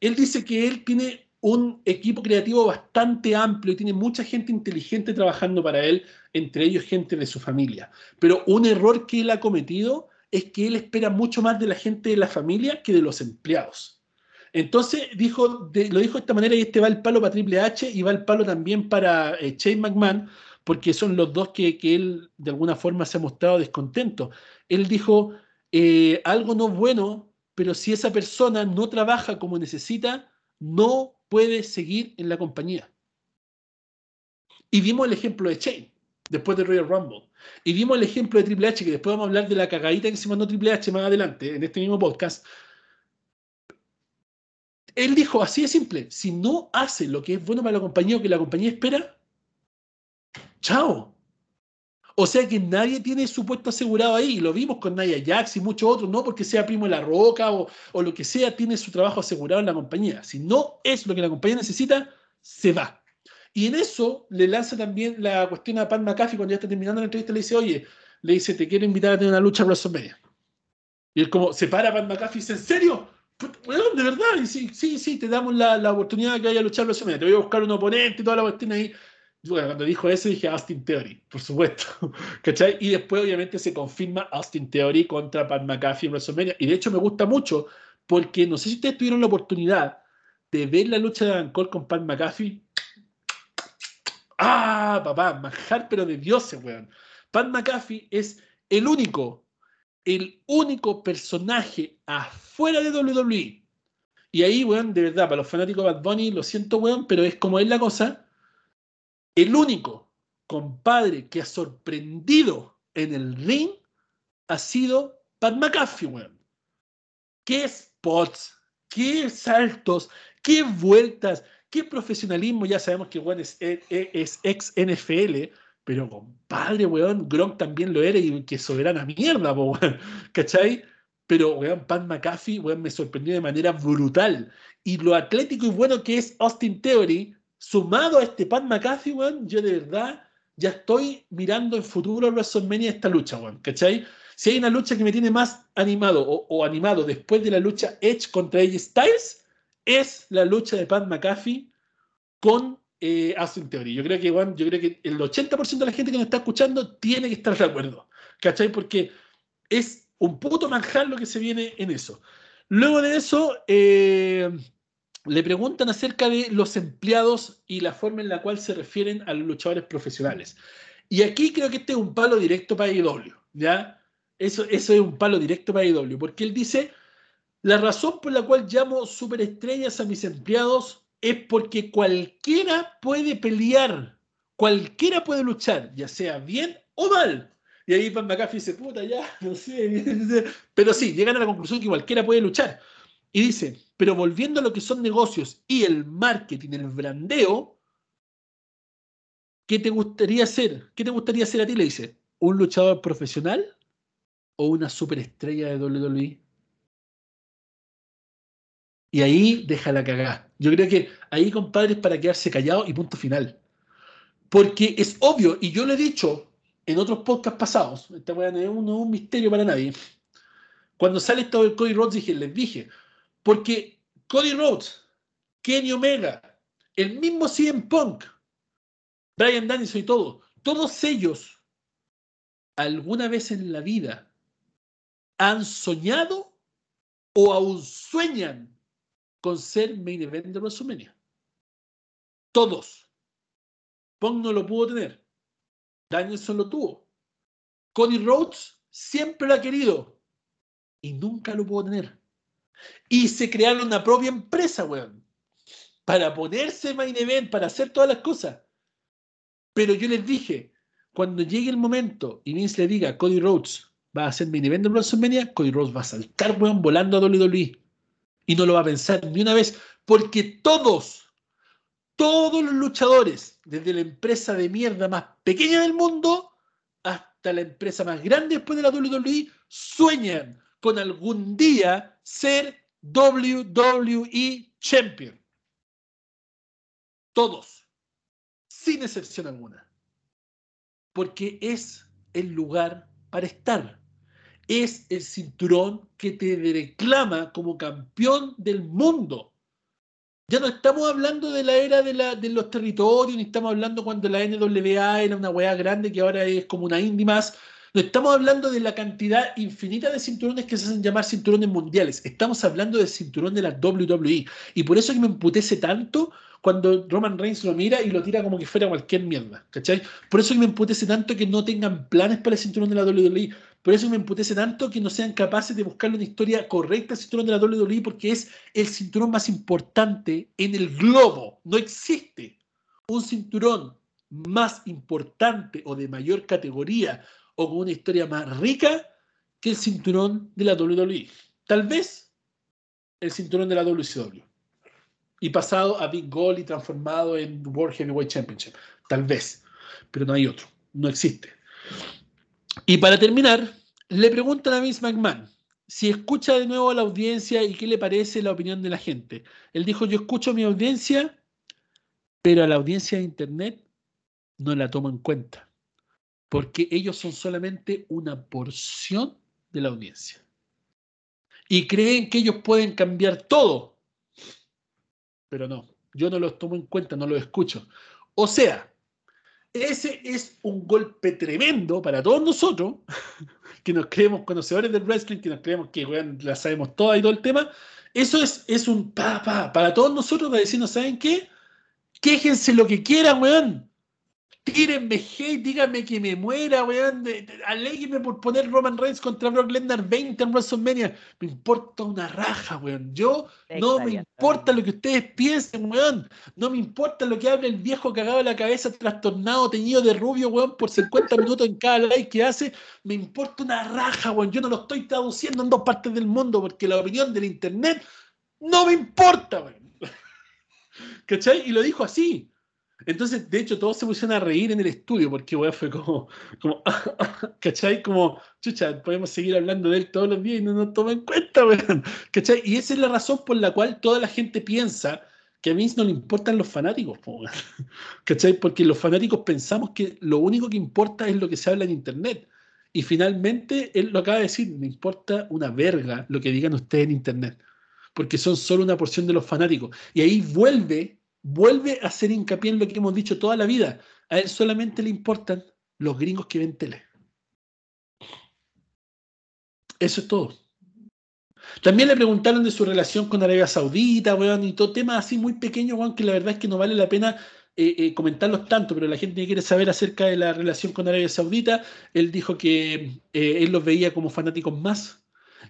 Él dice que él tiene un equipo creativo bastante amplio y tiene mucha gente inteligente trabajando para él, entre ellos gente de su familia. Pero un error que él ha cometido es que él espera mucho más de la gente de la familia que de los empleados. Entonces dijo, de- lo dijo de esta manera y este va el palo para Triple H y va el palo también para eh, Shane McMahon, porque son los dos que, él de alguna forma se ha mostrado descontento. Él dijo, eh, algo no bueno, pero si esa persona no trabaja como necesita, no puede seguir en la compañía. Y vimos el ejemplo de Shane, después de Royal Rumble. Y vimos el ejemplo de Triple H, que después vamos a hablar de la cagadita que se mandó Triple H más adelante, en este mismo podcast. Él dijo, así de simple, si no hace lo que es bueno para la compañía o que la compañía espera, chao. O sea que nadie tiene su puesto asegurado ahí, lo vimos con Nia Jax y muchos otros, no porque sea primo de la roca o, o lo que sea, tiene su trabajo asegurado en la compañía. Si no es lo que la compañía necesita, se va. Y en eso le lanza también la cuestión a Pat McAfee cuando ya está terminando la entrevista, le dice, oye, le dice, te quiero invitar a tener una lucha a WrestleMania. Y él como, se para Pat McAfee y dice, ¿en serio? De verdad, y sí, sí, sí, te damos la, la oportunidad de que vaya a luchar a WrestleMania, te voy a buscar un oponente y toda la cuestión ahí. Bueno, cuando dijo eso dije Austin Theory, por supuesto. ¿Cachai? Y después obviamente se confirma Austin Theory contra Pat McAfee en WrestleMania. Y de hecho me gusta mucho porque no sé si ustedes tuvieron la oportunidad de ver la lucha de Cole con Pat McAfee. Ah, papá, manjar pero de dioses, weón. Pat McAfee es el único, el único personaje afuera de WWE. Y ahí, weón, de verdad, para los fanáticos de Bad Bunny, lo siento, weón, pero es como es la cosa. El único compadre que ha sorprendido en el ring ha sido Pat McAfee, weón. ¿Qué spots? ¿Qué saltos? ¿Qué vueltas? ¿Qué profesionalismo? Ya sabemos que weón es, es, es ex NFL, pero compadre, weón, Gronk también lo era y que soberana mierda, weón. ¿Cachai? Pero, weón, Pat McAfee, weón, me sorprendió de manera brutal. Y lo atlético y bueno que es Austin Theory, sumado a este Pat McAfee, weón, yo de verdad ya estoy mirando en futuro WrestleMania esta lucha, weón, ¿cachai? Si hay una lucha que me tiene más animado o, o animado después de la lucha Edge contra AJ Styles, es la lucha de Pat McAfee con eh, Austin Theory. Yo creo que, weón, yo creo que el 80% de la gente que nos está escuchando tiene que estar de acuerdo, ¿cachai? Porque es un puto manjar lo que se viene en eso. Luego de eso, eh, le preguntan acerca de los empleados y la forma en la cual se refieren a los luchadores profesionales. Y aquí creo que este es un palo directo para IW, ¿ya? Eso, eso es un palo directo para IW, porque él dice, la razón por la cual llamo superestrellas a mis empleados es porque cualquiera puede pelear, cualquiera puede luchar, ya sea bien o mal. Y ahí Pat McAfee dice, puta, ya, no sé. Pero sí, llegan a la conclusión que cualquiera puede luchar. Y dice, pero volviendo a lo que son negocios y el marketing, el brandeo, ¿qué te gustaría hacer? ¿Qué te gustaría hacer a ti? Le dice, ¿un luchador profesional o una superestrella de WWE? Y ahí deja la cagada. Yo creo que ahí, compadre, es para quedarse callado y punto final. Porque es obvio, y yo lo he dicho en otros podcasts pasados, esta no es un, un misterio para nadie. Cuando sale esto del Cody Rhodes, dije, les dije, porque Cody Rhodes, Kenny Omega, el mismo CM Punk, Brian Danielson y todo, todos ellos alguna vez en la vida han soñado o aún sueñan con ser main event de WrestleMania. Todos. Punk no lo pudo tener. Danielson lo tuvo. Cody Rhodes siempre lo ha querido y nunca lo pudo tener. Y se crearon una propia empresa, weón, para ponerse main event, para hacer todas las cosas. Pero yo les dije, cuando llegue el momento y Vince le diga, Cody Rhodes va a ser main event de WrestleMania, Cody Rhodes va a saltar, weón, volando a WWE. Y no lo va a pensar ni una vez, porque todos, todos los luchadores, desde la empresa de mierda más pequeña del mundo hasta la empresa más grande después de la WWE, sueñan con algún día ser WWE Champion. Todos, sin excepción alguna. Porque es el lugar para estar. Es el cinturón que te reclama como campeón del mundo. Ya no estamos hablando de la era de, la, de los territorios, ni estamos hablando cuando la NWA era una weá grande que ahora es como una indie más. No estamos hablando de la cantidad infinita de cinturones que se hacen llamar cinturones mundiales. Estamos hablando del cinturón de la WWE. Y por eso que me emputece tanto cuando Roman Reigns lo mira y lo tira como que fuera cualquier mierda. ¿Cachai? Por eso que me emputece tanto que no tengan planes para el cinturón de la WWE. Por eso me emputece tanto que no sean capaces de buscarle una historia correcta al cinturón de la WWE porque es el cinturón más importante en el globo. No existe un cinturón más importante o de mayor categoría o con una historia más rica que el cinturón de la WWE. Tal vez el cinturón de la WCW. Y pasado a Big Goal y transformado en World Heavyweight Championship. Tal vez. Pero no hay otro. No existe. Y para terminar, le preguntan a Vince McMahon si escucha de nuevo a la audiencia y qué le parece la opinión de la gente. Él dijo, yo escucho a mi audiencia, pero a la audiencia de Internet no la tomo en cuenta porque ellos son solamente una porción de la audiencia. Y creen que ellos pueden cambiar todo. Pero no, yo no los tomo en cuenta, no los escucho. O sea, ese es un golpe tremendo para todos nosotros, que nos creemos conocedores del wrestling, que nos creemos que la sabemos toda y todo el tema. Eso es, es un pa, pa, para todos nosotros para decirnos, ¿saben qué? Quéjense lo que quieran, weón tírenme hate, díganme que me muera, weón. Aléguenme por poner Roman Reigns contra Brock Lesnar 20 en WrestleMania. Me importa una raja, weón. Yo no me importa lo que ustedes piensen, weón. No me importa lo que hable el viejo cagado de la cabeza, trastornado, teñido de rubio, weón, por 50 minutos en cada like que hace. Me importa una raja, weón. Yo no lo estoy traduciendo en dos partes del mundo porque la opinión del internet no me importa, weón. ¿Cachai? Y lo dijo así. Entonces, de hecho, todos se pusieron a reír en el estudio porque, weón, fue como, como ¿cachai? Como, chucha, podemos seguir hablando de él todos los días y no nos toma en cuenta, weón, ¿cachai? Y esa es la razón por la cual toda la gente piensa que a mí no le importan los fanáticos, weón, ¿cachai? Porque los fanáticos pensamos que lo único que importa es lo que se habla en Internet. Y finalmente, él lo acaba de decir, me importa una verga lo que digan ustedes en Internet, porque son solo una porción de los fanáticos. Y ahí vuelve vuelve a hacer hincapié en lo que hemos dicho toda la vida. A él solamente le importan los gringos que ven tele. Eso es todo. También le preguntaron de su relación con Arabia Saudita, weón, y todo temas así muy pequeños, weón, que la verdad es que no vale la pena eh, eh, comentarlos tanto, pero la gente quiere saber acerca de la relación con Arabia Saudita, él dijo que eh, él los veía como fanáticos más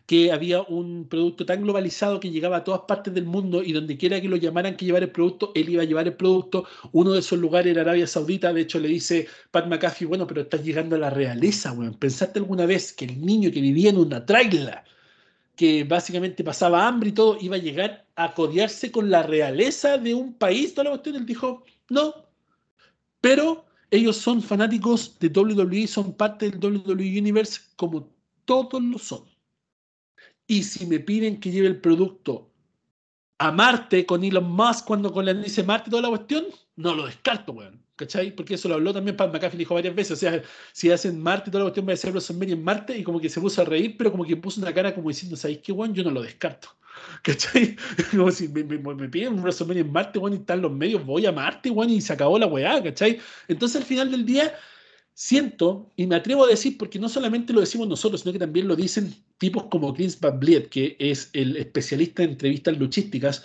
que había un producto tan globalizado que llegaba a todas partes del mundo y donde quiera que lo llamaran que llevar el producto, él iba a llevar el producto. Uno de esos lugares era Arabia Saudita, de hecho le dice Pat McAfee, bueno, pero estás llegando a la realeza, weón. ¿Pensaste alguna vez que el niño que vivía en una traila, que básicamente pasaba hambre y todo, iba a llegar a codiarse con la realeza de un país? Toda la cuestión, él dijo, no, pero ellos son fanáticos de WWE, son parte del WWE Universe como todos lo son. Y si me piden que lleve el producto a Marte con Elon Musk cuando con la dice Marte toda la cuestión, no lo descarto, weón. ¿Cachai? Porque eso lo habló también Pat McAfee, dijo varias veces. O sea, si hacen Marte toda la cuestión, va a ser WrestleMania en Marte y como que se puso a reír, pero como que puso una cara como diciendo, ¿sabéis qué, weón? Yo no lo descarto. ¿Cachai? Como si me, me, me piden un WrestleMania en Marte, weón, y están los medios, voy a Marte, weón, y se acabó la weá, ¿cachai? Entonces al final del día siento, y me atrevo a decir, porque no solamente lo decimos nosotros, sino que también lo dicen tipos como Chris Van Vliet, que es el especialista en entrevistas luchísticas,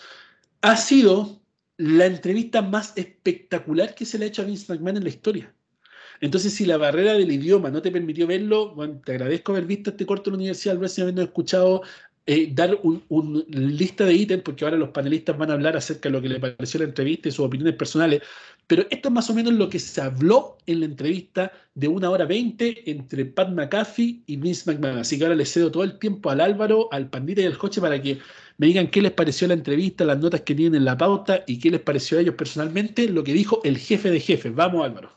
ha sido la entrevista más espectacular que se le ha hecho a Vince McMahon en la historia. Entonces, si la barrera del idioma no te permitió verlo, bueno, te agradezco haber visto este corto en la Universidad del habiendo escuchado eh, dar una lista de ítems, porque ahora los panelistas van a hablar acerca de lo que le pareció la entrevista y sus opiniones personales. Pero esto es más o menos lo que se habló en la entrevista de una hora veinte entre Pat McAfee y Vince McMahon. Así que ahora le cedo todo el tiempo al Álvaro, al Pandita y al Joche para que me digan qué les pareció la entrevista, las notas que tienen en la pauta y qué les pareció a ellos personalmente lo que dijo el jefe de jefes. Vamos, Álvaro.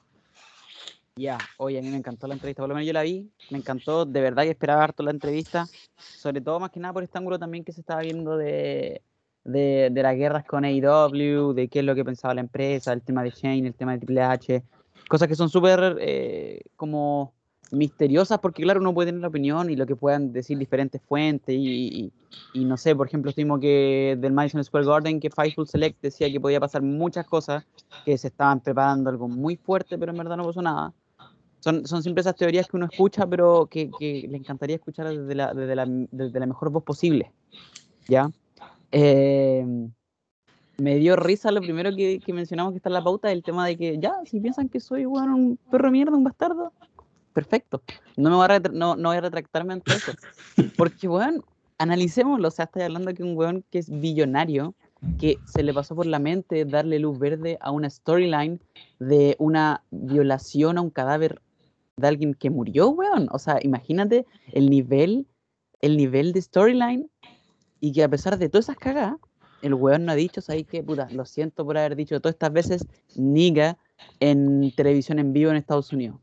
Ya, oye, a mí me encantó la entrevista, por lo menos yo la vi, me encantó, de verdad que esperaba harto la entrevista, sobre todo más que nada por este ángulo también que se estaba viendo de, de, de las guerras con AEW, de qué es lo que pensaba la empresa, el tema de Shane, el tema de Triple H, cosas que son súper eh, como misteriosas porque claro uno puede tener la opinión y lo que puedan decir diferentes fuentes y, y, no sé, por ejemplo estuvimos que del Madison Square Garden que Fightful Select decía que podía pasar muchas cosas, que se estaban preparando algo muy fuerte pero en verdad no pasó nada. Son, son siempre esas teorías que uno escucha pero que, que le encantaría escuchar desde la, desde, la, desde la mejor voz posible. ¿Ya? Eh, me dio risa lo primero que, que, mencionamos que está en la pauta, el tema de que ya, si piensan que soy bueno, un perro mierda, un bastardo, perfecto. No me voy a, no, no voy a retractarme ante eso. Porque, weón, analicémoslo. O sea, estoy hablando que un weón que es billonario, que se le pasó por la mente darle luz verde a una storyline de una violación a un cadáver de alguien que murió, weón. O sea, imagínate el nivel, el nivel de storyline y que a pesar de todas esas cagadas, el weón no ha dicho, ¿sabes qué? Puta, lo siento por haber dicho todas estas veces niga en televisión en vivo en Estados Unidos.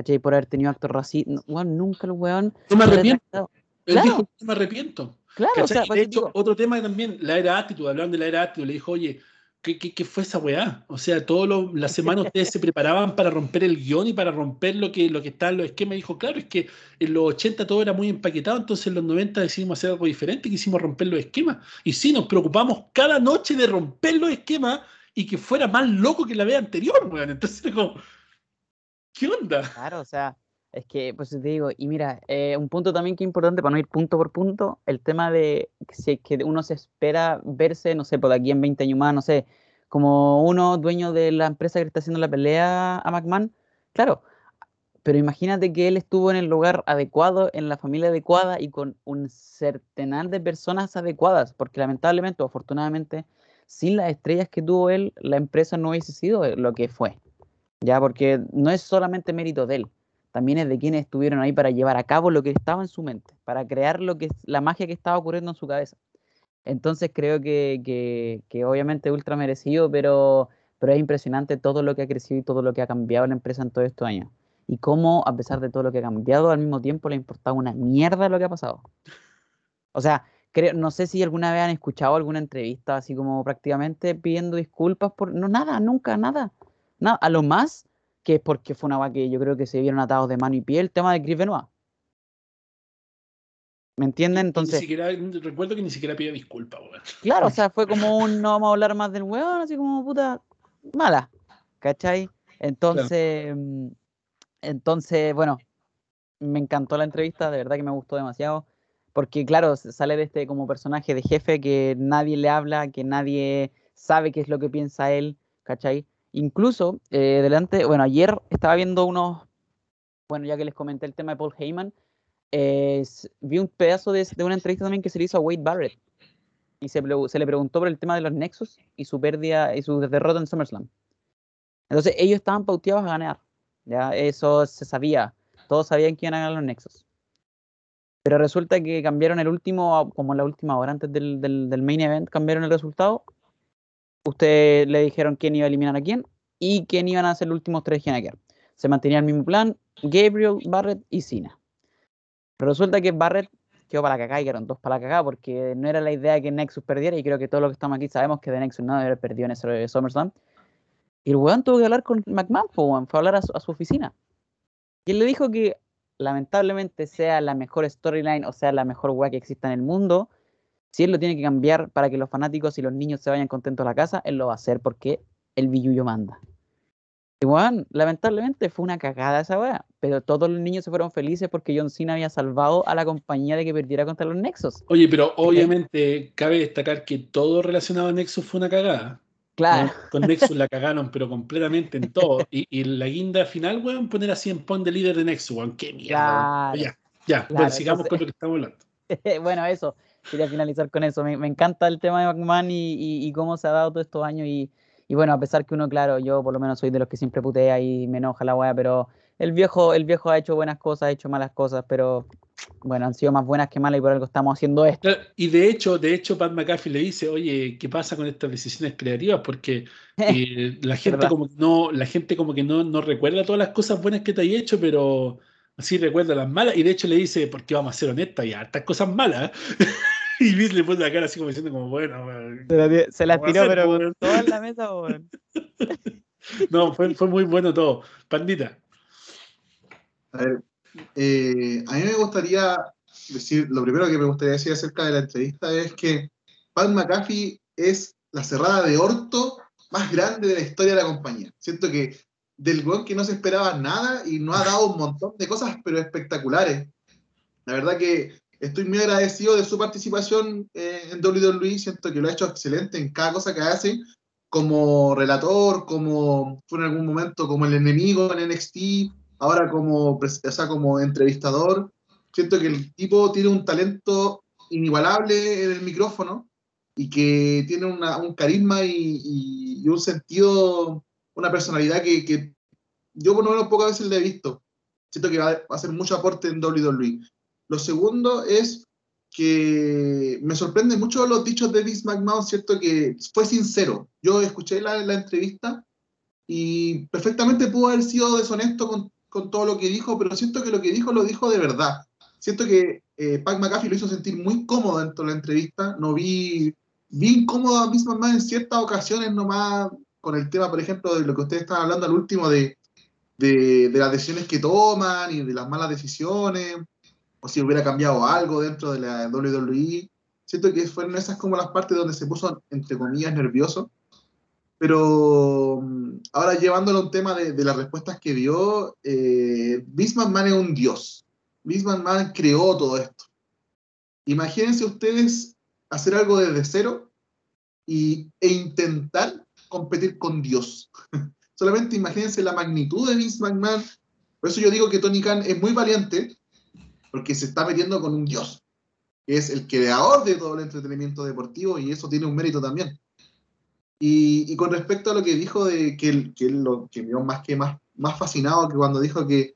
¿cachai? Por haber tenido actos racistas. Bueno, nunca el weón.
No me arrepiento. Él claro. dijo, no me arrepiento.
Claro, o sea,
de hecho, digo... otro tema también, la era actitud, hablando de la era actitud, le dijo, oye, ¿qué, qué, qué fue esa weá? O sea, todas las semanas ustedes se preparaban para romper el guion y para romper lo que, lo que está en los esquemas. Dijo, claro, es que en los 80 todo era muy empaquetado, entonces en los 90 decidimos hacer algo diferente, quisimos romper los esquemas. Y sí, nos preocupamos cada noche de romper los esquemas y que fuera más loco que la vez anterior, weón. Entonces, como, ¿qué onda?
Claro, o sea, es que, pues te digo, y mira, eh, un punto también que es importante para no ir punto por punto, el tema de si es que uno se espera verse, no sé, por aquí en 20 años más, no sé, como uno dueño de la empresa que está haciendo la pelea a McMahon, claro, pero imagínate que él estuvo en el lugar adecuado, en la familia adecuada y con un centenar de personas adecuadas, porque lamentablemente o afortunadamente, sin las estrellas que tuvo él, la empresa no hubiese sido lo que fue, ya, porque no es solamente mérito de él también es de quienes estuvieron ahí para llevar a cabo lo que estaba en su mente, para crear lo que es la magia que estaba ocurriendo en su cabeza. Entonces creo que, que, que obviamente ultra merecido, pero, pero es impresionante todo lo que ha crecido y todo lo que ha cambiado la empresa en todos estos años. Y cómo, a pesar de todo lo que ha cambiado, al mismo tiempo le ha importado una mierda lo que ha pasado. O sea, creo, no sé si alguna vez han escuchado alguna entrevista así como prácticamente pidiendo disculpas por... No, nada, nunca, nada. nada. A lo más que es porque fue una va que yo creo que se vieron atados de mano y pie el tema de Chris Benoit. ¿Me entienden? Entonces.
Ni siquiera, recuerdo que ni siquiera pidió disculpas, weón.
Claro, o sea, fue como un no vamos a hablar más del weón, así como puta mala. ¿Cachai? Entonces, claro. entonces, bueno, me encantó la entrevista, de verdad que me gustó demasiado. Porque, claro, sale de este como personaje de jefe que nadie le habla, que nadie sabe qué es lo que piensa él, ¿cachai? Incluso, eh, delante, bueno, ayer estaba viendo unos, bueno, ya que les comenté el tema de Paul Heyman, eh, vi un pedazo de, de, una entrevista también que se le hizo a Wade Barrett y se, le preguntó por el tema de los Nexus y su pérdida y su derrota en SummerSlam. Entonces, ellos estaban pauteados a ganar, ya, eso se sabía, todos sabían que iban a ganar los Nexus. Pero resulta que cambiaron el último, como la última hora antes del main event, cambiaron el resultado Ustedes le dijeron quién iba a eliminar a quién y quién iban a ser los últimos tres que Se mantenía el mismo plan, Gabriel, Barrett y Cena. Pero resulta que Barrett quedó para la cagada y quedaron dos para la cagada porque no era la idea que Nexus perdiera y creo que todos los que estamos aquí sabemos que de Nexus no haber perdido en ese SummerSlam. Y el weón tuvo que hablar con McMahon, fue a hablar a su, a su oficina. Y él le dijo que lamentablemente sea la mejor storyline o sea la mejor weá que exista en el mundo, si él lo tiene que cambiar para que los fanáticos y los niños se vayan contentos a la casa, él lo va a hacer porque el billuyo manda. Y lamentablemente fue una cagada esa weá, pero todos los niños se fueron felices porque John Cena había salvado a la compañía de que perdiera contra los Nexos.
Oye, pero obviamente cabe destacar que todo relacionado a Nexus fue una cagada.
Claro.
¿no? Con Nexus la cagaron, pero completamente en todo. Y, y la guinda final, weón, poner así en pon de líder de Nexus, weón. Qué mierda.
Claro.
weón. Ya, ya.
Claro,
bueno, sigamos
entonces-
con lo que estamos hablando.
bueno, eso. Quería finalizar con eso. Me, me encanta el tema de McMahon y, y- y cómo se ha dado todos estos años. Y, y bueno, a pesar que uno, claro, yo por lo menos soy de los que siempre putea y me enoja la weá, pero el viejo, el viejo ha hecho buenas cosas, ha hecho malas cosas, pero bueno, han sido más buenas que malas y por algo estamos haciendo esto.
Y de hecho, de hecho, Pat McAfee le dice, oye, ¿qué pasa con estas decisiones creativas? Porque eh, la gente como que no, la gente como que no, no recuerda todas las cosas buenas que te hay hecho, pero así recuerda las malas. Y de hecho le dice, porque vamos a ser honestas, y hartas cosas malas. y Vince le pone la cara así como diciendo como, bueno,
Se la, se la
¿Cómo va a
tiró, pero con todo en la mesa, weón.
no, fue, fue muy bueno todo. Pandita.
A ver, eh, a mí me gustaría decir, lo primero que me gustaría decir acerca de la entrevista es que Pat McAfee es la cerrada de orto más grande de la historia de la compañía. Siento que del weón que no se esperaba nada y no ha dado un montón de cosas, pero espectaculares. La verdad que estoy muy agradecido de su participación eh, en WWE, siento que lo ha hecho excelente en cada cosa que hace, como relator, como fue en algún momento como el enemigo en NXT, ahora como, o sea, como entrevistador. Siento que el tipo tiene un talento inigualable en el micrófono y que tiene una- un carisma y, y- y un sentido, una personalidad que, que yo por lo menos pocas veces le he visto. Siento que va a hacer mucho aporte en WWE. Lo segundo es que me sorprende mucho los dichos de Vince McMahon, ¿cierto? Que fue sincero. Yo escuché la, la entrevista y perfectamente pudo haber sido deshonesto con, con todo lo que dijo, pero siento que lo que dijo lo dijo de verdad. Siento que eh, Pat McAfee lo hizo sentir muy cómodo dentro de la entrevista. No vi, vi incómodo a Vince McMahon en ciertas ocasiones nomás con el tema, por ejemplo, de lo que ustedes estaban hablando al último de, de, de las decisiones que toman y de las malas decisiones, o si hubiera cambiado algo dentro de la WWE. Siento que fueron esas como las partes donde se puso, entre comillas, nervioso. Pero mm, ahora llevándolo a un tema de, de las respuestas que dio, eh, Vince McMahon es un dios. Vince McMahon creó todo esto. Imagínense ustedes hacer algo desde cero y, e intentar competir con Dios. Solamente imagínense la magnitud de Vince McMahon. Por eso yo digo que Tony Khan es muy valiente, porque se está metiendo con un Dios, que es el creador de todo el entretenimiento deportivo, y eso tiene un mérito también. Y, y con respecto a lo que dijo de que, él- que lo que me dio más que más, más fascinado que cuando dijo que,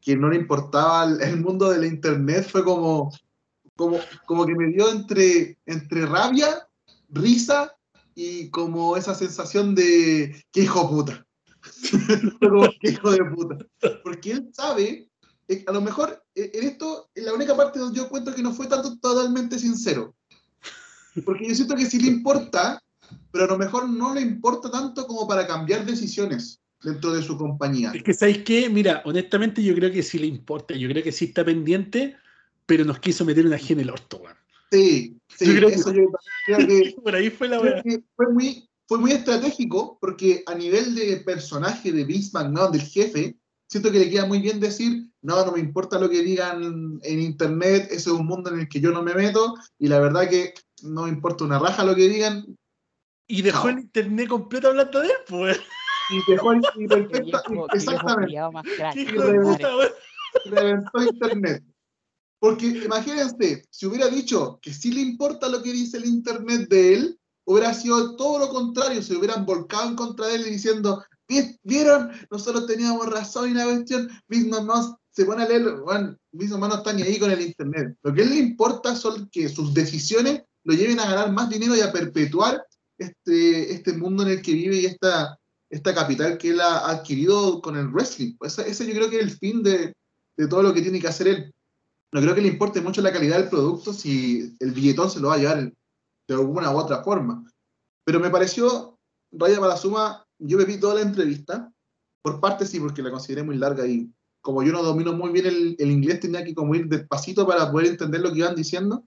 que no le importaba el, el mundo de la internet, fue como, como, como que me dio entre, entre rabia, risa y como esa sensación de que hijo puta. Como, "Qué hijo de puta. Porque él sabe, eh, a lo mejor en esto, en la única parte donde yo encuentro que no fue tanto totalmente sincero. Porque yo siento que sí le importa, pero a lo mejor no le importa tanto como para cambiar decisiones dentro de su compañía.
Es que, ¿sabéis qué? Mira, honestamente yo creo que sí le importa, yo creo que sí está pendiente, pero nos quiso meter una G en el orto, weón.
Sí, sí,
Yo creo que-
eso yo creo que
Por ahí fue la
que fue muy, fue muy estratégico porque a nivel de personaje de Vince McMahon, del jefe, siento que le queda muy bien decir, no, no me importa lo que digan en internet, ese es un mundo en el que yo no me meto y la verdad que no me importa una raja lo que digan
Y dejó
No.
el internet completo hablando de él, pues.
y dejó y
Qué
perfecta,
viejo- qué viejo
exactamente,
weón.
reventó internet. Porque imagínense, si hubiera dicho que sí le importa lo que dice el internet de él, hubiera sido todo lo contrario, se hubieran volcado en contra de él y diciendo, "Vi- ¿vieron? Nosotros teníamos razón y la cuestión, mis mamás se pone a leer, bueno, mis mamás no están ni ahí con el internet. Lo que a él le importa son que sus decisiones lo lleven a ganar más dinero y a perpetuar este, este mundo en el que vive y esta, esta capital que él ha adquirido con el wrestling. Pues ese, ese yo creo que es el fin de, de todo lo que tiene que hacer él. no creo que le importe mucho la calidad del producto si el billetón se lo va a llevar de alguna u otra forma. Pero me pareció, Raya para la suma, yo me vi toda la entrevista, por parte sí, porque la consideré muy larga y como yo no domino muy bien el, el inglés, tenía que como ir despacito para poder entender lo que iban diciendo.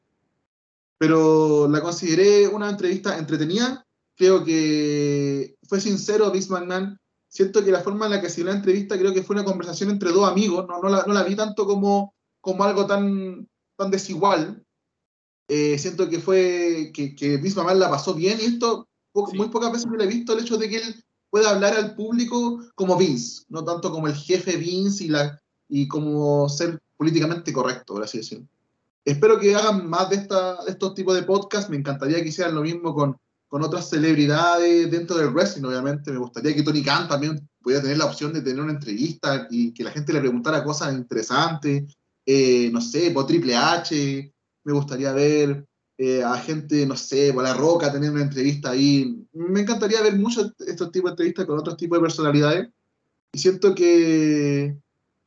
Pero la consideré una entrevista entretenida. Creo que fue sincero Vince McMahon. Siento que la forma en la que se dio la entrevista, creo que fue una conversación entre dos amigos. No, no, la, no la vi tanto como, como algo tan, tan desigual. Eh, siento que fue que, que Vince McMahon la pasó bien y esto po-
Sí.
muy pocas veces me lo he visto el hecho de que él pueda hablar al público como Vince, no tanto como el jefe Vince y, la, y como ser políticamente correcto, por así decirlo. Espero que hagan más de, esta, de estos tipos de podcasts. Me encantaría que hicieran lo mismo con, con otras celebridades dentro del wrestling, obviamente. Me gustaría que Tony Khan también pudiera tener la opción de tener una entrevista y que la gente le preguntara cosas interesantes. Eh, no sé, por Triple H. Me gustaría ver eh, a gente, no sé, por La Roca tener una entrevista ahí. Me encantaría ver muchos estos tipos de entrevistas con otros tipos de personalidades. Y siento que,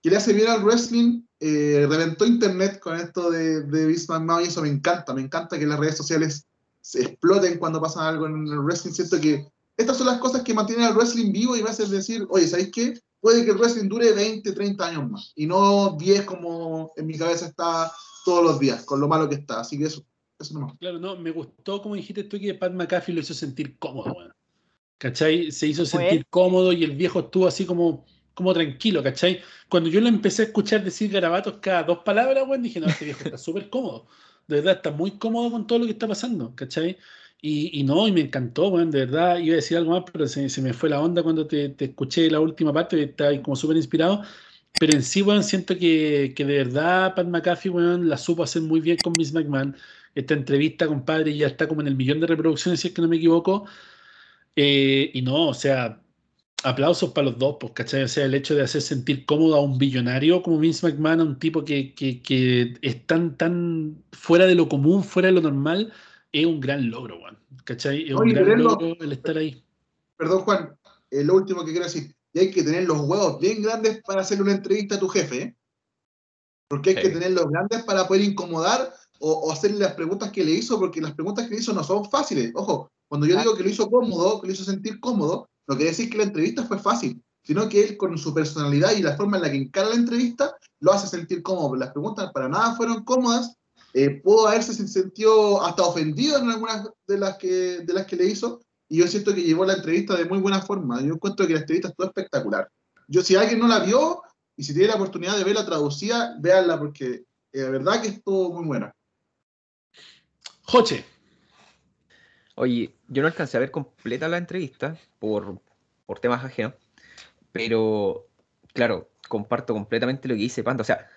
que le hace bien al wrestling. Eh, reventó internet con esto de, de Vince McMahon y eso me encanta. Me encanta que las redes sociales se exploten cuando pasa algo en el wrestling. Siento que estas son las cosas que mantienen al wrestling vivo y me hacen decir, oye, ¿sabéis qué? Puede que el wrestling dure 20, 30 años más y no 10 como en mi cabeza está todos los días, con lo malo que está. Así que eso, eso nomás.
Claro, no, me gustó como dijiste tú que Pat McAfee lo hizo sentir cómodo, weón. ¿Cachai? Se hizo sentir
él.
cómodo y el viejo estuvo así como, como tranquilo, ¿cachai? Cuando yo lo empecé a escuchar decir garabatos cada dos palabras, weón, dije, no, este viejo está súper cómodo. De verdad, está muy cómodo con todo lo que está pasando, ¿cachai? Y, y no, y me encantó, weón, de verdad, iba a decir algo más, pero se, se me fue la onda cuando te, te escuché la última parte, estaba ahí como súper inspirado. Pero en sí, weón, siento que, que de verdad Pat McAfee, weón, la supo hacer muy bien con Miss McMahon. Esta entrevista, compadre, ya está como en el millón de reproducciones, si es que no me equivoco. Eh, y no, o sea, aplausos para los dos, pues, ¿cachai? O sea, el hecho de hacer sentir cómodo a un billonario como Vince McMahon, a un tipo que, que, que es tan, tan fuera de lo común, fuera de lo normal, es un gran logro, weón. ¿Cachai? Es un gran
tenerlo-
logro el estar ahí.
Perdón, Juan, eh, lo último que quiero decir. Y hay que tener los huevos bien grandes para hacerle una entrevista a tu jefe, ¿eh? Porque hay
Sí.
que tenerlos grandes para poder incomodar o, o hacerle las preguntas que le hizo, porque las preguntas que le hizo no son fáciles. Ojo, cuando yo digo que lo hizo cómodo, que lo hizo sentir cómodo, no quiere decir que la entrevista fue fácil, sino que él con su personalidad y la forma en la que encara la entrevista, lo hace sentir cómodo. Las preguntas para nada fueron cómodas. Eh, pudo haberse sentido hasta ofendido en algunas de las que, de las que le hizo, y yo siento que llevó la entrevista de muy buena forma. Yo encuentro que la entrevista estuvo espectacular. Yo, si alguien no la vio y si tiene la oportunidad de verla traducida, véanla porque eh, de verdad que estuvo muy buena.
Joche,
Oye, yo no alcancé a ver completa la entrevista por, por temas ajenos, pero claro, comparto completamente lo que dice Panda. O sea,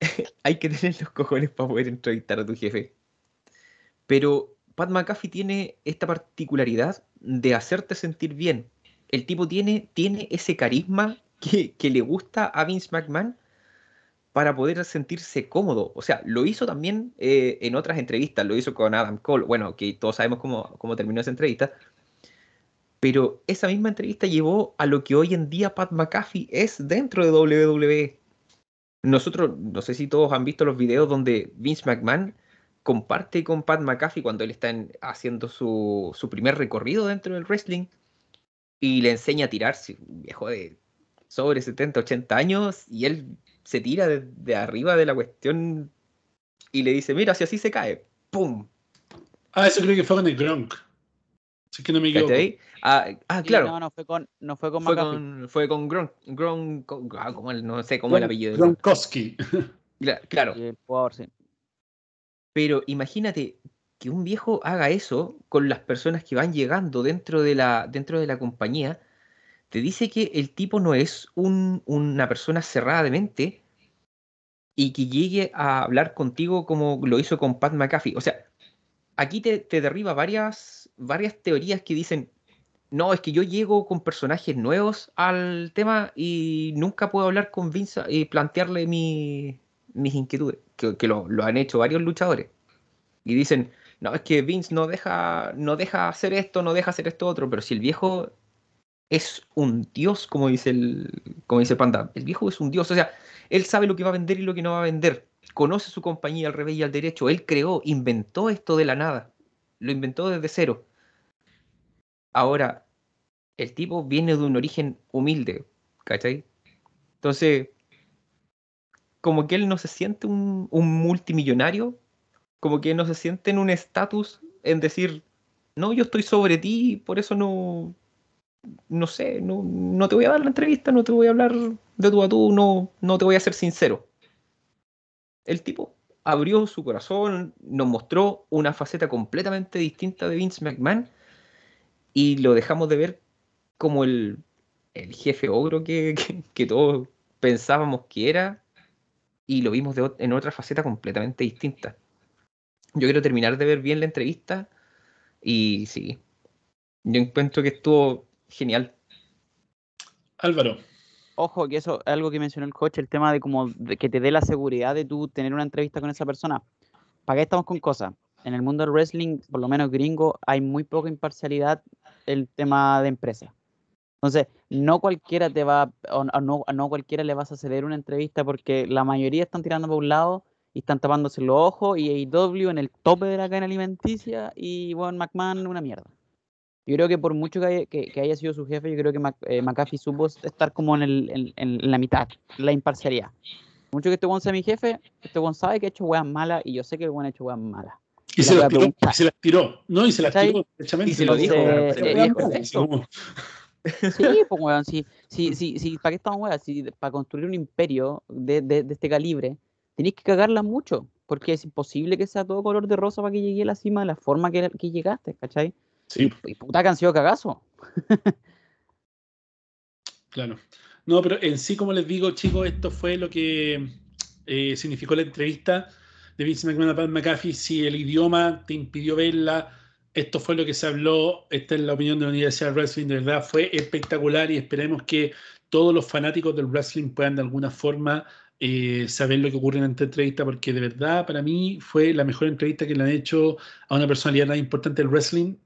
hay que tener los cojones para poder entrevistar a tu jefe. Pero Pat McAfee tiene esta particularidad de hacerte sentir bien. El tipo tiene, tiene ese carisma que, que le gusta a Vince McMahon para poder sentirse cómodo. O sea, lo hizo también eh, en otras entrevistas, lo hizo con Adam Cole, bueno, que todos sabemos cómo, cómo terminó esa entrevista, pero esa misma entrevista llevó a lo que hoy en día Pat McAfee es dentro de WWE. Nosotros, no sé si todos han visto los videos donde Vince McMahon comparte con Pat McAfee cuando él está en- haciendo su, su primer recorrido dentro del wrestling y le enseña a tirarse, un viejo de sobre 70, 80 años, y él se tira de, de arriba de la cuestión y le dice, mira, si así se cae, ¡pum!
ah, eso creo que fue con el Gronk. Si es que no me equivoco.
Ah, ah,
Sí,
claro.
No, no fue con, no fue con
Fue
McAfee.
con, fue con Gronk, Gronk, ah, ¿cómo el- no sé cómo es el apellido. de-
Gronkowski.
Cla- Claro,
Y el jugador, sí.
pero imagínate que un viejo haga eso con las personas que van llegando dentro de la, dentro de la compañía. Te dice que el tipo no es un- una persona cerrada de mente y que llegue a hablar contigo como lo hizo con Pat McAfee. O sea, aquí te, derriba varias, teorías que dicen, no, es que yo llego con personajes nuevos al tema y nunca puedo hablar con Vince y plantearle mi- mis inquietudes, que, que lo, lo han hecho varios luchadores. Y dicen, no, es que Vince no deja, no deja hacer esto, no deja hacer esto otro, pero si el viejo es un dios, como dice el, como dice Panda. El viejo es un dios, o sea, él sabe lo que va a vender y lo que no va a vender. Conoce su compañía al revés y al derecho. Él creó, inventó esto de la nada. Lo inventó desde cero. Ahora, el tipo viene de un origen humilde, ¿cachai? Entonces, como que él no se siente un, un multimillonario, como que no se siente en un estatus en decir, no, yo estoy sobre ti, por eso no, no sé, no, no te voy a dar la entrevista, no te voy a hablar de tú a tú, no, no te voy a ser sincero. El tipo abrió su corazón, nos mostró una faceta completamente distinta de Vince McMahon y lo dejamos de ver como el, el jefe ogro que, que, todos pensábamos que era y lo vimos de en otra faceta completamente distinta. Yo quiero terminar de ver bien la entrevista y sí, yo encuentro que estuvo genial.
Álvaro.
Ojo, que eso es algo que mencionó el coach, el tema de como de que te dé la seguridad de tú tener una entrevista con esa persona. ¿Para qué estamos con cosas? En el mundo del wrestling, por lo menos gringo, hay muy poca imparcialidad el tema de empresa. Entonces, no cualquiera te va, o, no, no cualquiera le vas a ceder una entrevista porque la mayoría están tirando para un lado y están tapándose los ojos y AEW en el tope de la cadena alimenticia y bueno, McMahon una mierda. Yo creo que por mucho que haya, que, que haya sido su jefe, yo creo que Mac, eh, McAfee supo estar como en, el, en, en la mitad, la imparcialidad. Mucho que este buen sea mi jefe, este buen sabe que ha hecho weas malas y yo sé que el buen ha hecho weas malas.
Y
Y
se
la
las tiró, se las tiró, ¿no? Y se las tiró, derechamente.
Y se lo dijo,
Sí, pues weón, sí, sí, sí, sí, ¿para qué estamos weón? Si para construir un imperio de, de, de este calibre, tenéis que cagarla mucho, porque es imposible que sea todo color de rosa para que llegue a la cima de la forma que, que llegaste, ¿cachai?
Sí,
Y puta que han sido cagazos.
claro. No, pero en sí, como les digo, chicos, esto fue lo que eh, significó la entrevista de Vince McMahon a Pat McAfee. Si el idioma te impidió verla, esto fue lo que se habló. Esta es la opinión de la Universidad de Wrestling. De verdad, fue espectacular y esperemos que todos los fanáticos del wrestling puedan de alguna forma eh, saber lo que ocurre en esta entrevista, porque de verdad, para mí, fue la mejor entrevista que le han hecho a una personalidad tan importante del wrestling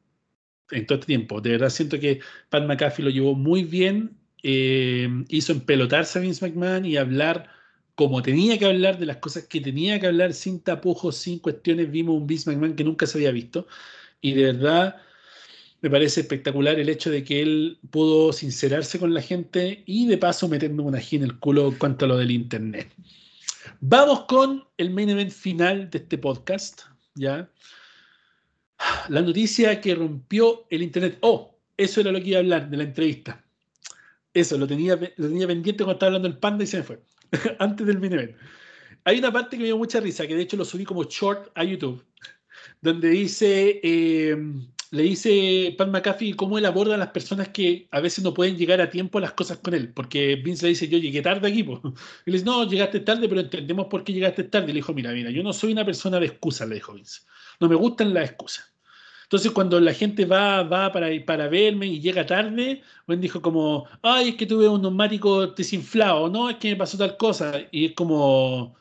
en todo este tiempo. De verdad, siento que Pat McAfee lo llevó muy bien, eh, hizo empelotarse a Vince McMahon y hablar como tenía que hablar de las cosas que tenía que hablar sin tapujos, sin cuestiones. Vimos un Vince McMahon que nunca se había visto y de verdad me parece espectacular el hecho de que él pudo sincerarse con la gente y de paso meternos una ají en el culo cuanto a lo del internet. Vamos con el main event final de este podcast, ¿ya? La noticia que rompió el internet. Oh, eso era lo que iba a hablar de la entrevista. Eso, lo tenía, lo tenía pendiente cuando estaba hablando el panda y se me fue. Antes del event. Hay una parte que me dio mucha risa, que de hecho lo subí como short a YouTube, donde dice, eh, le dice Pat McAfee cómo él aborda a las personas que a veces no pueden llegar a tiempo a las cosas con él, porque Vince le dice, yo llegué tarde aquí, po. y le dice, no, llegaste tarde, pero entendemos por qué llegaste tarde. Y le dijo, mira, mira, yo no soy una persona de excusas, le dijo Vince. No me gustan las excusas. Entonces, cuando la gente va, va para, para verme y llega tarde, Ben dijo como, ay, es que tuve un neumático desinflado, no, es que me pasó tal cosa. Y es como,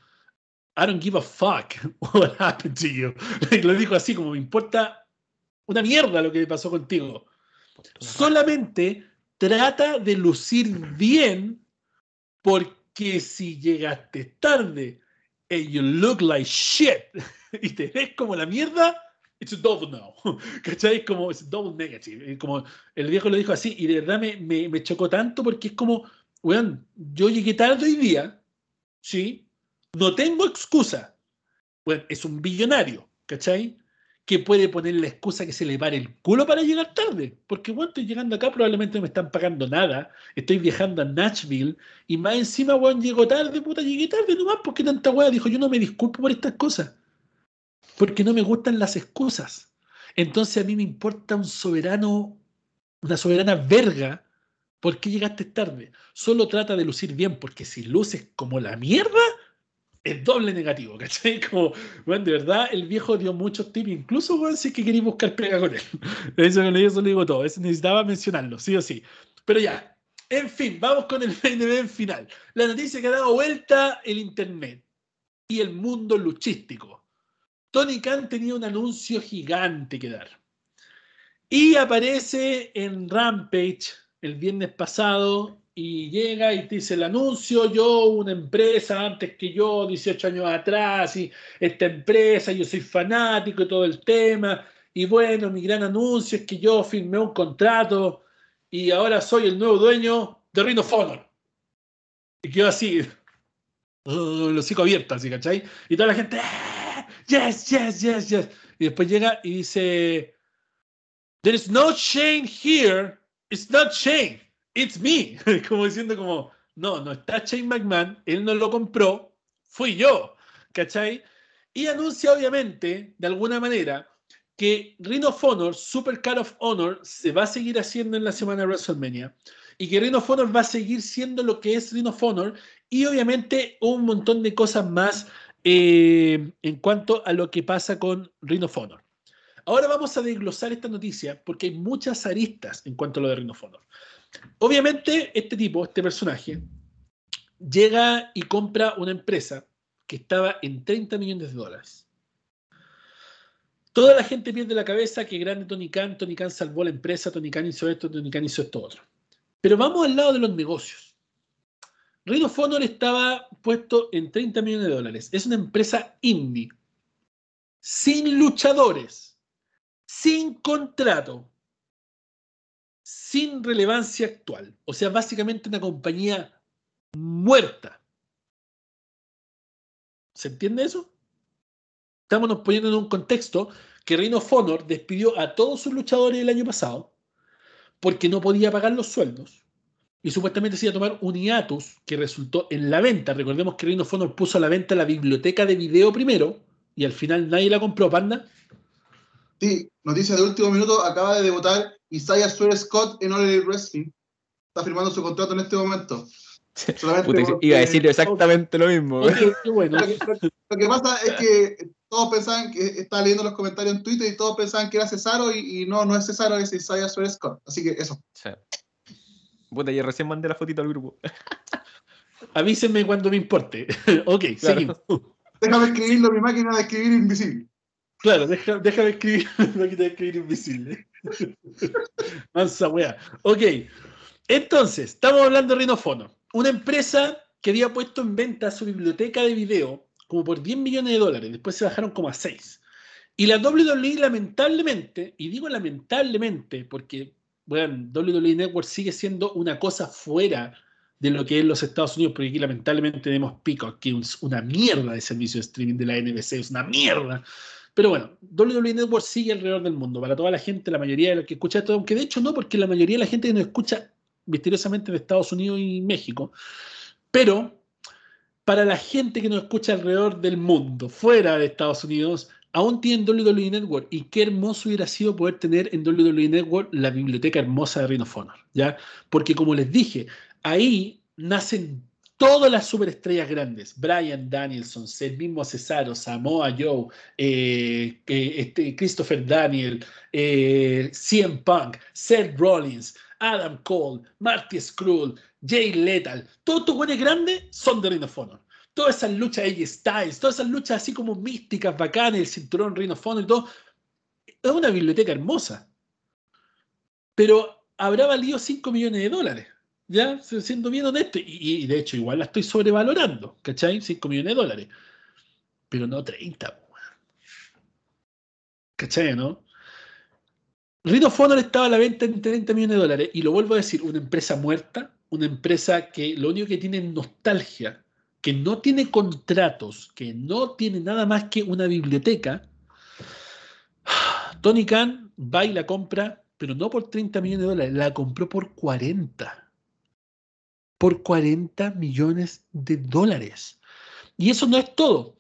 I don't give a fuck what happened to you. Lo dijo así, como, me importa una mierda lo que me pasó contigo. Solamente trata de lucir bien, porque si llegaste tarde and you look like shit y te ves como la mierda, it's a double no. ¿Cachai? Como it's a double negative. Como el viejo lo dijo así y de verdad me, me, me chocó tanto porque es como, weón, yo llegué tarde hoy día, ¿sí? No tengo excusa. Bueno, es un billonario, ¿cachai? Que puede poner la excusa que se le pare el culo para llegar tarde. Porque, bueno, estoy llegando acá, probablemente no me están pagando nada. Estoy viajando a Nashville y más encima, weón, llego tarde, puta, llegué tarde nomás. ¿Por qué tanta weá? Dijo, yo no me disculpo por estas cosas. Porque no me gustan las excusas. Entonces a mí me importa un soberano, una soberana verga. ¿Por qué llegaste tarde? Solo trata de lucir bien, porque si luces como la mierda, es doble negativo, ¿cachai? Como, bueno, de verdad, el viejo dio muchos tips, incluso, bueno, si es que queréis buscar pega con él. Eso le digo, eso lo digo todo, eso necesitaba mencionarlo, sí o sí. Pero ya, en fin, vamos con el main event final. La noticia que ha dado vuelta el internet y el mundo luchístico. Tony Khan tenía un anuncio gigante que dar. Y aparece en Rampage el viernes pasado y llega y te dice el anuncio, yo, una empresa antes que yo, 18 años atrás, y esta empresa, yo soy fanático de todo el tema, y bueno, mi gran anuncio es que yo firmé un contrato y ahora soy el nuevo dueño de Ring of Honor. Y quedó así, los hocico abiertos, así, ¿cachai? Y toda la gente, "Ah, yes, yes, yes, yes. Y después llega y dice, there is no Shane here, it's not Shane, it's me. Como diciendo como, no, no está Shane McMahon, él no lo compró, fui yo, ¿cachai? Y anuncia obviamente, de alguna manera, que Ring of Honor, Super Card of Honor, se va a seguir haciendo en la semana de WrestleMania. Y que Ring of Honor va a seguir siendo lo que es Ring of Honor. Y obviamente un montón de cosas más eh, en cuanto a lo que pasa con Ring of Honor. Ahora vamos a desglosar esta noticia porque hay muchas aristas en cuanto a lo de Ring of Honor. Obviamente, este tipo, este personaje, llega y compra una empresa que estaba en 30 millones de dólares. Toda la gente pierde la cabeza que grande Tony Khan, Tony Khan salvó la empresa, Tony Khan hizo esto, Tony Khan hizo esto otro. Pero vamos al lado de los negocios. Ring of Honor estaba puesto en 30 millones de dólares. Es una empresa indie, sin luchadores, sin contrato, sin relevancia actual. O sea, básicamente una compañía muerta. ¿Se entiende eso? Estamos poniendo en un contexto que Ring of Honor despidió a todos sus luchadores el año pasado porque no podía pagar los sueldos y supuestamente se iba a tomar un hiatus que resultó en la venta. Recordemos que Ring of Honor puso a la venta la biblioteca de video primero y al final nadie la compró, Panda.
Sí, noticia de último minuto, acaba de debutar Isaiah Swerve Scott en All Elite Wrestling. Está firmando su contrato en este momento. Solamente
Puta,
porque-
iba a decir exactamente lo mismo.
Ok, qué bueno.
Lo que, lo- lo que pasa es que todos pensaban que estaba leyendo los comentarios en Twitter y todos pensaban que era Cesaro y, y no, no es Cesaro, es Isaiah Swerve Scott. Así que eso.
Sí. Puta, yo recién mandé la fotito al grupo.
Avísenme cuando me importe. ok,
Claro.
seguimos.
Déjame escribirlo mi máquina de escribir invisible.
Claro, deja- déjame escribir, máquina de escribir invisible. Mansa wea. Ok, entonces, estamos hablando de Ring of Honor, una empresa que había puesto en venta su biblioteca de video como por 10 millones de dólares, después se bajaron como a 6. Y la WWE lamentablemente, y digo lamentablemente porque, bueno, WWE Network sigue siendo una cosa fuera de lo que es los Estados Unidos, porque aquí lamentablemente tenemos Peacock, que es una mierda de servicio de streaming de la NBC, es una mierda. Pero bueno, WWE Network sigue alrededor del mundo. Para toda la gente, la mayoría de los que escucha esto, aunque de hecho no, porque la mayoría de la gente nos escucha misteriosamente de Estados Unidos y México. Pero para la gente que nos escucha alrededor del mundo, fuera de Estados Unidos, aún tienen WWE Network. Y qué hermoso hubiera sido poder tener en WWE Network la biblioteca hermosa de Ring of Honor, ¿ya? Porque como les dije, ahí nacen todas las superestrellas grandes. Brian Danielson, el mismo Cesaro, Samoa Joe, eh, eh, este, Christopher Daniel, eh, CM Punk, Seth Rollins, Adam Cole, Marty Skrull, Jay Lethal. Todos estos buenos grandes son de Ring of Honor. Todas esas luchas AJ Styles, todas esas luchas así como místicas, bacanas, el cinturón Ring of Honor y todo. Es una biblioteca hermosa. Pero habrá valido 5 millones de dólares. ¿ya? Siendo bien honesto, y, de hecho igual la estoy sobrevalorando, ¿cachai? 5 millones de dólares, pero no 30, po, weón. ¿cachai, no? Ring of Honor estaba a la venta en 30 millones de dólares, y lo vuelvo a decir, una empresa muerta, una empresa que lo único que tiene es nostalgia, que no tiene contratos, que no tiene nada más que una biblioteca. Tony Khan va y la compra, pero no por 30 millones de dólares, la compró por 40 por 40 millones de dólares. Y eso no es todo.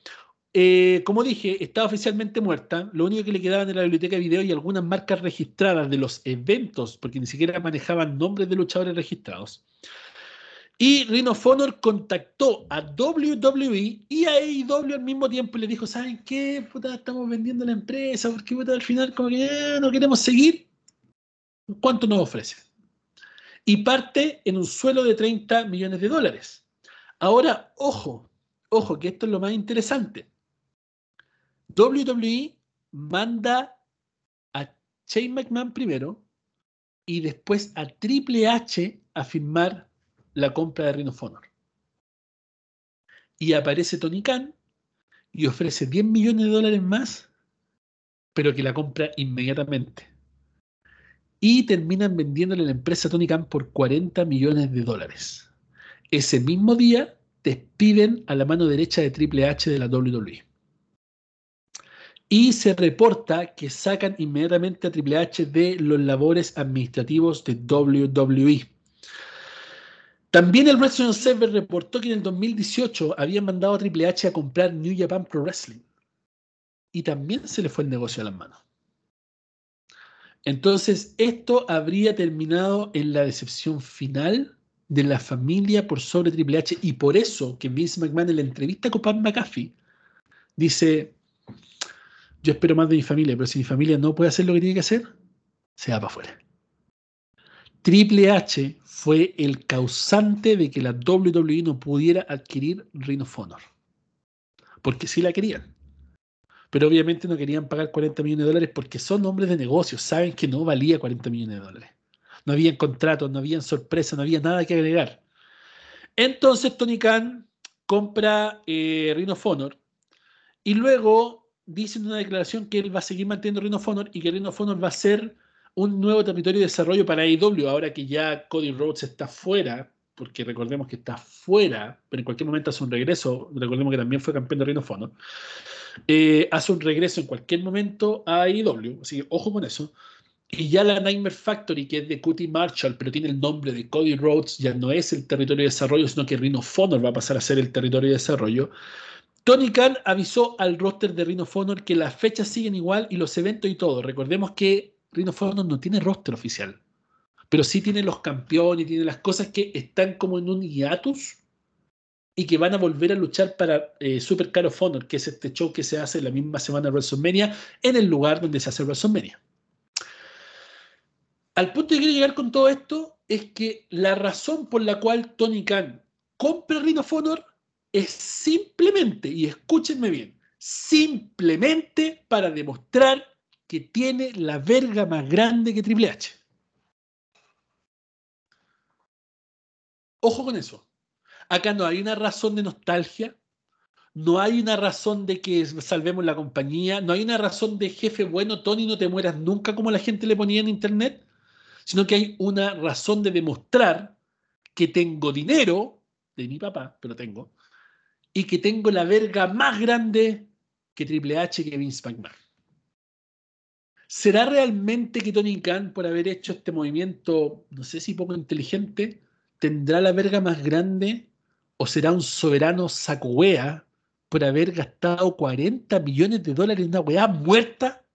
Eh, como dije, estaba oficialmente muerta. Lo único que le quedaban era la biblioteca de video y algunas marcas registradas de los eventos, porque ni siquiera manejaban nombres de luchadores registrados. Y Ring of Honor contactó a WWE y a AEW al mismo tiempo y le dijo, ¿saben qué? Puta, estamos vendiendo la empresa porque puta, al final como que eh, no queremos seguir. ¿Cuánto nos ofrecen? y parte en un suelo de 30 millones de dólares. Ahora, ojo, ojo, que esto es lo más interesante. WWE manda a Shane McMahon primero y después a Triple H a firmar la compra de Ring Honor. Y aparece Tony Khan y ofrece 10 millones de dólares más, pero que la compra inmediatamente. Y terminan vendiéndole la empresa Tony Khan por 40 millones de dólares. Ese mismo día despiden a la mano derecha de Triple H de la WWE. Y se reporta que sacan inmediatamente a Triple H de los labores administrativos de WWE. También el Wrestling Observer reportó que en el 2018 habían mandado a Triple H a comprar New Japan Pro Wrestling. Y también se le fue el negocio a las manos. Entonces, esto habría terminado en la decepción final de la familia por sobre Triple H. Y por eso que Vince McMahon en la entrevista con Pat McAfee dice, yo espero más de mi familia, pero si mi familia no puede hacer lo que tiene que hacer, se va para afuera. Triple H fue el causante de que la WWE no pudiera adquirir Ring of Honor. Porque sí la querían. Pero obviamente no querían pagar 40 millones de dólares porque son hombres de negocios, saben que no valía 40 millones de dólares. No habían contratos, no habían sorpresas, no había nada que agregar. Entonces Tony Khan compra eh, Ring of Honor y luego dice en una declaración que él va a seguir manteniendo Ring of Honor y que Ring of Honor va a ser un nuevo territorio de desarrollo para AEW, ahora que ya Cody Rhodes está fuera, porque recordemos que está fuera, pero en cualquier momento hace un regreso, recordemos que también fue campeón de Reino Fono, eh, hace un regreso en cualquier momento a AEW, así que ojo con eso. Y ya la Nightmare Factory, que es de Cody Marshall, pero tiene el nombre de Cody Rhodes, ya no es el territorio de desarrollo, sino que Rhino Honor va a pasar a ser el territorio de desarrollo. Tony Khan avisó al roster de Rhino Honor que las fechas siguen igual y los eventos y todo. Recordemos que Ring of Honor no tiene roster oficial, pero sí tiene los campeones, tiene las cosas que están como en un hiatus y que van a volver a luchar para eh, Super Card of Honor, que es este show que se hace la misma semana de WrestleMania en el lugar donde se hace WrestleMania. Al punto que quiero llegar con todo esto es que la razón por la cual Tony Khan compra Ring of es simplemente, y escúchenme bien, simplemente para demostrar que tiene la verga más grande que Triple H. Ojo con eso. Acá no hay una razón de nostalgia, no hay una razón de que salvemos la compañía, no hay una razón de jefe bueno, Tony, no te mueras nunca como la gente le ponía en internet, sino que hay una razón de demostrar que tengo dinero de mi papá, pero tengo, y que tengo la verga más grande que Triple H que Vince McMahon. ¿Será realmente que Tony Khan, por haber hecho este movimiento, no sé si poco inteligente, tendrá la verga más grande? ¿O será un soberano saco wea por haber gastado 40 millones de dólares en una weá muerta?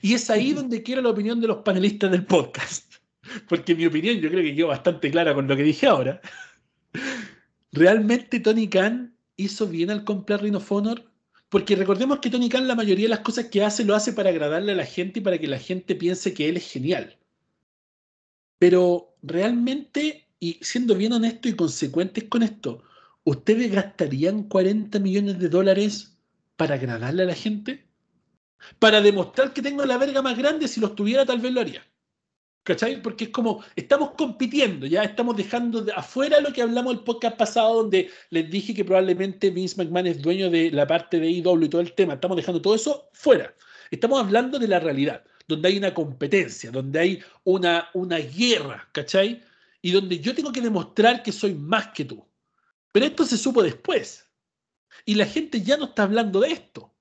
Y es ahí donde quiero la opinión de los panelistas del podcast. Porque mi opinión yo creo que quedó bastante clara con lo que dije ahora. ¿Realmente Tony Khan hizo bien al comprar Rhino Honor? Porque recordemos que Tony Khan la mayoría de las cosas que hace lo hace para agradarle a la gente y para que la gente piense que él es genial. Pero realmente, y siendo bien honesto y consecuentes con esto, ¿ustedes gastarían 40 millones de dólares para agradarle a la gente? Para demostrar que tengo la verga más grande, si los tuviera tal vez lo haría. ¿Cachai? Porque es como, estamos compitiendo, ya estamos dejando de afuera lo que hablamos el podcast pasado, donde les dije que probablemente Vince McMahon es dueño de la parte de IW y todo el tema. Estamos dejando todo eso fuera. Estamos hablando de la realidad, donde hay una competencia, donde hay una, una guerra, ¿cachai? Y donde yo tengo que demostrar que soy más que tú. Pero esto se supo después. Y la gente ya no está hablando de esto.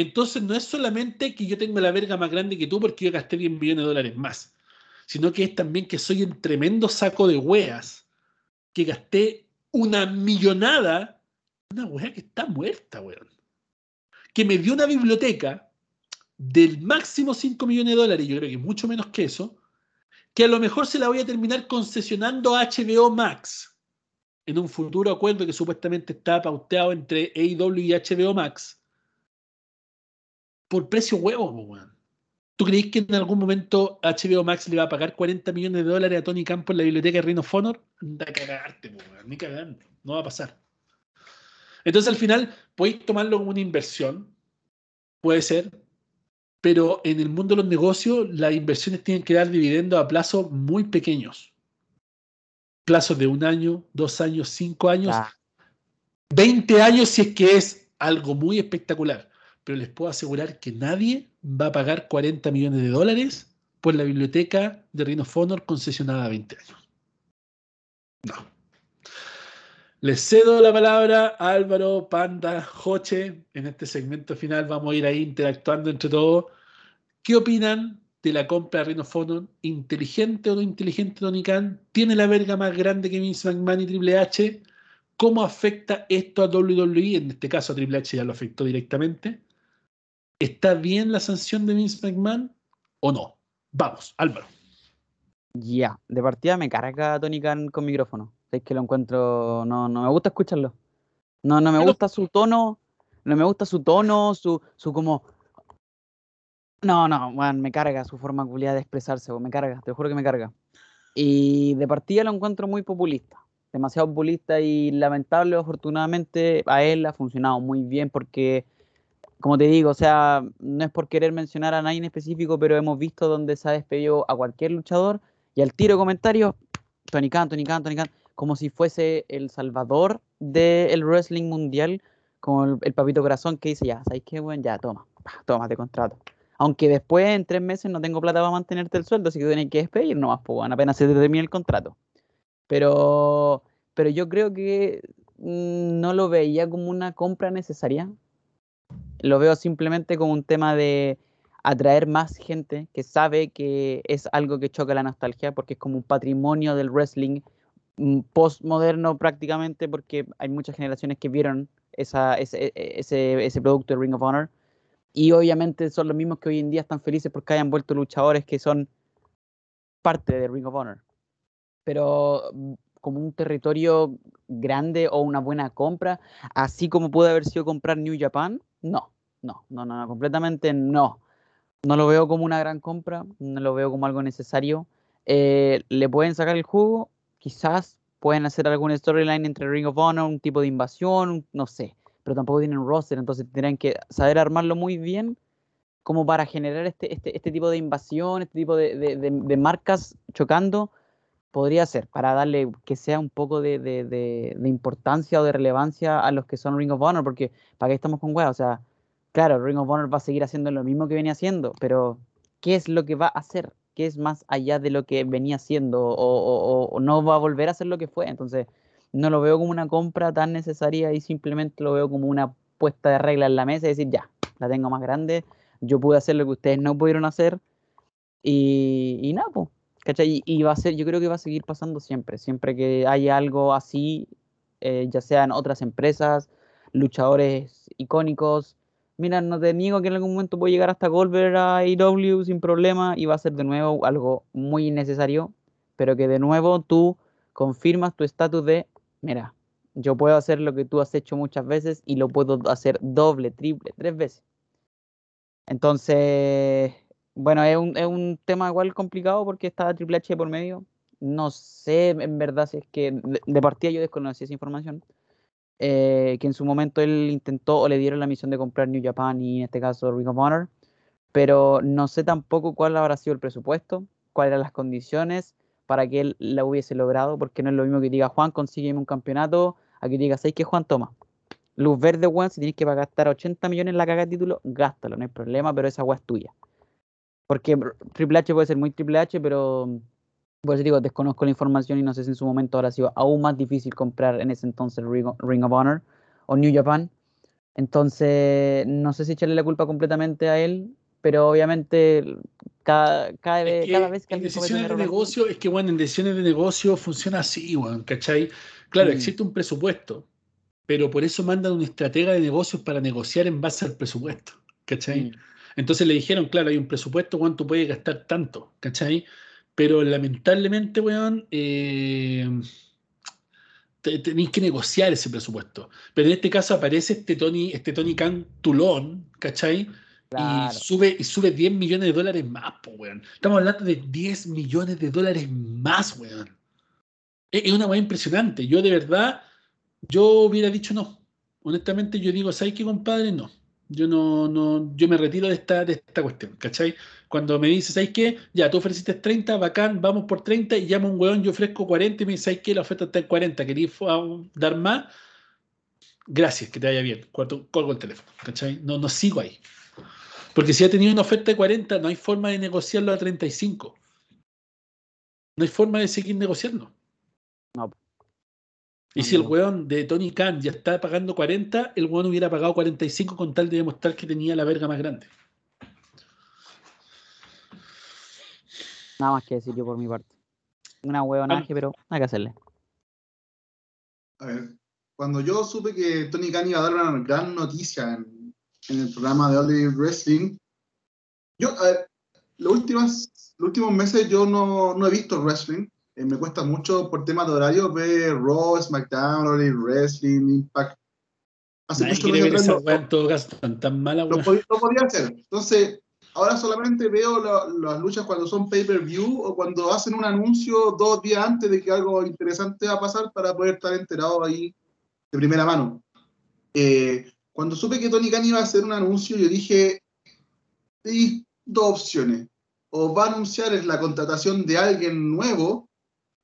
Entonces no es solamente que yo tengo la verga más grande que tú porque yo gasté 10 millones de dólares más, sino que es también que soy un tremendo saco de weas, que gasté una millonada, una wea que está muerta, weón. Que me dio una biblioteca del máximo 5 millones de dólares, yo creo que mucho menos que eso, que a lo mejor se la voy a terminar concesionando a HBO Max en un futuro acuerdo que supuestamente está pauteado entre AEW y HBO Max por precio huevo, weón. ¿Tú crees que en algún momento HBO Max le va a pagar 40 millones de dólares a Tony Campos en la biblioteca de Rhino Honor? Anda a cagarte, weón. Ni cagando. No va a pasar. Entonces al final podéis tomarlo como una inversión. Puede ser. pero en el mundo de los negocios las inversiones tienen que dar dividendos a plazos muy pequeños. Plazos de un año, dos años, cinco años,
Ah,
20 años si es que es algo muy espectacular. Pero les puedo asegurar que nadie va a pagar 40 millones de dólares por la biblioteca de Ring of Honor concesionada a 20 años. No. Les cedo la palabra a Álvaro, Panda, Joche. En este segmento final vamos a ir ahí interactuando entre todos. ¿Qué opinan de la compra de Ring of Honor? ¿Inteligente o no inteligente Tony? ¿Tiene la verga más grande que Vince McMahon y Triple H? ¿Cómo afecta esto a WWE? En este caso a Triple H ya lo afectó directamente. ¿Está bien la sanción de Vince McMahon o no? Vamos, Álvaro.
Ya, de partida me carga Tony Khan con micrófono. Es que lo encuentro, no, no me gusta escucharlo. No, no me gusta su tono, no me gusta su tono, su, su como... No, no, weón, me carga su forma culiada de expresarse, me carga, te juro que me carga. Y de partida lo encuentro muy populista, demasiado populista y lamentable, afortunadamente a él ha funcionado muy bien porque, como te digo, o sea, no es por querer mencionar a nadie en específico, pero hemos visto donde se ha despedido a cualquier luchador y al tiro comentario, Tony Khan, Tony Khan, Tony Khan, como si fuese el salvador del wrestling mundial, como el, papito corazón que dice, ya, ¿sabes qué, bueno? Ya, toma, toma, te contrato. Aunque después en tres meses no tengo plata para mantenerte el sueldo, así que tienes que despedir nomás, pues, bueno, apenas se te termine el contrato. Pero, pero yo creo que mm, no lo veía como una compra necesaria. Lo veo simplemente como un tema de atraer más gente que sabe que es algo que choca la nostalgia, porque es como un patrimonio del wrestling mm, postmoderno prácticamente, porque hay muchas generaciones que vieron e- e- ese, ese producto de Ring of Honor. Y obviamente son los mismos que hoy en día están felices porque hayan vuelto luchadores que son parte de Ring of Honor. Pero como un territorio grande o una buena compra, así como puede haber sido comprar New Japan, no, no, no, no, no, completamente no. No lo veo como una gran compra, no lo veo como algo necesario. Eh, ¿Le pueden sacar el jugo? Quizás pueden hacer algún storyline entre Ring of Honor, un tipo de invasión, no sé, pero tampoco tienen roster, entonces tendrían que saber armarlo muy bien como para generar este, este, este tipo de invasión, este tipo de- de marcas chocando, podría ser, para darle que sea un poco de, de- de- de importancia o de relevancia a los que son Ring of Honor, porque ¿para qué estamos con weas? O sea, claro, Ring of Honor va a seguir haciendo lo mismo que venía haciendo, pero ¿qué es lo que va a hacer? ¿Qué es más allá de lo que venía haciendo? O, o- o- no va a volver a ser lo que fue. Entonces, no lo veo como una compra tan necesaria y simplemente lo veo como una puesta de regla en la mesa y decir, ya, la tengo más grande, yo pude hacer lo que ustedes no pudieron hacer y, y nada, pues. ¿Cachai? Y, va a ser, yo creo que va a seguir pasando siempre, siempre que haya algo así, eh, ya sean otras empresas, luchadores icónicos. Mira, no te niego que en algún momento puede llegar hasta Goldberg a AEW sin problema y va a ser de nuevo algo muy innecesario, pero que de nuevo tú confirmas tu estatus de, mira, yo puedo hacer lo que tú has hecho muchas veces y lo puedo hacer doble, triple, tres veces. Entonces, bueno, es un, es un tema igual complicado porque está Triple H por medio. No sé en verdad si es que de, partida yo desconocí esa información. eh, que en su momento él intentó o le dieron la misión de comprar New Japan y en este caso Ring of Honor. Pero no sé tampoco cuál habrá sido el presupuesto, cuáles eran las condiciones para que él la hubiese logrado, porque no es lo mismo que diga Juan, consígueme un campeonato, a que diga, ¿sabes qué, Juan? Toma. Luz verde, Juan, si tienes que gastar 80 millones en la caga de título, gástalo, no hay problema, pero esa agua es tuya. Porque Triple H puede ser muy Triple H, pero por eso digo, desconozco la información y no sé si en su momento habrá sido aún más difícil comprar en ese entonces Ring of, Honor o New Japan. Entonces, no sé si echarle la culpa completamente a él, pero obviamente cada, cada,
Es
vez,
que
cada vez que
en decisiones de negocio, es que bueno, en decisiones de negocio funciona así, weón, ¿cachai? Claro,
Mm.
existe un presupuesto, pero por eso mandan un estratega de negocios para negociar en base al presupuesto, ¿cachai?
Mm.
Entonces le dijeron, claro, hay un presupuesto, ¿cuánto puede gastar tanto? ¿Cachai? Pero lamentablemente, weón, eh, te- tenéis que negociar ese presupuesto. Pero en este caso aparece este Tony, este Tony Khan Tulón, ¿cachai?
Claro.
Y sube, y sube 10 millones de dólares más, po, weón. Estamos hablando de 10 millones de dólares más, weón. Es, es una weá impresionante. Yo de verdad, yo hubiera dicho no. Honestamente, yo digo, ¿sabes qué, compadre? No. Yo no, no, yo me retiro de esta, de esta cuestión, ¿cachai? Cuando me dices, ¿sabes qué? Ya, tú ofreciste 30, bacán, vamos por 30 y llama un weón, yo ofrezco 40 y me dices, ¿sabes qué? La oferta está en 40, ¿queréis dar más? Gracias, que te vaya bien. Cuarto, colgo el teléfono, ¿cachai? No, no sigo ahí. Porque si ha tenido una oferta de 40, no hay forma de negociarlo a 35. No hay forma de seguir negociando.
No.
Y si el weón de Tony Khan ya está pagando 40, el weón hubiera pagado 45 con tal de demostrar que tenía la verga más grande.
Nada más que decir yo por mi parte. Una huevonaje, pero nada que hacerle.
A ver, cuando yo supe que Tony Khan iba a dar una gran noticia en, en el programa de All Wrestling, yo, a ver, los últimos, los últimos meses yo no, no he visto wrestling. Eh, me cuesta mucho por temas de horario ver Raw, SmackDown, All Wrestling, Impact.
Hace mucho que ver esa en todo caso tan, mala,
lo, podía, lo, podía hacer. Entonces, ahora solamente veo las luchas cuando son pay-per-view o cuando hacen un anuncio dos días antes de que algo interesante va a pasar para poder estar enterado ahí de primera mano. Eh, cuando supe que Tony Khan iba a hacer un anuncio, yo dije, hay dos opciones o va a anunciar la contratación de alguien nuevo,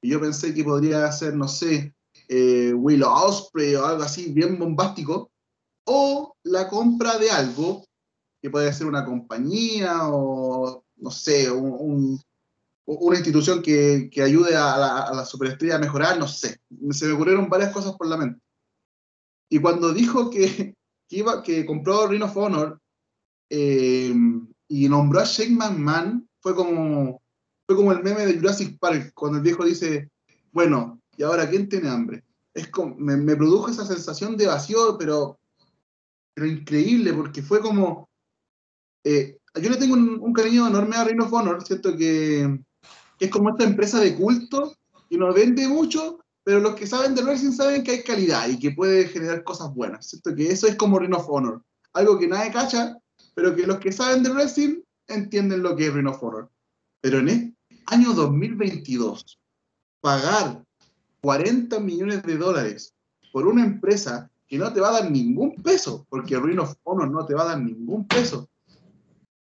y yo pensé que podría ser, no sé, eh, Will Osprey o algo así bien bombástico, o la compra de algo, que puede ser una compañía o, no sé, un, una institución que, que ayude a la, a la, superestrella a mejorar, no sé. Se me ocurrieron varias cosas por la mente. Y cuando dijo que, que iba, que compró Ring of Honor eh, y nombró a Shane McMahon, fue como, fue como el meme de Jurassic Park, cuando el viejo dice, bueno, ¿y ahora quién tiene hambre? Es como, me, me produjo esa sensación de vacío, pero, pero increíble, porque fue como... Eh, yo le tengo un, cariño enorme a Ring of Honor, siento que, es como esta empresa de culto y nos vende mucho, pero los que saben de wrestling saben que hay calidad y que puede generar cosas buenas. Siento que eso es como Ring of Honor, algo que nadie cacha, pero que los que saben de wrestling entienden lo que es Ring of Honor. Pero en año 2022, pagar 40 millones de dólares por una empresa que no te va a dar ningún peso, porque Ring of Honor no te va a dar ningún peso,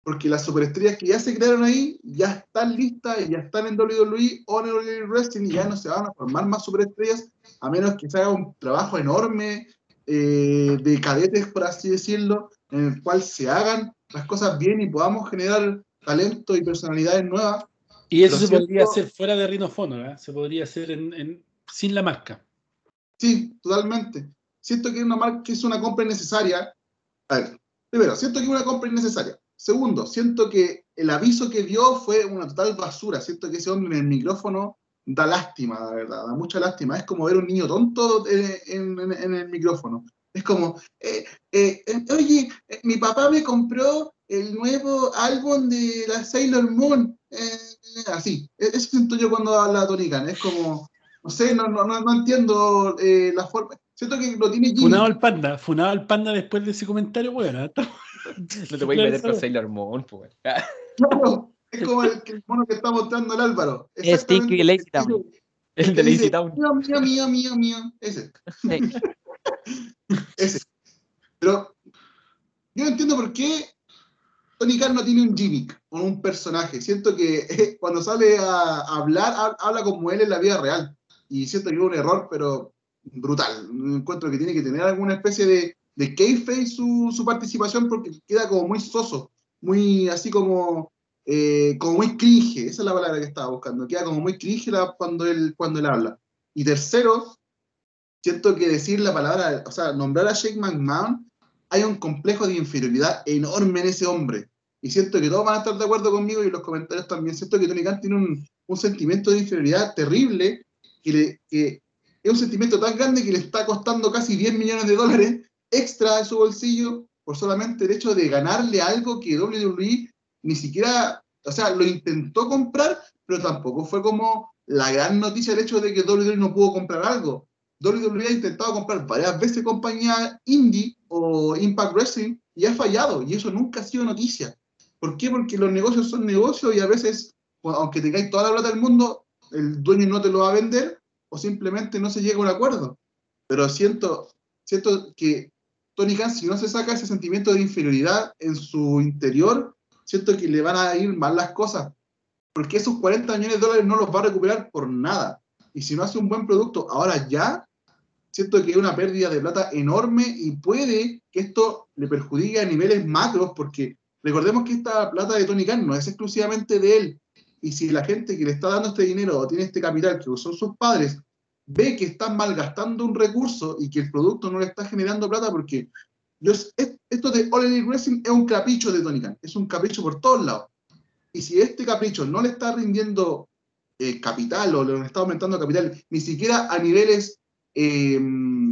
porque las superestrellas que ya se crearon ahí ya están listas y ya están en WWE o en WWE Wrestling y ya no se van a formar más superestrellas a menos que se haga un trabajo enorme eh, de cadetes, por así decirlo, en el cual se hagan las cosas bien y podamos generar talento y personalidades nuevas.
Y eso se podría hacer fuera de Rhino ¿eh? se podría hacer en, sin la marca.
Sí, totalmente. Siento que es una marca que es una compra innecesaria. A ver, primero, siento que es una compra innecesaria. Segundo, siento que el aviso que dio fue una total basura. Siento que ese hombre en el micrófono da lástima, la verdad, da mucha lástima. Es como ver un niño tonto en, en, en el micrófono. Es como, eh, eh, eh oye, eh, mi papá me compró el nuevo álbum de la Sailor Moon. Eh, así, e-, eso siento yo cuando habla Tony Khan. Es como, no sé, no, no, no entiendo la forma. Siento que lo tiene
Jimmy. Funado al panda, funado al panda después de ese comentario, bueno.
No te voy a meter con Sailor Moon, pues.
Claro, es como el, el, mono que está mostrando el Álvaro.
Es Stinky Lazy Town.
El de Lazy Town.
Mía, mía, mía, mía, ese. Ese. Pero yo no entiendo por qué Tony Khan no tiene un gimmick o un personaje. Siento que eh, cuando sale a, hablar, habla como él en la vida real. Y siento que es un error, pero brutal. Encuentro que tiene que tener alguna especie de, de kayfabe su, su participación porque queda como muy soso, muy así como, eh, como muy cringe. Esa es la palabra que estaba buscando. Queda como muy cringe cuando él, cuando él habla. Y tercero, siento que decir la palabra, o sea, nombrar a Shake McMahon, hay un complejo de inferioridad enorme en ese hombre. Y siento que todos van a estar de acuerdo conmigo y los comentarios también. Siento que Tony Khan tiene un, un sentimiento de inferioridad terrible, que, le, que, es un sentimiento tan grande que le está costando casi 10 millones de dólares extra de su bolsillo por solamente el hecho de ganarle algo que WWE ni siquiera, o sea, lo intentó comprar, pero tampoco fue como la gran noticia el hecho de que WWE no pudo comprar algo. WWE ha intentado comprar varias veces compañía indie o Impact Wrestling y ha fallado, y eso nunca ha sido noticia. ¿Por qué? Porque los negocios son negocios y a veces, aunque tengáis toda la plata del mundo, el dueño no te lo va a vender o simplemente no se llega a un acuerdo. Pero siento, siento que Tony Khan, si no se saca ese sentimiento de inferioridad en su interior, siento que le van a ir mal las cosas. Porque esos 40 millones de dólares no los va a recuperar por nada. Y si no hace un buen producto ahora ya, siento que hay una pérdida de plata enorme y puede que esto le perjudique a niveles macros, porque recordemos que esta plata de Tony Khan no es exclusivamente de él. Y si la gente que le está dando este dinero o tiene este capital que son sus padres, ve que están malgastando un recurso y que el producto no le está generando plata, porque esto de All Elite es un capricho de Tony Khan, es un capricho por todos lados. Y si este capricho no le está rindiendo eh, capital o le está aumentando capital, ni siquiera a niveles, eh,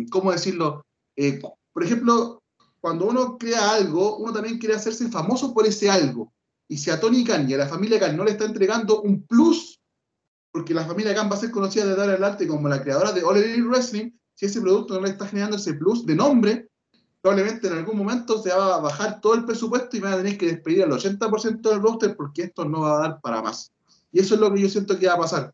¿cómo decirlo? Eh, por ejemplo, cuando uno crea algo, uno también quiere hacerse famoso por ese algo. Y si a Tony Khan y a la familia Khan no le está entregando un plus, porque la familia Khan va a ser conocida de dar el arte como la creadora de All Elite Wrestling, si ese producto no le está generando ese plus de nombre, probablemente en algún momento se va a bajar todo el presupuesto y van a tener que despedir al 80% del roster porque esto no va a dar para más. Y eso es lo que yo siento que va a pasar.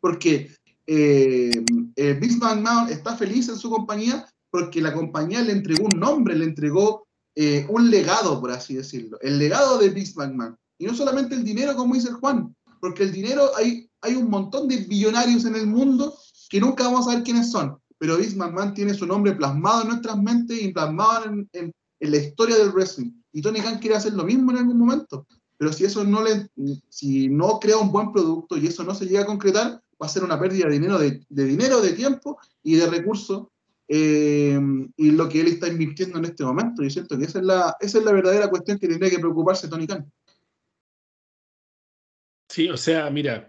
Porque eh, eh McMahon está feliz en su compañía porque la compañía le entregó un nombre, le entregó eh, un legado, por así decirlo. El legado de Vince McMahon. Y no solamente el dinero, como dice Juan, porque el dinero, hay, hay un montón de billonarios en el mundo que nunca vamos a ver quiénes son pero Vince McMahon tiene su nombre plasmado en nuestras mentes y plasmado en, la historia del wrestling. Y Tony Khan quiere hacer lo mismo en algún momento. Pero si eso no le, si no crea un buen producto y eso no se llega a concretar, va a ser una pérdida de dinero, de, dinero, de tiempo y de recursos. Eh, y lo que él está invirtiendo en este momento. Yo siento que esa es la, esa es la verdadera cuestión que tendría que preocuparse Tony Khan.
Sí, o sea, mira,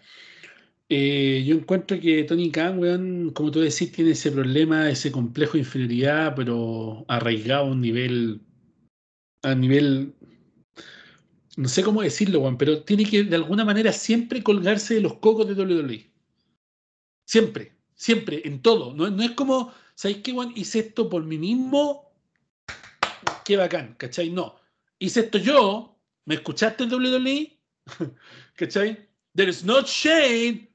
eh, yo encuentro que Tony Khan, weón, como tú decís, tiene ese problema, ese complejo de inferioridad, pero arraigado a un nivel, a nivel, no sé cómo decirlo, weón, pero tiene que de alguna manera siempre colgarse de los cocos de WWE. Siempre, siempre, en todo. No, no es como, ¿sabéis qué, weón? Hice esto por mí mismo, qué bacán, ¿cachai? No. Hice esto yo, ¿me escuchaste en WWE? ¿Cachai? There is no shame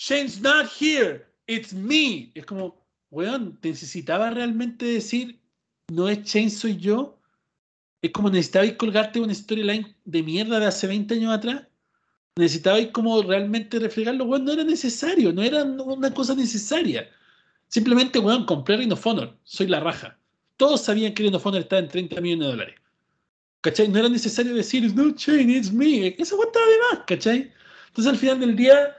Shane's not here, it's me. Es como, weón, necesitaba realmente decir, no es Shane, soy yo? Es como necesitabais colgarte una storyline de mierda de hace 20 años atrás. Necesitabais como realmente reflejarlo, weón, no era necesario, no era una cosa necesaria. Simplemente, weón, compré Ring Honor, soy la raja. Todos sabían que Ring Honor estaba en 30 millones de dólares. ¿Cachai? No era necesario decir, not Shane, it's me. Eso estaba de más, ¿cachai? Entonces al final del día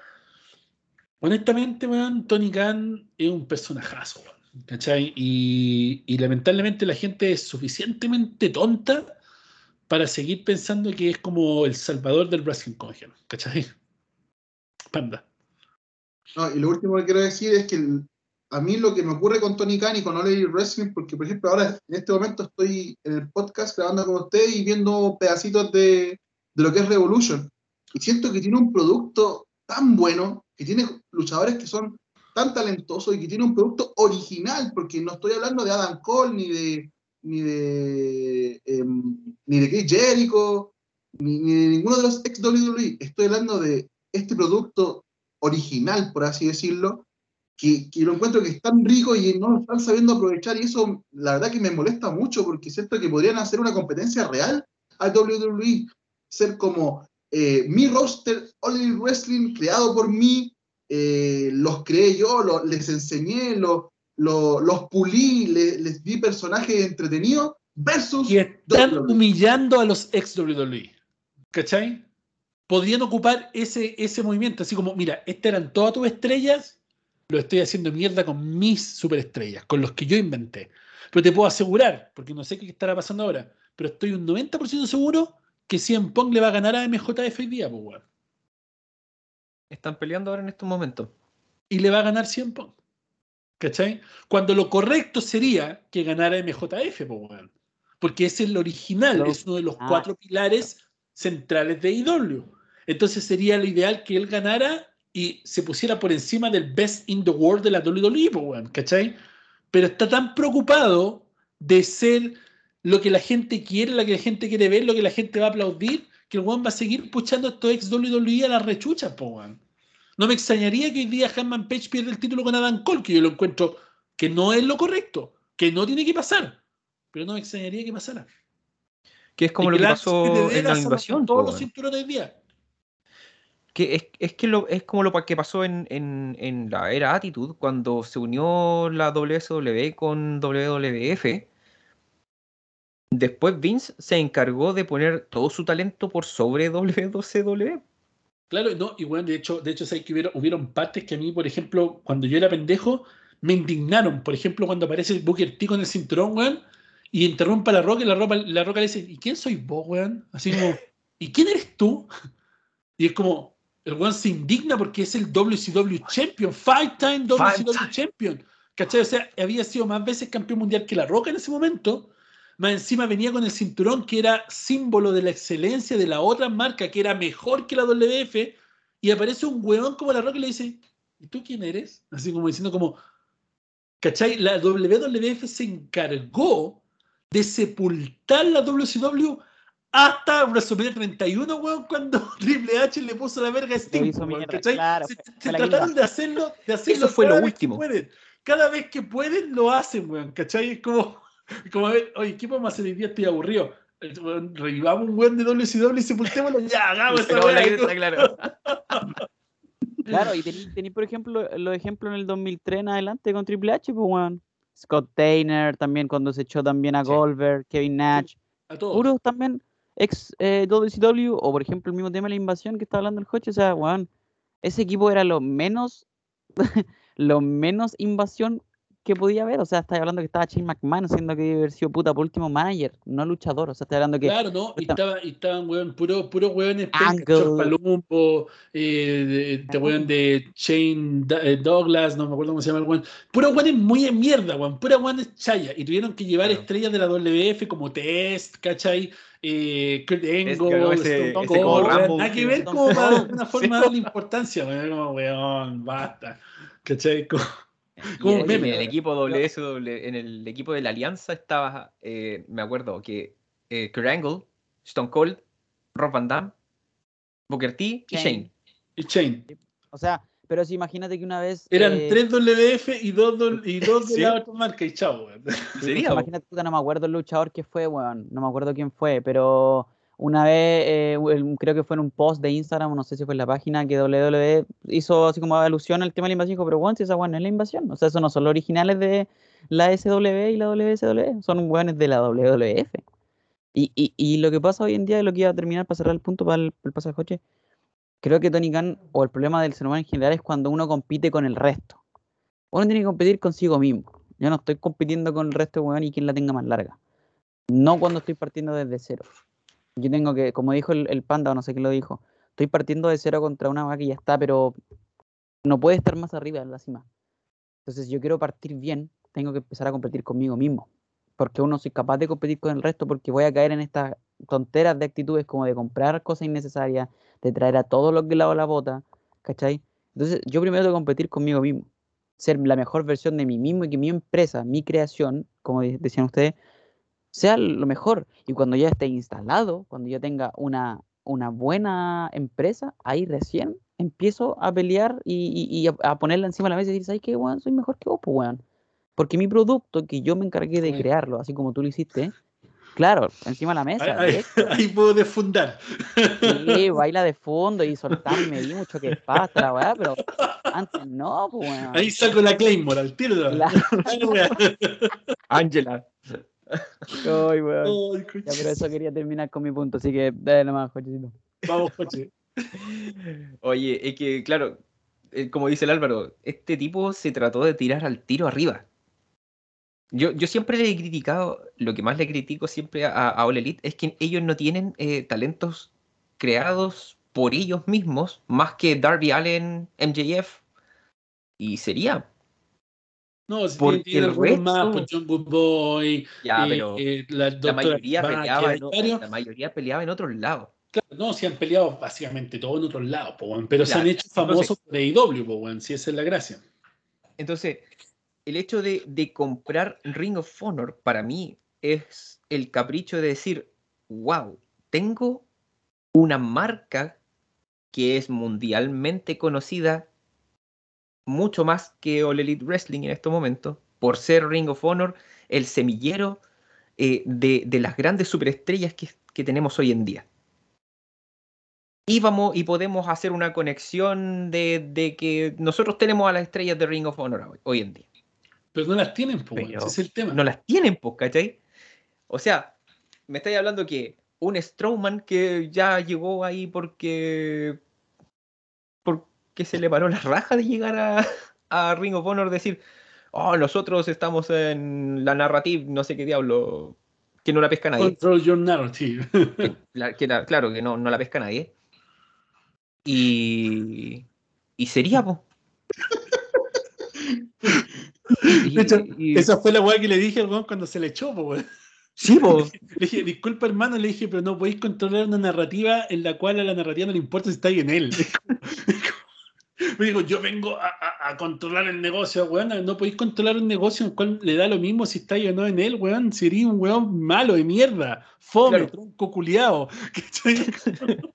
Honestamente, weón, Tony Khan es un personajazo, ¿cachai? Y, lamentablemente la gente es suficientemente tonta para seguir pensando que es como el salvador del Wrestling Congen, ¿cachai? Panda.
No, y lo último que quiero decir es que a mí lo que me ocurre con Tony Khan y con Ole Wrestling, porque por ejemplo ahora en este momento estoy en el podcast grabando con usted y viendo pedacitos de, de lo que es Revolution. Y siento que tiene un producto tan bueno, que tiene luchadores que son tan talentosos y que tiene un producto original, porque no estoy hablando de Adam Cole, ni de ni de, em, ni de Chris Jericho, ni, de ninguno de los ex WWE. Estoy hablando de este producto original, por así decirlo, que, que, lo encuentro que es tan rico y no lo están sabiendo aprovechar. Y eso, la verdad, que me molesta mucho porque siento que podrían hacer una competencia real a WWE. Ser como eh, mi roster All Wrestling creado por mí, eh, los creé yo, les enseñé, los pulí, les, di personajes entretenidos versus...
Y están humillando a los ex WWE. ¿Cachai? Podrían ocupar ese, ese movimiento, así como, mira, estas eran todas tus estrellas, lo estoy haciendo mierda con mis superestrellas, con los que yo inventé. Pero te puedo asegurar, porque no sé qué estará pasando ahora, pero estoy un 90% seguro que CM Punk le va a ganar a MJF hoy día, pues,
Están peleando ahora en estos momentos.
Y le va a ganar CM Punk. ¿Cachai? Cuando lo correcto sería que ganara MJF, Porque es el original, es uno de los ah. cuatro pilares centrales de IW. Entonces sería lo ideal que él ganara y se pusiera por encima del best in the world de la WWE, pues, ¿cachai? Pero está tan preocupado de ser lo que la gente quiere, lo que la gente quiere ver, lo que la gente va a aplaudir, que el Juan va a seguir puchando a estos ex WWE a la rechucha, po, No me extrañaría que hoy día Hanman Page pierda el título con Adam Cole, que yo lo encuentro que no es lo correcto, que no tiene que pasar. pero no me extrañaría que pasara.
Que es como
Y
lo que pasó en la invasión.
todos los cinturones hoy día.
Que es, es que lo, es como lo que pasó en, en, en la era Attitude, cuando se unió la WSW con WWF. Después Vince se encargó de poner todo su talento por sobre WCW.
Claro, no, y bueno, de hecho, de hecho, sabes que hubieron, hubieron partes que a mí, por ejemplo, cuando yo era pendejo, me indignaron. Por ejemplo, cuando aparece el Booker T con el cinturón, weón, y interrumpe a la roca y la roca, la roca le dice, ¿y quién soy vos, weón? Así como, ¿y quién eres tú? Y es como, el weón se indigna porque es el WCW Champion, five time WCW. Champion. ¿Cachai? O sea, había sido más veces campeón mundial que la roca en ese momento. Más encima venía con el cinturón que era símbolo de la excelencia de la otra marca, que era mejor que la WF, y aparece un huevón como la Roca y le dice, ¿y tú quién eres? Así como diciendo como, ¿cachai? La WWF se encargó de sepultar la WCW hasta WrestleMania 31, weón, cuando Triple H le puso la verga a Sting, weón,
claro,
se se trataron de hacerlo, de hacerlo
Eso fue
cada
lo
vez que
último.
pueden. Cada vez que pueden lo hacen, weón, ¿cachai? Es como, como a ver, oye, ¿qué podemos hacer hoy día? Estoy aburrido. Revivamos un weón de WCW y sepultémoslo, ya, hagamos esa
la claro.
Claro, y tenéis, tení, por ejemplo, los ejemplos en el 2003 en adelante con Triple H, pues, weón. Scott Tainer, también cuando se echó también a
Sí.
Goldberg, Kevin Nash,
A todos.
puros también ex eh, WCW, o por ejemplo el mismo tema de la invasión que está hablando el coche, o sea, weón, ese equipo era lo menos, lo menos invasión que podía haber, o sea, estás hablando que estaba Shane McMahon, siendo que debe haber sido puta por último manager, no luchador, o sea, estás hablando que
Claro, ¿no? Y, estaba, y estaban, weón, puro, puro weones Palumbo, eh, de, de weón de Shane eh, Douglas, no me acuerdo cómo se llama el weón. Puro weones muy en mierda, weón, pura weones chaya. Y tuvieron que llevar
Claro.
estrellas de la WF como Test, ¿cachai? Eh, Kurt Angle, Stone Cold, nada que ver como para de alguna forma darle importancia, weón, weón, basta. ¿Cachai? Como- Como
en,
un meme.
en el equipo WSW, en el equipo de la Alianza estaba, eh, me acuerdo que eh, Kurt Stone Cold, Rob Van Damme, Booker T y
Shane.
Shane.
y Shane.
O sea, pero si imagínate que una vez.
Eran
eh,
tres WF y dos, dol- y dos de
Sí.
la otra marca y chao, weón.
imagínate, puta, no me acuerdo el luchador que fue, weón. No me acuerdo quién fue, pero una vez, eh, creo que fue en un post de Instagram, no sé si fue en la página, que WWE hizo así como alusión al tema de la invasión. Dijo, pero weón, si esa weón no es la invasión. O sea, esos no son los originales de la SW y la WSW, son weones de la WWF. Y, y, y lo que pasa hoy en día, y lo que iba a terminar para cerrar el punto para el, el pasaje coche, creo que Tony Khan, o el problema del ser humano en general, es cuando uno compite con el resto. Uno tiene que competir consigo mismo. Yo no estoy compitiendo con el resto de weón y quién la tenga más larga. No cuando estoy partiendo desde cero. Yo tengo que, como dijo el, el panda, o no sé quién lo dijo, estoy partiendo de cero contra una vaca que ya está, pero no puede estar más arriba en la cima. Entonces, yo quiero partir bien, tengo que empezar a competir conmigo mismo. Porque uno soy capaz de competir con el resto, porque voy a caer en estas tonteras de actitudes como de comprar cosas innecesarias, de traer a todos los que lavo la bota, ¿cachai? Entonces, yo primero tengo que competir conmigo mismo, ser la mejor versión de mí mismo y que mi empresa, mi creación, como de- decían ustedes, sea lo mejor. Y cuando ya esté instalado, cuando ya tenga una, una buena empresa, ahí recién empiezo a pelear y, y- y a, a ponerla encima de la mesa y decir, ¿sabes qué, weón? Soy mejor que vos, pues, weón. Porque mi producto, que yo me encargué de crearlo, así como tú lo hiciste, claro, encima de la mesa,
Ahí, ahí- ahí puedo desfundar.
Sí, baila de fondo y soltarme y mucho que pasa, la weá, pero antes no, pues weón.
Ahí saco la Claymore al tiro. la-.
Angela.
Ay, weón.
Ay,
Ya, pero eso quería terminar con mi punto, así que dale nomás, Jochecito.
Vamos, coche.
Oye, es que, claro, eh, como dice el Álvaro, este tipo se trató de tirar al tiro arriba. Yo, yo siempre le he criticado, lo que más le critico siempre a, a All Elite es que ellos no tienen eh, talentos creados por ellos mismos, más que Darby Allen, MJF, y sería.
No, si
Porque
tiene, tiene
el
más,
resto-
pues John
Ya,
eh,
pero
eh, la,
mayoría, peleaba en,
varios.
la mayoría peleaba en otros lados.
Claro, no, si han peleado básicamente todos en otros lados, pero se han hecho famosos por AEW, po, si esa es la gracia.
Entonces, el hecho de, de comprar Ring of Honor para mí es el capricho de decir, wow, tengo una marca que es mundialmente conocida mucho más que All Elite Wrestling en estos momentos, por ser Ring of Honor, el semillero eh, de, de las grandes superestrellas que, que tenemos hoy en día. Y, vamos, y podemos hacer una conexión de, de que nosotros tenemos a las estrellas de Ring of Honor hoy, hoy en día.
Pero no las tienen,
Pero
ese es el tema.
No las tienen, pues, ¿cachai? O sea, me estáis hablando que un Strowman que ya llegó ahí porque. Porque se le paró la raja de llegar a, a Ring of Honor, decir, oh, nosotros estamos en la narrativa, no sé qué diablo, que no la pesca nadie.
Control your narrative.
que la- que la- claro, que no, no la pesca nadie. Y. Y sería, po. Y-
De hecho,
y-
Esa fue la weá que le dije al weón cuando se le echó, po, weón.
Sí, po.
Le dije, disculpa hermano, le dije, pero no podéis controlar una narrativa en la cual a la narrativa no le importa si estáis en él. Me dijo, yo vengo a, a- a controlar el negocio, weón. No podéis controlar un negocio en el cual le da lo mismo si estáis o no en él, weón. Sería un weón malo de mierda, fome,
Claro.
tronco culiado.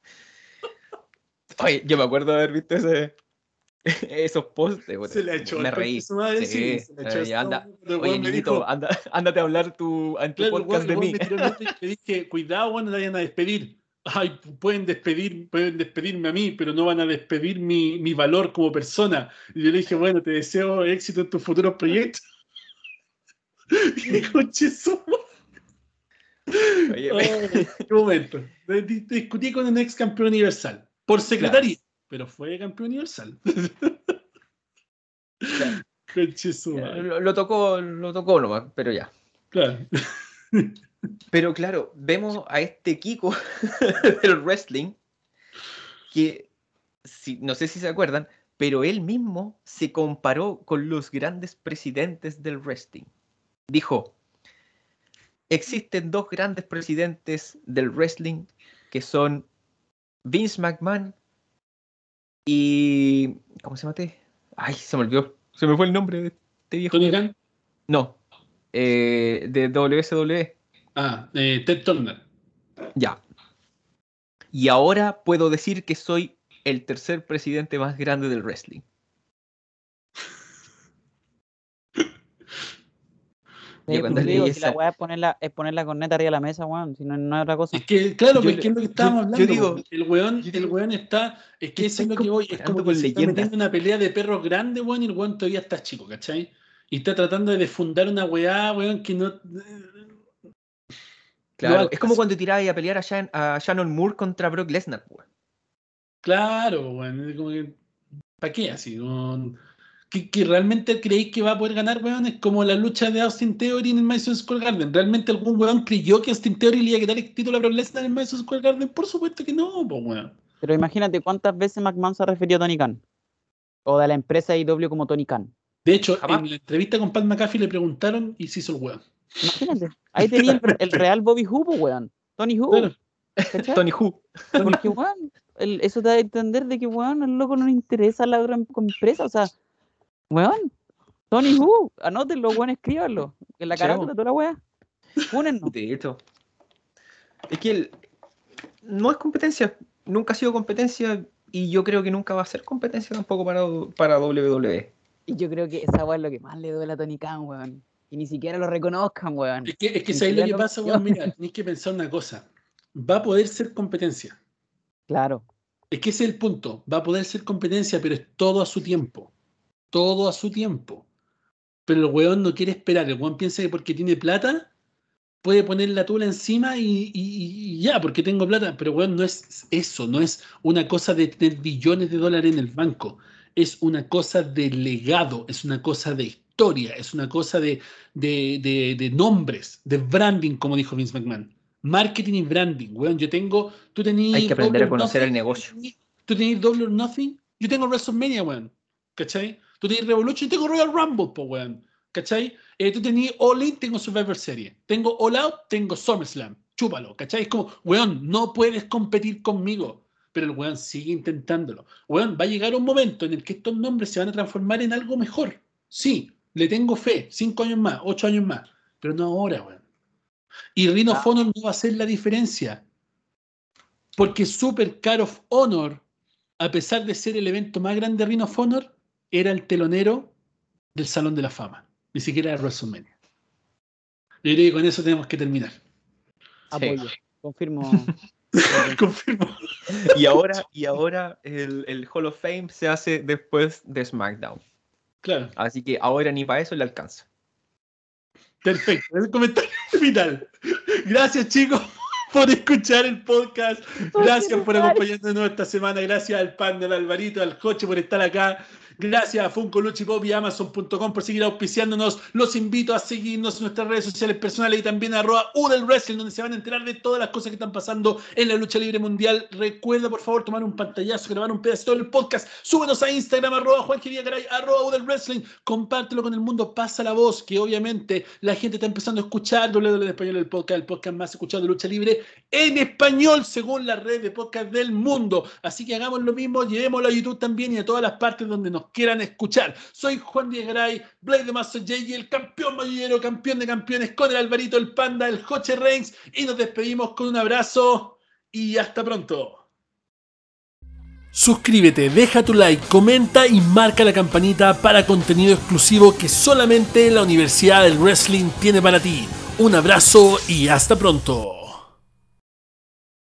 Oye, yo me acuerdo de haber visto ese, esos posts. puta,
Se le echó
me reí.
madre,
Sí,
sí, se le echó
eh, anda.
weón,
Oye,
weón me
niñito, anda, ándate a hablar tu, en tu
Claro,
podcast
weón-
de
weón
mí.
me tiró le dije, cuidado, bueno, no vayan a despedir. Ay, pueden despedir, pueden despedirme a mí, pero no van a despedir mi, mi valor como persona. Y yo le dije, bueno, te deseo éxito en tus futuros proyectos. Conche su
Oye,
qué momento. Di- di- Discutí con un ex campeón universal. Por secretaría, pero fue campeón universal. Madre.
lo, lo tocó, lo tocó nomás, pero ya.
Claro.
Pero claro, vemos a este Kiko del wrestling que, si, no sé si se acuerdan, pero él mismo se comparó con los grandes presidentes del wrestling. Dijo, existen dos grandes presidentes del wrestling que son Vince McMahon y... ¿Cómo se llama? este? Ay, se me olvidó. Se me fue el nombre de este viejo.
Tony Khan.
No, eh, de WSW.
Ah, eh, Ted Turner.
Ya. Y ahora puedo decir que soy el tercer presidente más grande del wrestling.
Sí,
Yo cuando
pues, digo, si la weá es poner la, es poner la corneta arriba de la mesa, weón. Si no, no es otra cosa.
Es que, claro,
Yo
pues
le-
que es lo que
yo-
estábamos
yo
hablando.
digo-
pues. el weón,
yo
el weón está. Es que eso es lo que voy. Es como que
con
se está metiendo en una pelea de perros grandes, weón, y el weón todavía está chico, ¿cachai? Y está tratando de fundar una weá, weón, que no.
Claro,
No
es como cuando tiraba a pelear a, Shan- a Shannon Moore contra Brock Lesnar. weón.
Claro, weón. es como que, ¿Para qué así? ¿Que, que realmente creéis que va a poder ganar, weón? Es como la lucha de Austin Theory en el Madison Square Garden. ¿Realmente algún weón creyó que Austin Theory le iba a quitar el título a Brock Lesnar en el Madison Square Garden? Por supuesto que no, pues, weón.
Pero imagínate cuántas veces McMahon se refirió a Tony Khan. O de la empresa IW como Tony Khan.
De hecho,
Jamás.
en la entrevista con Pat McAfee le preguntaron y se hizo el weón.
Imagínate. Ahí tenía el, el real Bobby Who, weón. Tony Who.
Tony Who.
Porque, weón, el- eso te da a entender de que, weón, al loco no le interesa la otra em- empresa. O sea, weón, Tony Who, anótenlo, weón, escríbanlo. En la carátula, toda la weá. Únennos.
De hecho. Es que el- no es competencia. Nunca ha sido competencia y yo creo que nunca va a ser competencia tampoco para, para WWE.
Y yo creo que esa weá es lo que más le duele a Tony Khan, weón. Y ni siquiera lo reconozcan, weón.
Es que, es que
Ni
¿sabes lo que pasa, weón? Mira, tenéis que pensar una cosa. Va a poder ser competencia.
Claro.
Es que ese es el punto. Va a poder ser competencia, pero es todo a su tiempo. Todo a su tiempo. Pero el weón no quiere esperar. El weón piensa que porque tiene plata, puede poner la tula encima y, y- y ya, porque tengo plata. Pero weón, no es eso. No es una cosa de tener billones de dólares en el banco. Es una cosa de legado. Es una cosa de historia. Es una cosa de, de, de- de nombres, de branding, como dijo Vince McMahon. Marketing y branding, weón. Yo tengo. Tú tenías.
Hay que aprender a conocer el negocio.
Tú tenías Double or Nothing. Yo tengo WrestleMania, weón. ¿Cachai? Tú tenías Revolution, tengo Royal Rumble, po, weón. ¿Cachai? Eh, tú tenías All In, tengo Survivor Series. Tengo All Out, tengo SummerSlam. Chúpalo, ¿cachai? Es como, weón, no puedes competir conmigo. Pero el weón sigue intentándolo. Weón, va a llegar un momento en el que estos nombres se van a transformar en algo mejor. Sí, le tengo fe. Cinco años más, ocho años más. Pero no ahora, weón. Y Ring of
Ah.
Honor no va a hacer la diferencia. Porque Super Car of Honor, a pesar de ser el evento más grande de Ring of Honor, era el telonero del Salón de la Fama. Ni siquiera de WrestleMania. Yo creo que con eso tenemos que terminar.
Apoyo. Confirmo.
Confirmo.
Y ahora, y ahora el, el Hall of Fame se hace después de SmackDown.
Claro.
Así que ahora ni para eso le alcanza.
Perfecto. El comentario final. Gracias, chicos, por escuchar el podcast. Gracias por acompañarnos esta semana. Gracias al pan del Alvarito, al coche por estar acá. Gracias a Funko, Luchi Pop y Amazon.com por seguir auspiciándonos. Los invito a seguirnos en nuestras redes sociales personales y también a arroba Udel Wrestling, donde se van a enterar de todas las cosas que están pasando en la lucha libre mundial. Recuerda, por favor, tomar un pantallazo, grabar un pedacito del podcast. Súbenos a Instagram, arroba Juan Garay, arroba Udel Wrestling. Compártelo con el mundo, pasa la voz, que obviamente la gente está empezando a escuchar WWE en español, el podcast, el podcast más escuchado de lucha libre en español, según la red de podcast del mundo. Así que hagamos lo mismo, llevémoslo a YouTube también y a todas las partes donde nos quieran escuchar. Soy Juan Díaz Garay, Blade de Master J, el campeón mayor, campeón de campeones, con el Alvarito, el Panda, el Joche Reigns, y nos despedimos con un abrazo y hasta pronto.
Suscríbete, deja tu like, comenta y marca la campanita para contenido exclusivo que solamente la Universidad del Wrestling tiene para ti. Un abrazo y hasta pronto.